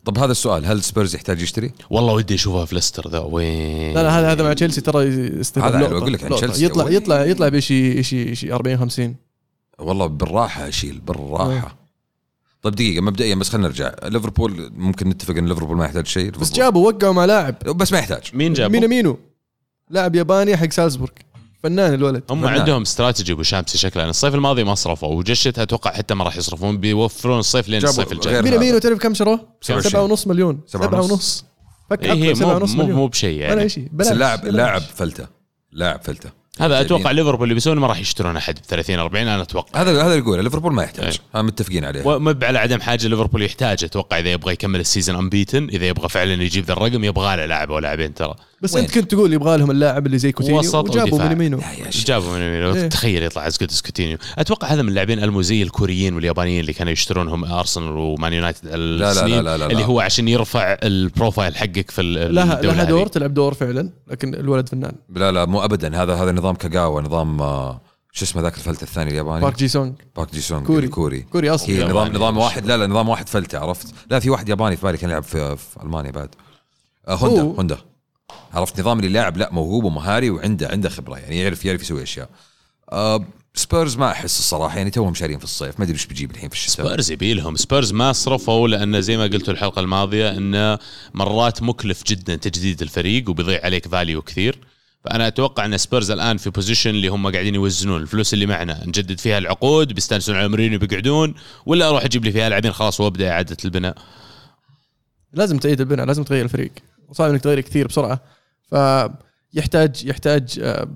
طب هذا السؤال هل سبيرز يحتاج يشتري؟ والله ودي أشوفها في ليستر ذا وين؟ لا لا هذا هذا مع تشيلسي ترى يستهدف هذا أقول لك عن. تشيلسي. يطلع أول. يطلع يطلع بشي شيء شيء 40 50 والله بالراحة اشيل بالراحة. طيب دقيقة مبدئيا بس خلينا نرجع. ليفربول ممكن نتفق إن ليفربول ما يحتاج شيء بس جابوا وقعوا مع لاعب. بس ما يحتاج. مين جابوا؟ مينامينو مينو؟ لاعب ياباني حق سالزبورغ. فنان الولد هم فنان. عندهم استراتيجي أبو شامسي شكله الصيف الماضي ما صرفوا وجشتها أتوقع حتى ما راح يصرفون بيوفرون الصيف لين الصيف الجاي هذا. مينو تعرف كم شروه؟ 27. سبعة ونص مليون سبعة ونص. ونص فك إيه سبعة مو ونص مو مليون مو بشيء ولا يعني اي شيء بس بلاش. اللاعب فلتة لاعب فلتة هذا أتوقع. ليفربول اللي بيسوونه ما راح يشترون أحد ب 30 40 أنا أتوقع هذا هذا اللي يقوله ليفربول ما يحتاج أي. ها متفقين عليه ومب على عدم حاجة ليفربول يحتاج أتوقع إذا يبغى يكمل السيزون انبيتن إذا يبغى فعلا يجيب ذا الرقم يبغى له لاعب أو لاعبين ترى بس وين؟ انت كنت تقول يبغى لهم اللاعب اللي زي كوتينيو وسط وجابوا لا يا شيخ جابوا من يمين إيه. تخيل يطلع as good كوتينيو أتوقع هذا من اللاعبين المو زي الكوريين واليابانيين اللي كانوا يشترونهم أرسنال ومان يونايتد لا لا السنين لا لا. اللي هو عشان يرفع ال profile حقك في ال- لها الدوري لها هذه. دور تلعب دور فعلا لكن الولد فنان لا لا مو ابدا هذا هذا نظام كاغاوا نظام آه، شو اسمه ذاك الفلتة الثاني الياباني بارك جي سونغ بارك جي سونغ كوري. كوري كوري أصلا هي ياباني. نظام نظام واحد لا لا نظام واحد فلتة عرفت لا في واحد ياباني في بالي كان يلعب في, في ألمانيا بعد آه هوندا هو. هوندا عرفت نظام اللي لاعب لا موهوب ومهاري وعنده عنده خبرة يعني يعرف يعرف يسوي أشياء. آه سبيرز ما أحس الصراحة يعني توهم شارين في الصيف ما أدري إيش بيجيب الحين في الشتاء. سبيرز يبي لهم سبيرز ما صرفوا لأن زي ما قلت الحلقة الماضية انه مرات مكلف جدا تجديد الفريق وبيضيع عليك value كثير. فأنا أتوقع إن سبيرز الآن في position اللي هم قاعدين يوزنون الفلوس اللي معنا نجدد فيها العقود بيستانسون على مورينيو بيقعدون ولا أروح أجيب لي فيها لاعبين خلاص وأبدأ إعادة البناء. لازم تعيد البناء لازم تغير الفريق. وصعب إنك تغير كثير بسرعة. فيحتاج يحتاج آه،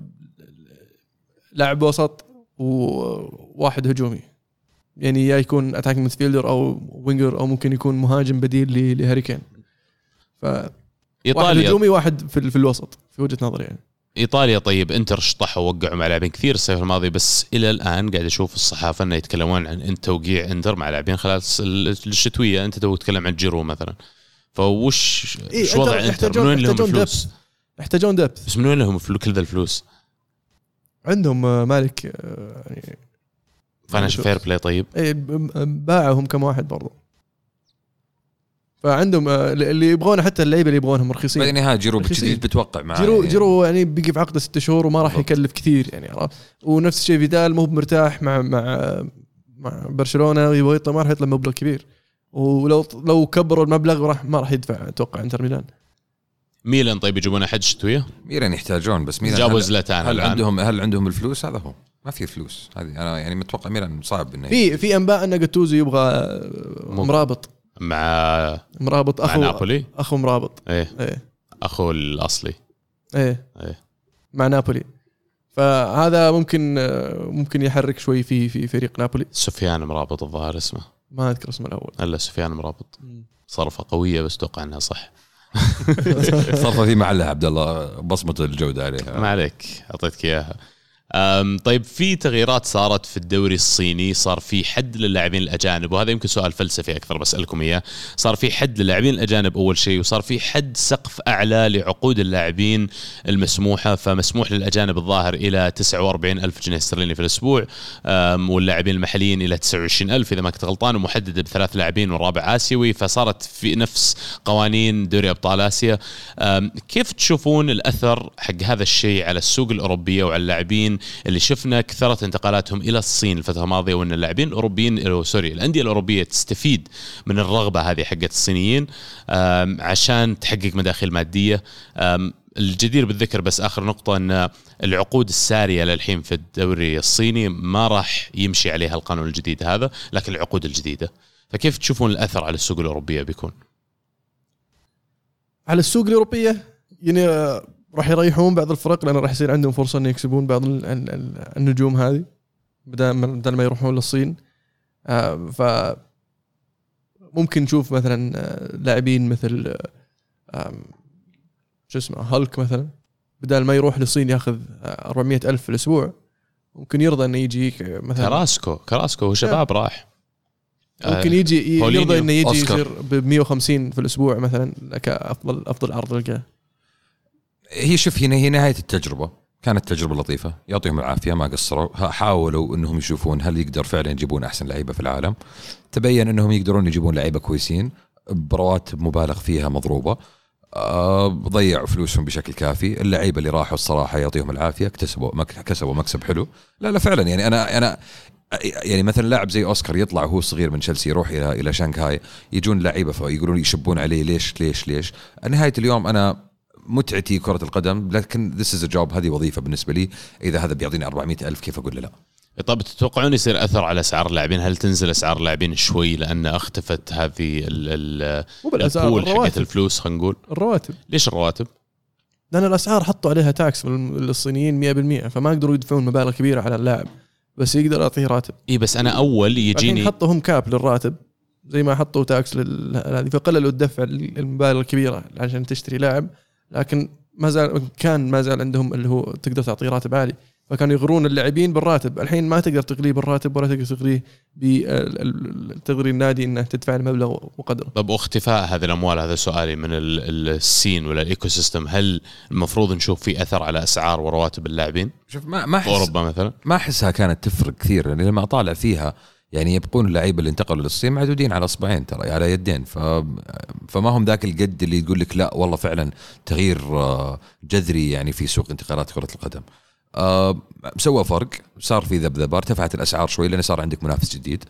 لاعب وسط وواحد هجومي. يعني يا يكون attack midfielder أو winger أو ممكن يكون مهاجم بديل لهاري كين. ف واحد إيطاليا. هجومي واحد في, في الوسط في وجهة نظري يعني. إيطاليا طيب إنتر شطحوا ووقعوا مع لاعبين كثير الصيف الماضي بس إلى الآن قاعد أشوف الصحافة إنه يتكلمون عن انت توقيع إنتر مع لاعبين خلال الشتوية. أنت تو تتكلم عن جيرو مثلا. فوش إيه وش وضع إنتر يحتاجون- من وين لهم الفلوس يحتاجون depth بس من وين لهم كل ذا الفلوس؟ عندهم آه، مالك آه، يعني financial fair play طيب. اي ب- باعهم كم واحد برضو. فعندهم آه، اللي يبغونه حتى اللعيبة اللي يبغونهم رخيصين. بعدين ها جيرو بتوقع معاه جيرو يعني. جيرو يعني بيجي في عقده ست شهور وما راح. يكلف كثير يعني عرفت؟ ونفس الشيء فيدال مو مرتاح مع مع مع برشلونة يبغى يطلع ما راح يطلع مبلغ كبير. ولو لو كبروا المبلغ راح ما راح يدفع أتوقع إنتر ميلان. ميلان طيب يجيبون أحد شتويه ميلان يحتاجون بس ميلان جابوا هل- زلاتان هل الآن. عندهم هل عندهم الفلوس؟ هذا هو. ما في فلوس. هذه أنا يعني متوقع ميلان صعب إنه في في أنباء إن جاتوزو يبغى مرابط. مع مرابط مع اخو نابولي؟ أخو مرابط. إيه. إيه. أخو الأصلي. إيه. إيه. مع نابولي. فهذا ممكن ممكن يحرك شوي في في فريق نابولي. سفيان مرابط الظاهر اسمه. ما أذكر اسمه الأول. إلا سفيان مرابط. صرفة قوية بس أتوقع إنها صح. *laughs* صرفة في محلها عبد الله بصمة الجودة عليها. ما عليك أعطيتك إياها. طيب في تغييرات صارت في الدوري الصيني؟ صار في حد للاعبين الأجانب؟ وهذا يمكن سؤال فلسفي أكثر بسألكم إياه. صار في حد للاعبين الأجانب أول شيء وصار في حد سقف أعلى لعقود اللاعبين المسموحة فمسموح للأجانب الظاهر إلى 49 ألف جنيه استرليني في الأسبوع واللاعبين المحليين إلى 29 ألف إذا ما كنت غلطان ومحدده بثلاث لاعبين والرابع آسيوي فصارت في نفس قوانين دوري أبطال آسيا. كيف تشوفون الأثر حق هذا الشيء على السوق الأوروبية وعلى اللاعبين اللي شفنا كثرت انتقالاتهم إلى الصين الفترة الماضية وإن اللاعبين الأوروبيين سوري الأندية الأوروبية تستفيد من الرغبة هذه حقت الصينيين عشان تحقق مداخيل مادية. الجدير بالذكر بس آخر نقطة إن العقود السارية للحين في الدوري الصيني ما راح يمشي عليها القانون الجديد هذا لكن العقود الجديدة. فكيف تشوفون الأثر على السوق الأوروبية بيكون؟ على السوق الأوروبية؟ يعني آه، راح يريحون بعض الفرق لأن راح يصير عندهم فرصة ان يكسبون بعض ال- ال- ال- النجوم هذه بدل ما بدل ما يروحون للصين. آه، ف ممكن نشوف مثلا آه، لاعبين مثل آه، شو اسمه هالك مثلا بدل ما يروح للصين ياخذ آه، 400 ألف في الأسبوع ممكن يرضى إنه يجي مثلا. كراسكو كراسكو هو شباب راح. ممكن يجي يرضى إنه يجي. يصير ب 150 في الأسبوع مثلا كافضل افضل عرض لقاه هي شوف هنا هي نهاية التجربة. كانت تجربة لطيفة. يعطيهم العافية ما قصروا. حاولوا إنهم يشوفون هل يقدر فعلا يجيبون أحسن لعيبة في العالم. تبين إنهم يقدرون يجيبون لعيبة كويسين. برواتب مبالغ فيها مضروبة. آه، ضيعوا فلوسهم بشكل كافي. اللعيبة اللي راحوا الصراحة يعطيهم العافية. اكتسبوا كسبوا مكسب حلو. لا لا فعلا يعني أنا أنا يعني مثلا لاعب زي أوسكار يطلع وهو صغير من تشيلسي يروح إلى إلى شانغهاي يجون لعيبة فيقولون يشبون عليه ليش ليش ليش. نهاية اليوم أنا متعتي كرة القدم لكن this is job هذه وظيفة بالنسبة لي. إذا هذا بيعطيني 400 ألف كيف أقول له لا؟ طيب تتوقعون يصير أثر على أسعار اللاعبين؟ هل تنزل أسعار اللاعبين شوي لأن أختفت هذه ال ال ال pool حقت الفلوس خلينا نقول؟ الرواتب. ليش الرواتب؟ لأن الأسعار حطوا عليها tax من الصينيين 100% فما يقدروا يدفعون مبالغ كبيرة على اللاعب بس يقدر يعطيه راتب. إي بس أنا أول يجيني حطوا هم cap للراتب زي ما حطوا tax لل- هذه فقللوا الدفع المبالغ الكبيرة عشان تشتري لاعب. لكن ما زال كان ما زال عندهم اللي هو تقدر تعطيه راتب عالي. فكانوا يغرون اللاعبين بالراتب. الحين ما تقدر تغليه بالراتب ولا تقدر تغليه بتغري النادي إنه تدفع المبلغ وقدره. طب واختفاء هذه الأموال هذا سؤالي من ال- ال- ال scene ولا ال ecosystem هل المفروض نشوف في أثر على أسعار ورواتب اللاعبين؟ شوف ما ما أحس أوروبا مثلا؟ ما أحسها كانت تفرق كثير لأن لما أطالع فيها يعني يبقون اللعيبة اللي انتقلوا للصين معدودين على أصبعين ترى على يدين ف... فما هم ذاك القد اللي يقول لك لا والله فعلا تغيير آه، جذري يعني في سوق انتقالات كرة القدم. آه، سوى فرق صار في ذبذبة ارتفعت الأسعار شوي لأن صار عندك منافس جديد.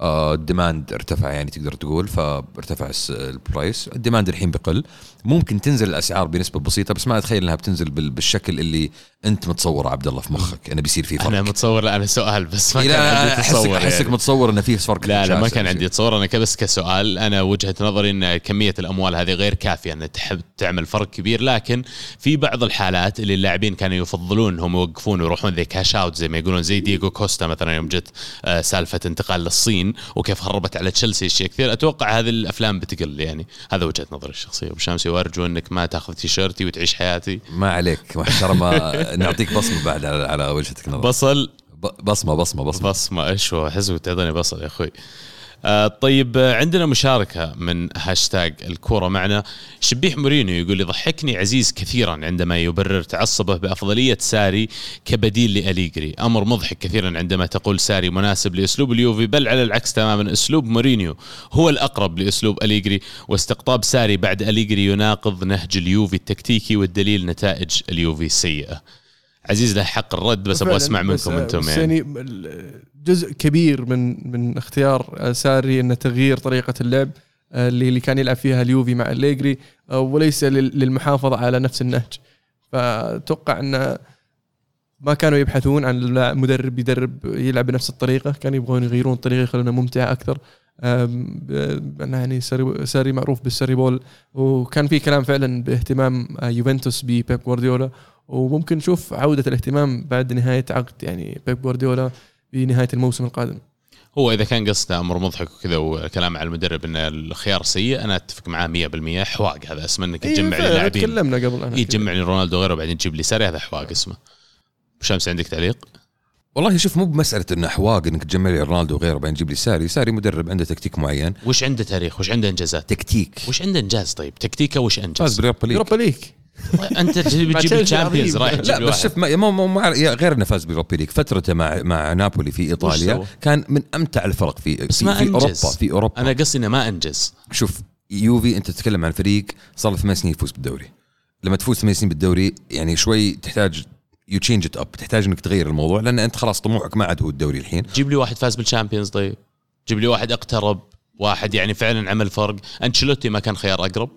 آه، ال demand ارتفع يعني تقدر تقول فارتفع ال price ال demand الحين بقل. ممكن تنزل الأسعار بنسبة بسيطة بس ما أتخيل إنها بتنزل بال- بالشكل اللي أنت متصوره عبد الله في مخك. انه بيصير في فرق. أنا متصور لا أنا سؤال بس ما كان لا عندي تصور أحسك يعني. متصور إنه في فرق لا لا ما كان. عندي تصور أنا بس كسؤال. أنا وجهة نظري إن كمية الأموال هذه غير كافية إن تحب تعمل فرق كبير. لكن في بعض الحالات اللي اللاعبين كانوا يفضلون إنهم يوقفون ويروحون they cash out زي ما يقولون زي دييغو كوستا مثلا يوم جت آه، سالفة انتقال للصين. وكيف خربت على تشيلسي اشياء كثير. أتوقع هذه الأفلام بتقل يعني. هذا وجهة نظري الشخصية. أبو شامسي وأرجو إنك ما تأخذ تيشيرتي وتعيش حياتي. ما عليك. محترمة. *laughs* نعطيك بصمة بعد على, على وجهتك نظر. بصل؟ ب- بصمة بصمة بصمة. بصمة. اشوى حزب تعطيني بصل يا أخوي. طيب آه، عندنا مشاركة من هاشتاج الكورة معنا. شبيح مورينيو يقول يضحكني عزيز كثيرا عندما يبرر تعصبه بأفضلية ساري كبديل لأليجري. أمر مضحك كثيرا عندما تقول ساري مناسب لأسلوب اليوفي بل على العكس تماما أسلوب مورينيو هو الأقرب لأسلوب أليجري. واستقطاب ساري بعد أليجري يناقض نهج اليوفي التكتيكي والدليل نتائج اليوفي السيئة. عزيز له حق الرد بس أبغى أسمع منكم أنتم يعني. ال- جزء كبير من من اختيار ساري إنه تغيير طريقة اللعب آه، اللي اللي كان يلعب فيها اليوفي مع الليجري آه، وليس لل- للمحافظة على نفس النهج. فأتوقع أن ما كانوا يبحثون عن مدرب يدرب يلعب بنفس الطريقة كانوا يبغون يغيرون الطريقة يخلونها ممتعه أكثر. أنا يعني ساري ساري معروف بالساري بول وكان في كلام فعلا باهتمام آه، يوفنتوس ببيب جوارديولا وممكن نشوف عودة الاهتمام بعد نهاية عقد يعني بيب جوارديولا بنهاية الموسم القادم هو إذا كان قصده أمر مضحك وكذا وكلام على المدرب إن الخيار سيء أنا أتفق معاه 100% حواق هذا اسمه إنك إيه، تجمع لي لاعبين تكلمنا قبل أنا إيه تجمع لي رونالدو غيره وبعدين تجيب لي ساري هذا حواق اسمه شمس عندك تعليق؟ والله شوف مو بمسألة انه احواق إنك تجمع لي رونالدو وغيره بعدين تجيب لي ساري ساري مدرب عنده تكتيك معين وش عنده تاريخ؟ وش عنده إنجازات؟ تكتيك وش عنده إنجاز طيب؟ تكتيكه وش فاز؟ باليوروبا ليج يوروبا ليج *laughs* انت تجيب عظيم. رايح لا بس. شوف مو مو يا غير إنه فاز باليوروبا ليج فترته مع مع نابولي في إيطاليا؟ كان من أمتع الفرق في بس في, ما في أنجز. اوروبا في أوروبا أنا قصدي إنه ما أنجز شوف يوفي أنت تتكلم عن فريق صار له ثمان سنين يفوز بالدوري لما تفوز ثمان سنين بالدوري يعني شوي تحتاج you change it up تحتاج إنك تغير الموضوع لأن أنت خلاص طموحك ما عاد هو الدوري الحين جيب لي واحد فاز بالشامبيونز طيب جيب لي واحد اقترب واحد يعني فعلا عمل فرق أنشيلوتي ما كان خيار أقرب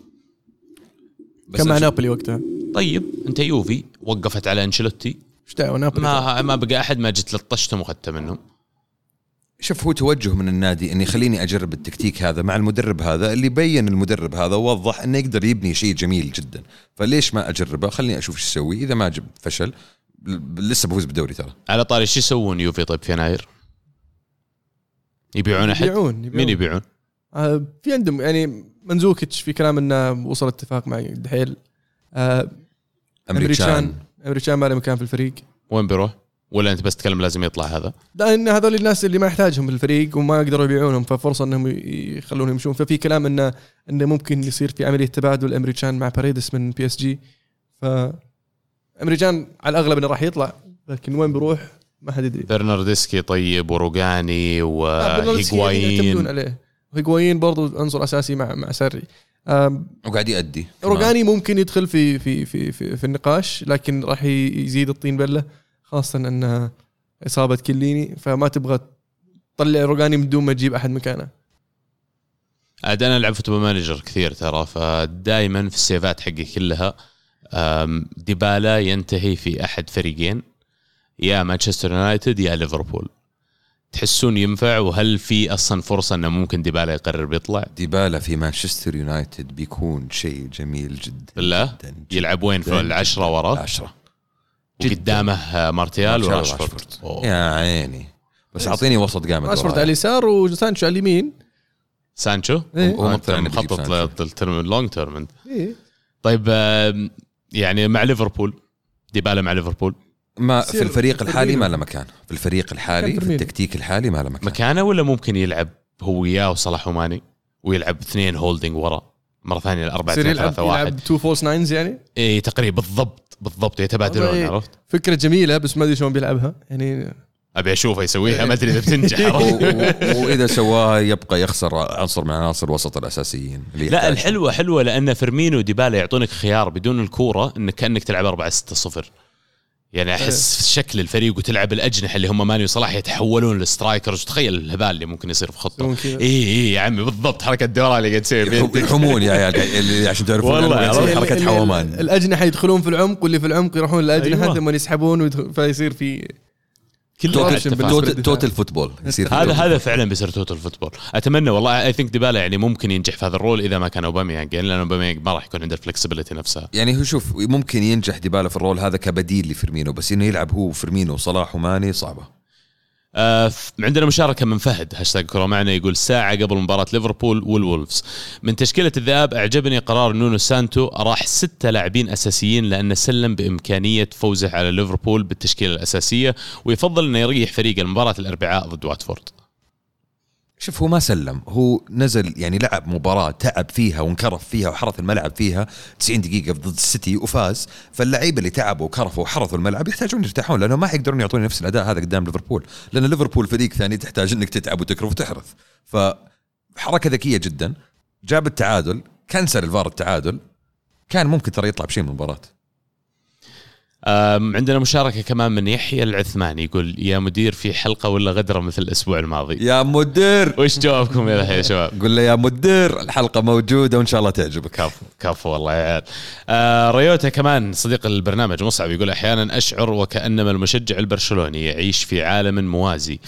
كان مع نابولي وقتها طيب أنت يوفي وقفت على أنشيلوتي إيش دعوة نابولي ما ما بقى أحد ما جيت لطشتهم واخذته منهم شوف هو توجه من النادي إني خليني أجرب التكتيك هذا مع المدرب هذا اللي بين المدرب هذا ووضح إنه يقدر يبني شيء جميل جدا فليش ما أجربه خليني أشوف إيش يسوي إذا ما جب فشل لسه بفوز بالدوري ترى على طاري شو يسوون يوفي طيب في يناير؟ يبيعون أحد؟ يبيعون يبيعون. مين يبيعون؟ آه في عندهم يعني منزوكيتش في كلام إنه وصل اتفاق مع دحيل. آه أمريكان. أمريكان. ما له مكان في الفريق. وين بيروح؟ ولا أنت بس تكلم لازم يطلع هذا؟ لأن هذول الناس اللي ما يحتاجهم بالفريق وما يقدروا يبيعونهم ففرصة إنهم يخلونهم يمشون. ففي كلام انه إنه ممكن يصير في عملية تبادل ايمري كان مع باريديس من بي إس جي. ف ايمري كان على الأغلب إنه راح يطلع لكن وين بيروح ما حد يدري. برنارديسكي طيب وروجاني آه، يعتمدون وهيغوايين عليه هيغوايين برضو عنصر أساسي مع مع ساري وقاعد يأدي. روجاني ممكن يدخل في في في في, في النقاش لكن راح يزيد الطين بلة خاصة أن إصابة كيليني فما تبغى تطلع روجاني من دون ما تجيب أحد مكانه. عاد أنا ألعب Football Manager كثير ترى فدائما في السيفات حقي كلها ديبالا ينتهي في أحد فريقين يا مانشستر يونايتد يا ليفربول. تحسون ينفع؟ وهل في أصلا فرصة إنه ممكن ديبالا يقرر بيطلع؟ ديبالا في مانشستر يونايتد بيكون شيء جميل جدا بالله جدا جداً يلعب وين في العشرة وراه عشرة وقدامه آه، مارتيال وراشفورد. يا عيني. بس أعطيني وسط قامد راشفورد على. اليسار وسانشو على اليمين. سانشو؟ إيه. هو مخطط ال long term أنت. إيه. طيب يعني مع ليفربول ديبالا مع ليفربول. ما في الفريق الحالي. ما له مكان في الفريق الحالي في. التكتيك الحالي ما له مكان مكانه ولا ممكن يلعب هو وياه وصلاح وماني ويلعب اثنين holding ورا مرة ثانية الأربعة يصير اثنين يلعب ثلاثة واحد يلعب two false nines يعني اي تقريبا بالضبط بالضبط يتبادلون إيه. عرفت؟ فكرة جميلة بس ما أدري شلون بيلعبها يعني أبي أشوفه يسويها ما أدري إذا بتنجح *laughs* وإذا سواها يبقى يخسر عنصر من عناصر الوسط الأساسيين لا. الحلوة حلوة لأن فيرمينو وديبالا يعطونك خيار بدون الكورة إنك كأنك تلعب 4 6 0 يعني أحس شكل الفريق وتلعب الأجنحة اللي هم ماني وصلاح يتحولون لل strikers تخيل الهبال اللي ممكن يصير في خطة. اي اي يا عمي بالضبط حركة دوران اللي قاعد تصير. يحومون يا عيال عشان تعرفون والله حركة حومان. الأجنحة يدخلون في العمق واللي في العمق يروحون للأجنحة أيوة. ثم يسحبون فيصير في total- total football يصير هذا هذا فعلا بيصير total football. أتمنى والله I think ديبالا يعني ممكن ينجح في هذا ال role إذا ما كان اوباميانج يعني لأن اوباميانج ما راح يكون عنده ال flexibility نفسها. يعني هو شوف ممكن ينجح ديبالا في ال role هذا كبديل لفيرمينو بس إنه يلعب هو وفيرمينو وصلاح وماني صعبة. آه عندنا مشاركة من فهد هاشتاج كرة معنا يقول ساعة قبل مباراة ليفربول والولفز. من تشكيلة الذئاب أعجبني قرار نونو سانتو راح ستة لاعبين أساسيين لأنه سلم بإمكانية فوزه على ليفربول بالتشكيلة الأساسية ويفضل إنه يريح فريق المباراة الأربعاء ضد واتفورد. شوف هو ما سلم. هو نزل يعني لعب مباراة تعب فيها وانكرف فيها وحرث الملعب فيها. 90 دقيقة ضد السيتي وفاز. فاللعيبة اللي تعبوا وكرفوا وحرثوا الملعب يحتاجون يرتاحون لأنه ما حيقدرون يعطون نفس الأداء هذا قدام ليفربول. لأن ليفربول فريق ثاني تحتاج أنك تتعب وتكرف وتحرث. فحركة ذكية جدا. جاب التعادل كنسل الفار التعادل. كان ممكن ترى يطلع بشيء من المباراة. عندنا مشاركة كمان من يحيى العثماني يقول يا مدير في حلقة ولا غدرة مثل الأسبوع الماضي؟ يا مدير! وش جوابكم يا يحيى يا شباب؟ قول له يا مدير الحلقة موجودة وإن شاء الله تعجبك. كفو كفو والله يا عيال. آه ريوتا كمان صديق البرنامج مصعب يقول أحيانا أشعر وكأنما المشجع البرشلوني يعيش في عالم موازي.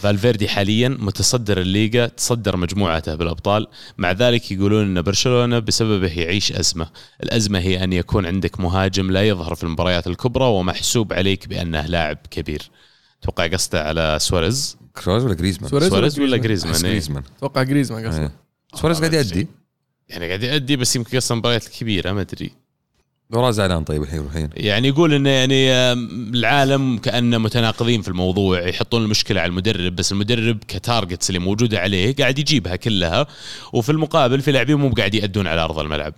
فالفيردي حاليا متصدر الليغا تصدر مجموعته بالأبطال. مع ذلك يقولون إن برشلونة بسببه يعيش أزمة. الأزمة هي أن يكون عندك مهاجم لا يظهر في المباريات الكبرى ومحسوب عليك بأنه لاعب كبير. أتوقع قصده على سواريز. كروز ولا جريزمان؟ سواريز سواريز ولا جريزمان؟ إيه. جريزمان. أتوقع جريزمان قصدي إيه. سواريز قاعد يأدي؟ يعني قاعد يأدي بس يمكن قصة المباريات الكبيرة ما أدري. وراه زعلان طيب الحين الحين. يعني يقول إنه يعني العالم كأنه متناقضين في الموضوع يحطون المشكلة على المدرب بس المدرب كتارجتس اللي موجودة عليه قاعد يجيبها كلها وفي المقابل في لاعبين مو قاعد يأدون على أرض الملعب.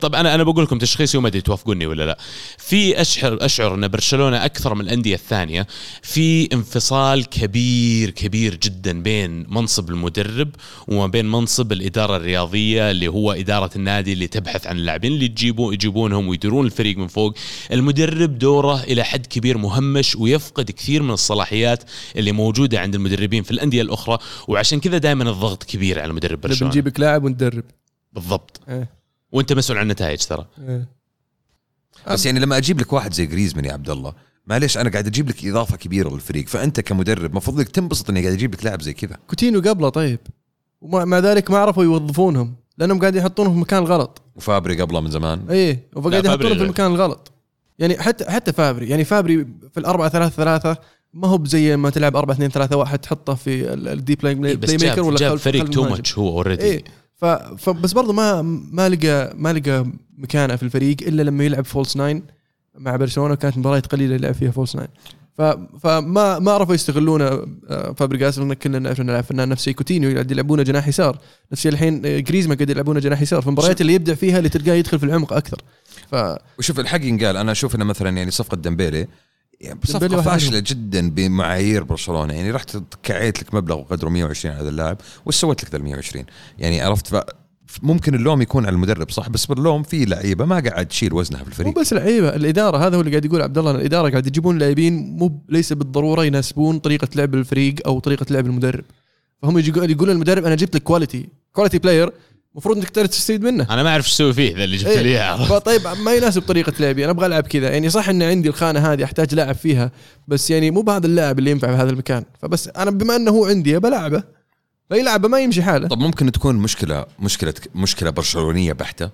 طب أنا أنا بقول لكم تشخيصي وما أدري توافقوني ولا لا. في اشعر أشعر إن برشلونة أكثر من الأندية الثانية في انفصال كبير كبير جدا بين منصب المدرب وما بين منصب الإدارة الرياضية اللي هو إدارة النادي اللي تبحث عن اللاعبين اللي تجيبون يجيبونهم ويديرون الفريق من فوق. المدرب دوره إلى حد كبير مهمش ويفقد كثير من الصلاحيات اللي موجودة عند المدربين في الأندية الأخرى وعشان كذا دائما الضغط كبير على مدرب نبي برشلونة. نجيبك لاعب وندرب. بالضبط. إيه. وأنت مسؤول عن النتائج ترى. إيه. بس يعني لما أجيب لك واحد زي جريزمان يا عبد الله معليش أنا قاعد أجيب لك إضافة كبيرة للفريق فأنت كمدرب المفروض لك تنبسط إني قاعد أجيب لك لاعب زي كذا. كوتينيو قبله طيب. ومع مع ذلك ما عرفوا يوظفونهم. لأنهم قاعد يحطونهم في المكان الغلط وفابري قبله من زمان إيه وقاعد يحطونهم في. المكان الغلط يعني حتى حتى فابري يعني فابري في الأربعة ثلاثة ثلاثة ما هو زي ما تلعب 4 2 3 1 تحطه في الديب بلاي إيه، بس بلاي ميكر جاب, ولا جاب فريق تو. ماتش هو اوريدي إيه ف... فبس برضه ما ما لقى ما لقى مكانة في الفريق إلا لما يلعب فولس ناين مع برشلونة كانت مباريات قليلة يلعب فيها فولس ناين. فما ما عرفوا يستغلون آه، فابريجاس لأن كلنا نعرف إنه فنان نفسي. كوتينيو قاعد يلعبونه جناح يسار. نفس الحين آه، جريزمان قاعد يلعبونه جناح يسار. في المباريات اللي يبدع فيها اللي تلقاه يدخل في العمق أكثر. ف وشوف الحق ينقال أنا أشوف إنه مثلا يعني صفقة ديمبيلي يعني صفقة فاشلة جدا بمعايير برشلونة. يعني رحت كعيت لك مبلغ قدره 120 على هذا اللاعب وش سويت لك ذا ال 120 يعني عرفت ممكن اللوم يكون على المدرب صح؟ بس باللوم في لعيبة ما قاعد تشيل وزنها في مو الفريق بس لعيبة الإدارة هذا هو اللي قاعد يقول عبد الله الإدارة قاعد يجيبون لاعبين مو ليس بالضرورة يناسبون طريقة لعب الفريق أو طريقة لعب المدرب. فهم يجي يقولون للمدرب أنا جبت لك quality quality player المفروض إنك تقدر تستفيد منه. أنا ما أعرف إيش أسوي فيه ذا اللي جبت لي إياه؟ طيب ما يناسب طريقة لعبي أنا أبغى ألعب كذا. يعني صح إن عندي الخانة هذه أحتاج لاعب فيها بس يعني مو بهذا اللاعب اللي ينفع في هذا المكان. فبس أنا بما إنه هو عندي بلعبه فيلعبه ما يمشي حاله. طب ممكن تكون مشكلة مشكلة مشكلة برشلونية بحتة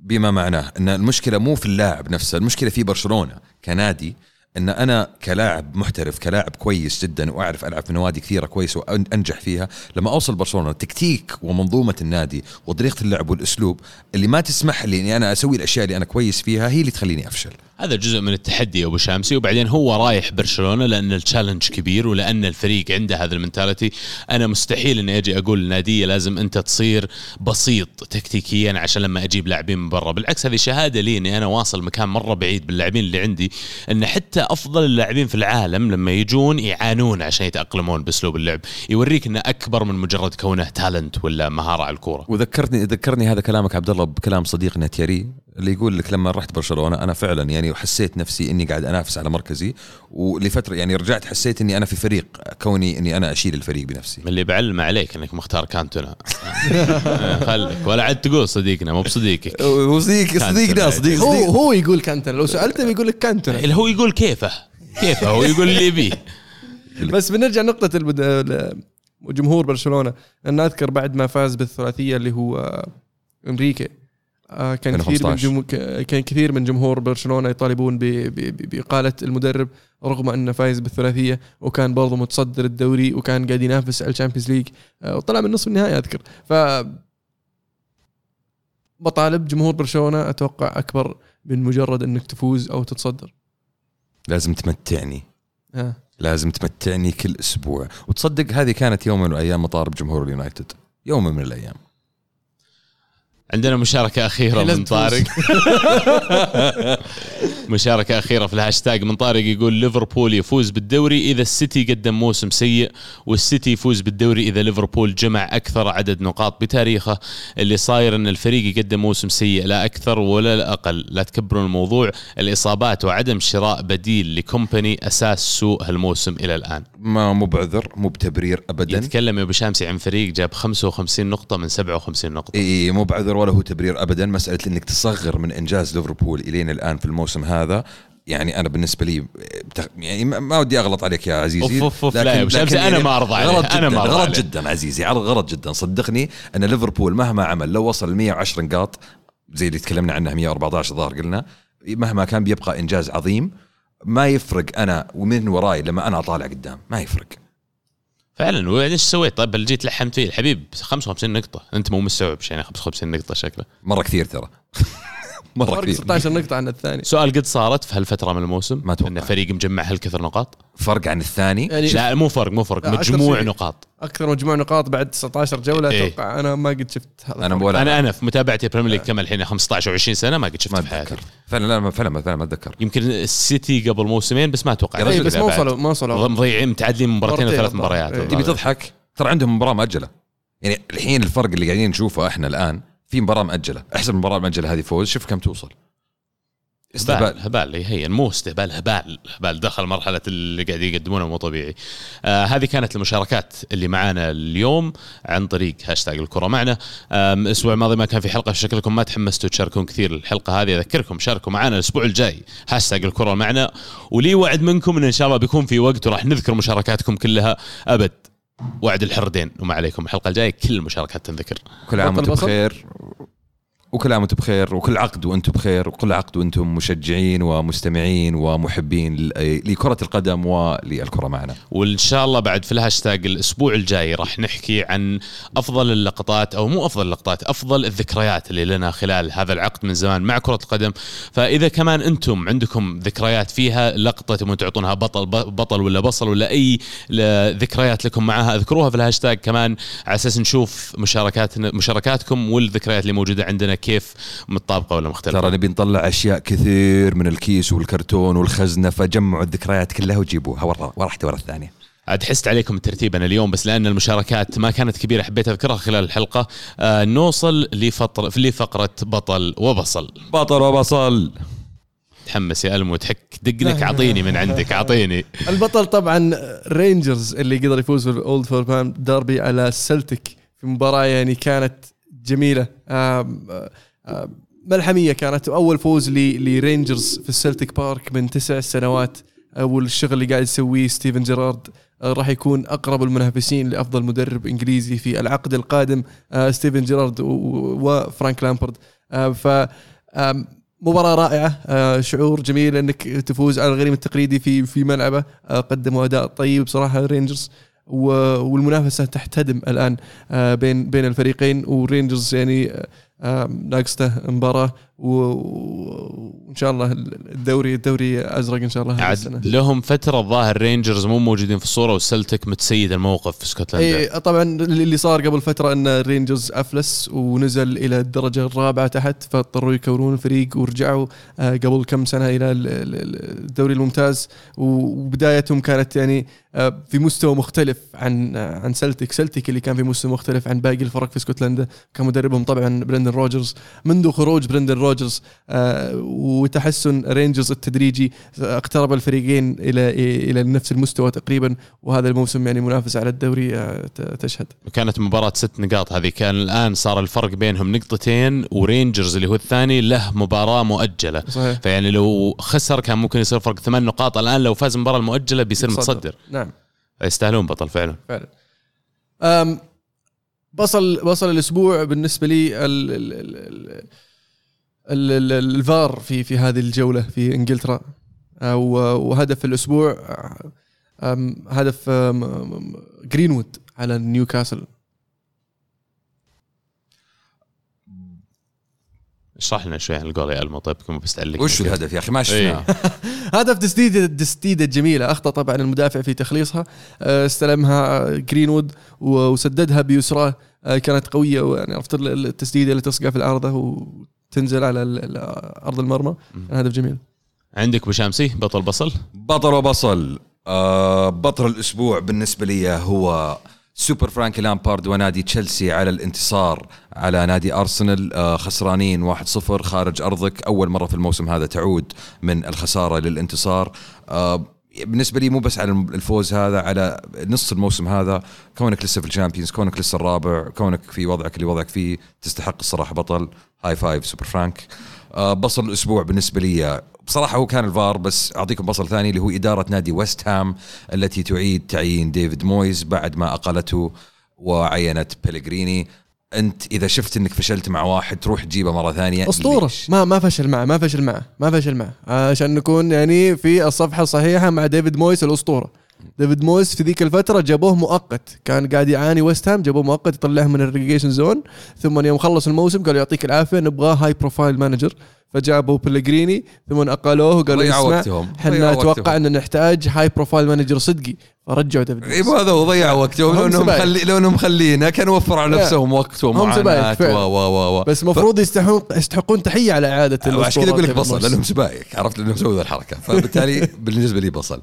بما معناه إن المشكلة مو في اللاعب نفسه المشكلة في برشلونة كنادي إن أنا كلاعب محترف كلاعب كويس جدا وأعرف ألعب في نوادي كثيرة كويس وانجح فيها لما أوصل برشلونة التكتيك ومنظومة النادي وطريقة اللعب والأسلوب اللي ما تسمح لي إني أنا أسوي الأشياء اللي أنا كويس فيها هي اللي تخليني أفشل. هذا جزء من التحدي أبو شامسي وبعدين هو رايح برشلونة لأن التشالنج كبير ولأن الفريق عنده هذا المنتاليتي. أنا مستحيل إني أجي أقول لناديه لازم أنت تصير بسيط تكتيكيا عشان لما أجيب لاعبين من برا. بالعكس هذه شهادة لي إني أنا واصل مكان مرة بعيد باللاعبين اللي عندي إن حتى أفضل اللاعبين في العالم لما يجون يعانون عشان يتأقلمون بأسلوب اللعب. يوريك إنه أكبر من مجرد كونه تالنت ولا مهارة على الكورة. وذكرتني ذكرني هذا كلامك عبد الله بكلام صديقنا تيري اللي يقول لك لما رحت برشلونة أنا فعلا يعني حسيت نفسي إني قاعد أنافس على مركزي ولفترة يعني رجعت حسيت إني أنا في فريق كوني إني أنا أشيل الفريق بنفسي. من اللي بعلم عليك إنك مختار كانتونا. *laughs* خليك. ولا عاد تقول صديقنا مو بصديقك. وصديق صديقنا صديق هو صديق هو يقول كانتنا لو سألته بيقول لك كانتنا اللي هو يقول كيفه. كيفه. هو يقول اللي يبيه. بس بنرجع نقطة البد... ال- جمهور برشلونة. أنا أذكر بعد ما فاز بالثلاثية اللي هو آه، إنريكي. آه، كان كثير من 2015. جم... كان كثير من جمهور برشلونة يطالبون ب... ب... ب- بإقالة المدرب رغم أنه فايز بالثلاثية وكان برضه متصدر الدوري وكان قاعد ينافس على ال Champions League آه، وطلع من نصف النهائي أذكر. ف مطالب جمهور برشلونة أتوقع أكبر من مجرد أنك تفوز أو تتصدر. لازم تمتعني. آه. لازم تمتعني كل أسبوع. وتصدق هذه كانت يوم من الأيام مطالب جمهور اليونايتد. يوم من الأيام. عندنا مشاركة أخيرة من طارق. *laughs* مشاركة أخيرة في الهاشتاج من طارق يقول ليفربول يفوز بالدوري إذا السيتي قدم موسم سيء والسيتي يفوز بالدوري إذا ليفربول جمع أكثر عدد نقاط بتاريخه. اللي صاير أن الفريق يقدم موسم سيء لا أكثر ولا لا أقل. لا تكبرون الموضوع الإصابات وعدم شراء بديل لكومباني أساس سوء هالموسم إلى الآن. ما مو بعذر مو بتبرير ابدا. يتكلم يا أبو شامسي عن فريق جاب 55 نقطة من 57 نقطة. إي مو بعذر ولا هو تبرير ابدا. مسألة إنك تصغر من إنجاز ليفربول الين الآن في الموسم هذا يعني أنا بالنسبة لي بتخ... يعني ما ودي أغلط عليك يا عزيزي أوف أوف أوف، لا يا أبو شمس، أنا ما عليه، غلط أنا جدا ما أرضى غلط عليه. جدا عزيزي غلط جدا. صدقني أن ليفربول مهما عمل لو وصل 110 نقاط زي اللي تكلمنا عنها 114 ظهر قلنا مهما كان بيبقى إنجاز عظيم ما يفرق أنا ومن وراي لما أنا أطالع قدام ما يفرق. فعلا وبعدين سويت؟ طيب اللي جيت لحمت فيه الحبيب 55 نقطة، أنت مو مستوعب يعني 55 نقطة شكله. مرة كثير ترى مرة فرق كثير 16 نقطة عن الثاني سؤال قد صارت في هالفترة من الموسم ما أتوقع. إن فريق مجمع هالكثر نقاط؟ فرق عن الثاني يعني لا مو فرق مو فرق مجموع. نقاط أكثر مجموع نقاط بعد 19 جولة إيه. أتوقع أنا ما قد شفت هذا أنا. ولا أنا أنا في متابعتي ال Premier League كم الحين 15 و20 سنة ما قد ما شفت في حياتي أتذكر فعلا لا ما- فعلا فعلا ما أتذكر يمكن السيتي قبل موسمين بس ما أتوقع رجل بس ما. وصلوا ما وصلوا مضيعين متعادلين مباراتين وثلاث الظاهر. مباريات إيه. تبي. تضحك ترى عندهم مباراة مؤجلة يعني الحين الفرق اللي قاعدين نشوفه إحنا الآن في مباراة مؤجله احسب المباراه المؤجله هذه فوز. شوف كم توصل. هبال استهبال. هبال هي مو استهبال هبال هبال دخل مرحلة اللي قاعد يقدمونه مو طبيعي. آه هذه كانت المشاركات اللي معانا اليوم عن طريق هاشتاج الكرة. معنا الأسبوع الماضي ما كان في حلقة شكلكم ما تحمستوا تشاركون كثير الحلقة هذه. أذكركم شاركوا معنا الأسبوع الجاي. هاشتاج الكرة معنا. ولي وعد منكم إن إن شاء الله بيكون في وقت وراح نذكر مشاركاتكم كلها أبد. وعد الحر دين. وما عليكم. الحلقة الجاية كل المشاركات تنذكر كل عام وأنتم. بخير. وكل عام وأنتم بخير وكل عقد وأنتم بخير وكل عقد وأنتم مشجعين ومستمعين ومحبين لكرة القدم وللكرة معنا. وإن شاء الله بعد في الهاشتاج الأسبوع الجاي راح نحكي عن أفضل اللقطات أو مو أفضل اللقطات أفضل الذكريات اللي لنا خلال هذا العقد من زمان مع كرة القدم. فإذا كمان أنتم عندكم ذكريات فيها لقطة تبون تعطونها بطل بطل ولا بصل ولا أي ذكريات لكم معها اذكروها في الهاشتاج كمان على أساس نشوف مشاركاتنا مشاركاتكم والذكريات اللي موجودة عندنا كيف متطابقة ولا مختلفة. ترى نبي نطلع أشياء كثير من الكيس والكرتون والخزنة فجمعوا الذكريات كلها وجيبوها. ورا واحدة ورا الثانية. عاد حست عليكم الترتيب أنا اليوم بس لأن المشاركات ما كانت كبيرة حبيت أذكرها خلال الحلقة. آه نوصل لفطر لفقرة بطل وبصل. بطل وبصل. تحمس يا ألمو تحك دقنك. أعطيني من عندك أعطيني. البطل طبعا رينجرز اللي قدر يفوز في ال Old Firm Derby على السلتيك في مباراة يعني كانت جميلة. ملحمية كانت أول فوز لرينجرز في السلتيك بارك من تسع سنوات. والشغل اللي قاعد يسويه ستيفن جيرارد آه، راح يكون أقرب المنافسين لأفضل مدرب إنجليزي في العقد القادم آه، ستيفن جيرارد وفرانك لامبرد. آه، ف مباراة رائعة شعور جميل إنك تفوز على الغريم التقليدي في في ملعبه. قدموا أداء طيب بصراحة رينجرز. و- والمنافسة تحتدم الآن آه، بين بين الفريقين ورينجرز يعني آه، آه، ناقصته و- و- وإن شاء الله الدوري الدوري أزرق إن شاء الله عاد السنة. لهم فترة الظاهر رينجرز مو موجودين في الصورة والسلتك متسيد الموقف في اسكتلندا اي طبعا اللي صار قبل فترة إن الرينجرز أفلس ونزل إلى الدرجة الرابعة تحت فاضطروا يكونون فريق ورجعوا آه، قبل كم سنة إلى ال- ال- الدوري الممتاز. وبدايتهم كانت يعني آه، في مستوى مختلف عن عن سلتيك سلتيك اللي كان في مستوى مختلف عن باقي الفرق في اسكتلندا كان مدربهم طبعا برندن روجرز منذ خروج برندن روجرز آه، وتحسن رينجرز التدريجي اقترب الفريقين إلى إلى نفس المستوى تقريبا وهذا الموسم يعني منافس على الدوري آه، تشهد. كانت مباراة ست نقاط هذه. كان الآن صار الفرق بينهم نقطتين ورينجرز اللي هو الثاني له مباراة مؤجلة. صحيح. فيعني لو خسر كان ممكن يصير فرق ثمان نقاط. الآن لو فاز المباراة المؤجلة بيصير متصدر. نعم. يستاهلون بطل فعلا. فعلا. أم بصل بصل الأسبوع بالنسبة لي ال ال ال الفار في في هذه الجولة في إنجلترا. أو- وهدف الأسبوع أم، هدف جرينوود على نيوكاسل. اشرح لنا شوي عن الجول يا ألمو. طيب كم بس تعلق وش الهدف يا أخي؟ ما شفناه. *laughs* هدف تسديده تسديدة جميلة. أخطأ طبعا المدافع في تخليصها. آه، استلمها جرينوود وسددها بيسراه. آه، كانت قوية ويعني عرفت ال- التسديدة اللي تصقع في العارضة وتنزل على ال- ال- أرض المرمى. كان هدف جميل. عندك أبو شامسي بطل بصل؟ بطل وبصل. آه بطل الأسبوع بالنسبة لي هو سوبر فرانك لامبارد ونادي تشيلسي على الانتصار على نادي أرسنال. آه خسرانين 1-0 خارج أرضك. أول مرة في الموسم هذا تعود من الخسارة للانتصار. آه بالنسبة لي مو بس على الفوز هذا على نص الموسم هذا كونك لسه في ال Champions كونك لسه الرابع كونك في وضعك اللي وضعك فيه تستحق الصراحة بطل. High five super فرانك بصل الأسبوع بالنسبة لي بصراحة هو كان الفار بس أعطيكم بصل ثاني اللي هو إدارة نادي ويست هام التي تعيد تعيين ديفيد مويز بعد ما أقلته وعينت بيلغريني أنت إذا شفت إنك فشلت مع واحد تروح تجيبه مرة ثانية. أسطورة. ليش؟ ما ما فشل معه ما فشل معه ما فشل معه. عشان نكون يعني في الصفحة الصحيحة مع ديفيد مويس الأسطورة. ديفيد مويس في ذيك الفترة جابوه مؤقت كان قاعد يعاني ويست هام جابوه مؤقت يطلعه من ال relegation zone ثم يوم خلص الموسم قالوا يعطيك العافية نبغاه high profile manager فجابوا بلغريني ثم اقلوه وقالوا ضيعوا اسمع وقتهم. إحنا وقتهم. ان نحتاج high profile manager صدقي فرجعوا ديفيد اي هذا هو ضيع وقتهم هم لو إنهم. مخلي لو إنهم مخلينا كانوا وفروا على. نفسهم وقت ومعاناة و. و و و بس المفروض يستحقون يستحقون تحية على إعادة عشان كذا أقول لك بصل. لأنهم سبايك عرفت لأنهم سووا الحركة فبالتالي *laughs* بالنسبة لي بصل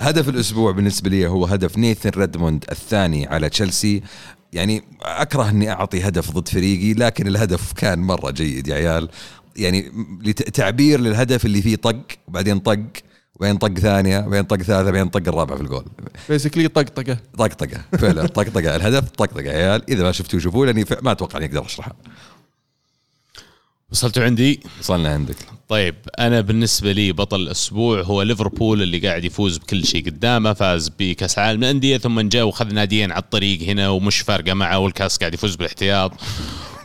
هدف الأسبوع بالنسبة لي هو هدف نيثن ريدموند الثاني على تشيلسي. يعني أكره أني أعطي هدف ضد فريقي لكن الهدف كان مرة جيد يا عيال. يعني تعبير للهدف اللي فيه طق وبعدين طق وبعدين طق ثانية وبعدين طق ثالثة وبعدين طق الرابع في الجول. basically طقطقه طقطقه فعلا طقطقه الهدف طقطقه يا عيال. إذا ما شفتوه شوفوه لأني ما أتوقع أني أقدر اشرحها وصلتوا عندي؟ وصلنا عندك. طيب أنا بالنسبة لي بطل الأسبوع هو ليفربول اللي قاعد يفوز بكل شيء قدامه فاز بكأس العالم للانديه ثم جاء وخذ ناديين على الطريق هنا ومش فارقة معه والكأس قاعد يفوز بالاحتياط.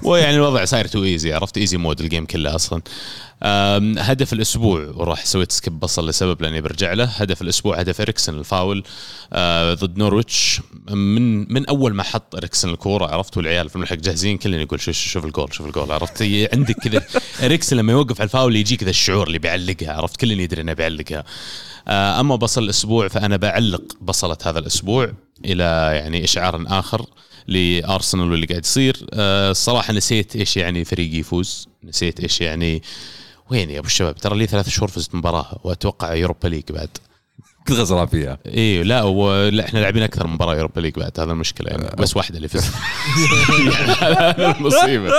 ويعني الوضع صاير too easy عرفت؟ easy mode ال game كله أصلا. هدف الأسبوع وراح سويت skip بصل لسبب لأني برجع له. هدف الأسبوع هدف اريكسن الفاول آه، ضد نورويتش. من من أول ما حط اريكسن الكورة عرفت والعيال في الملحق جاهزين كلنا يقول شوف شوف الجول شوف الجول عرفت؟ عندك كذا *laughs* اريكسن لما يوقف على الفاول يجي كذا الشعور اللي بيعلقها عرفت؟ كلنا يدري إنه بيعلقها آه، أما بصل الأسبوع فأنا بعلق بصلة هذا الأسبوع إلى يعني إشعار آخر لأرسنال واللي قاعد يصير. آه، الصراحة نسيت إيش يعني فريقي يفوز نسيت إيش يعني وين يا أبو الشباب؟ ترى لي ثلاث شهور فزت مباراة وأتوقع Europa League بعد. كنت خسران فيها. إيه لا ولا إحنا لاعبين أكثر من مباراة Europa League بعد هذا المشكلة يعني. بس واحدة اللي فزت. هذا *laughs* المصيبة.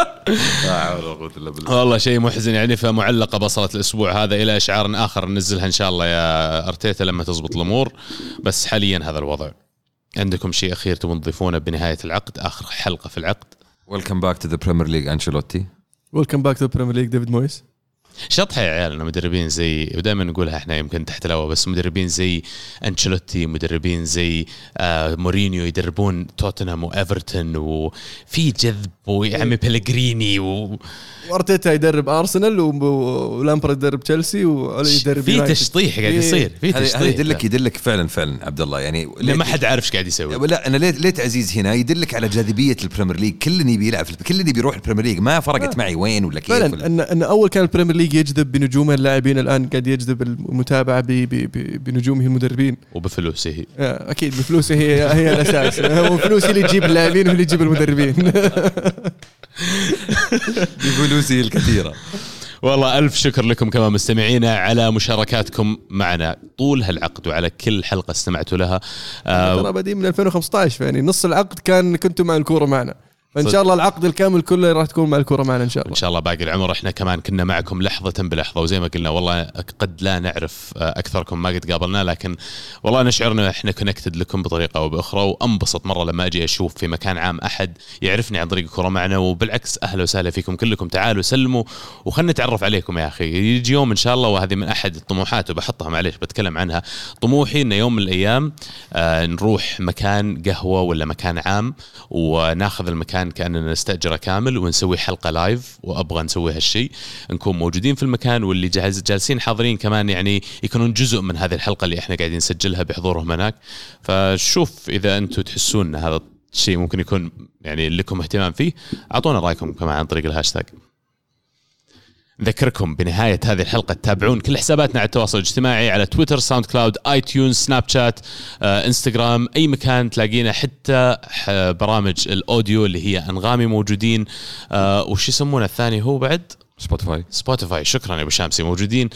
لا حول ولا قوة إلا بالله. والله شيء محزن يعني فمعلقة بصلة الأسبوع هذا إلى اشعار آخر ننزلها إن شاء الله يا أرتيتا لما تزبط الأمور. بس حاليا هذا الوضع. عندكم شيء أخير تبون تضيفونه بنهاية العقد؟ آخر حلقة في العقد؟ welcome back to the Premier League أنشيلوتي. welcome back to Premier League ديفيد مويس شطحة يا عيال إنه مدربين زي ودائما نقولها إحنا يمكن تحت الهواء بس مدربين زي أنشيلوتي مدربين زي آه مورينيو يدربون توتنهام وإيفرتون وفي جذب ويا عمي بلغريني و وأرتيتا يدرب أرسنال ولامبرد يدرب تشيلسي وعلي يدرب في. تشطيح قاعد إيه. يصير في تشطيح. يدلك يدلك فعلا فعلا عبد الله. يعني ما حد عارف إيش قاعد يسوي. لا أنا ليه ليه عزيز هنا؟ يدلك على جاذبية البريمير ليج. كل اللي بيلعب كل اللي بيروح البريمير ليج. ما فرقت معي وين ولا كيف فعلا ولا ان إن أول كان ال Premier League يجذب بنجومه اللاعبين الآن قاعد يجذب المتابعة ب- ب- ب- بنجومه المدربين. وبفلوسه. هي آه، أكيد بفلوسه هي هي الأساس. *laughs* هو اللي تجيب اللاعبين واللي تجيب المدربين. *laughs* بفلوسه الكثيرة. والله ألف شكر لكم كما مستمعينا على مشاركاتكم معنا. طول هالعقد وعلى كل حلقة استمعتوا لها. آه ترى بادئين من 2015 يعني نص العقد كان كنتم مع الكورة معنا. فإن. شاء الله العقد الكامل كله راح تكون مع الكورة معنا إن شاء الله. إن شاء الله باقي العمر. إحنا كمان كنا معكم لحظة بلحظة وزي ما قلنا والله قد لا نعرف آه، أكثركم ما قد قابلنا لكن والله نشعر ان إحنا كونكتد لكم بطريقة أو بأخرى وأنبسط مرة لما أجي أشوف في مكان عام أحد يعرفني عن طريق الكره معنا وبالعكس أهلا وسهلا فيكم كلكم. تعالوا سلموا وخلنا نتعرف عليكم يا أخي. يجي يوم إن شاء الله وهذه من أحد الطموحات وبحطها معليش بتكلم عنها. طموحي ان يوم من الأيام آه نروح مكان قهوة ولا مكان عام وناخذ المكان كأننا نستأجره كامل ونسوي حلقة live وأبغى نسوي هالشيء نكون موجودين في المكان واللي جالس جالسين حاضرين كمان يعني يكونون جزء من هذه الحلقة اللي إحنا قاعدين نسجلها بحضورهم هناك. فشوف إذا أنتم تحسون إن هذا الشيء ممكن يكون يعني لكم اهتمام فيه أعطونا رأيكم كمان عن طريق الهاشتاج. نذكركم بنهاية هذه الحلقة. تتابعون كل حساباتنا على التواصل الاجتماعي على تويتر ساوند كلاود آيتيونز سناب شات آه، انستغرام أي مكان تلاقينا. حتى برامج ال audio اللي هي أنغامي موجودين آه، وش يسمونه الثاني هو بعد؟ سبوتيفاي سبوتيفاي شكرا يا أبو شامسي موجودين.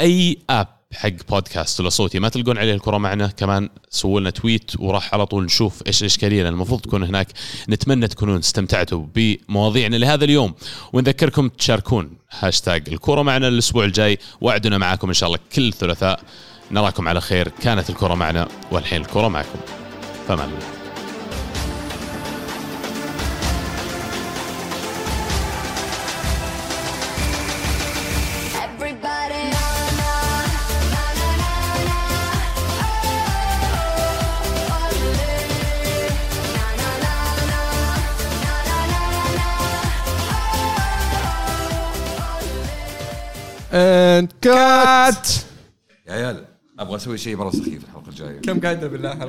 أي app حق بودكاست ولا صوتي. ما تلقون عليه الكرة معنا كمان سووا لنا tweet وراح على طول نشوف إيش الاشكاليه لأن المفروض تكون هناك. نتمنى تكونون استمتعتوا بمواضيعنا لهذا اليوم. ونذكركم تشاركون هاشتاج الكرة معنا الأسبوع الجاي. وعدنا معاكم إن شاء الله كل ثلاثاء نراكم على خير. كانت الكرة معنا والحين الكرة معكم. فمان الله. اند كات يا عيال أبغى أسوي شيء مرة سخيف الحلقة الجاية. كم قاعدة بالله؟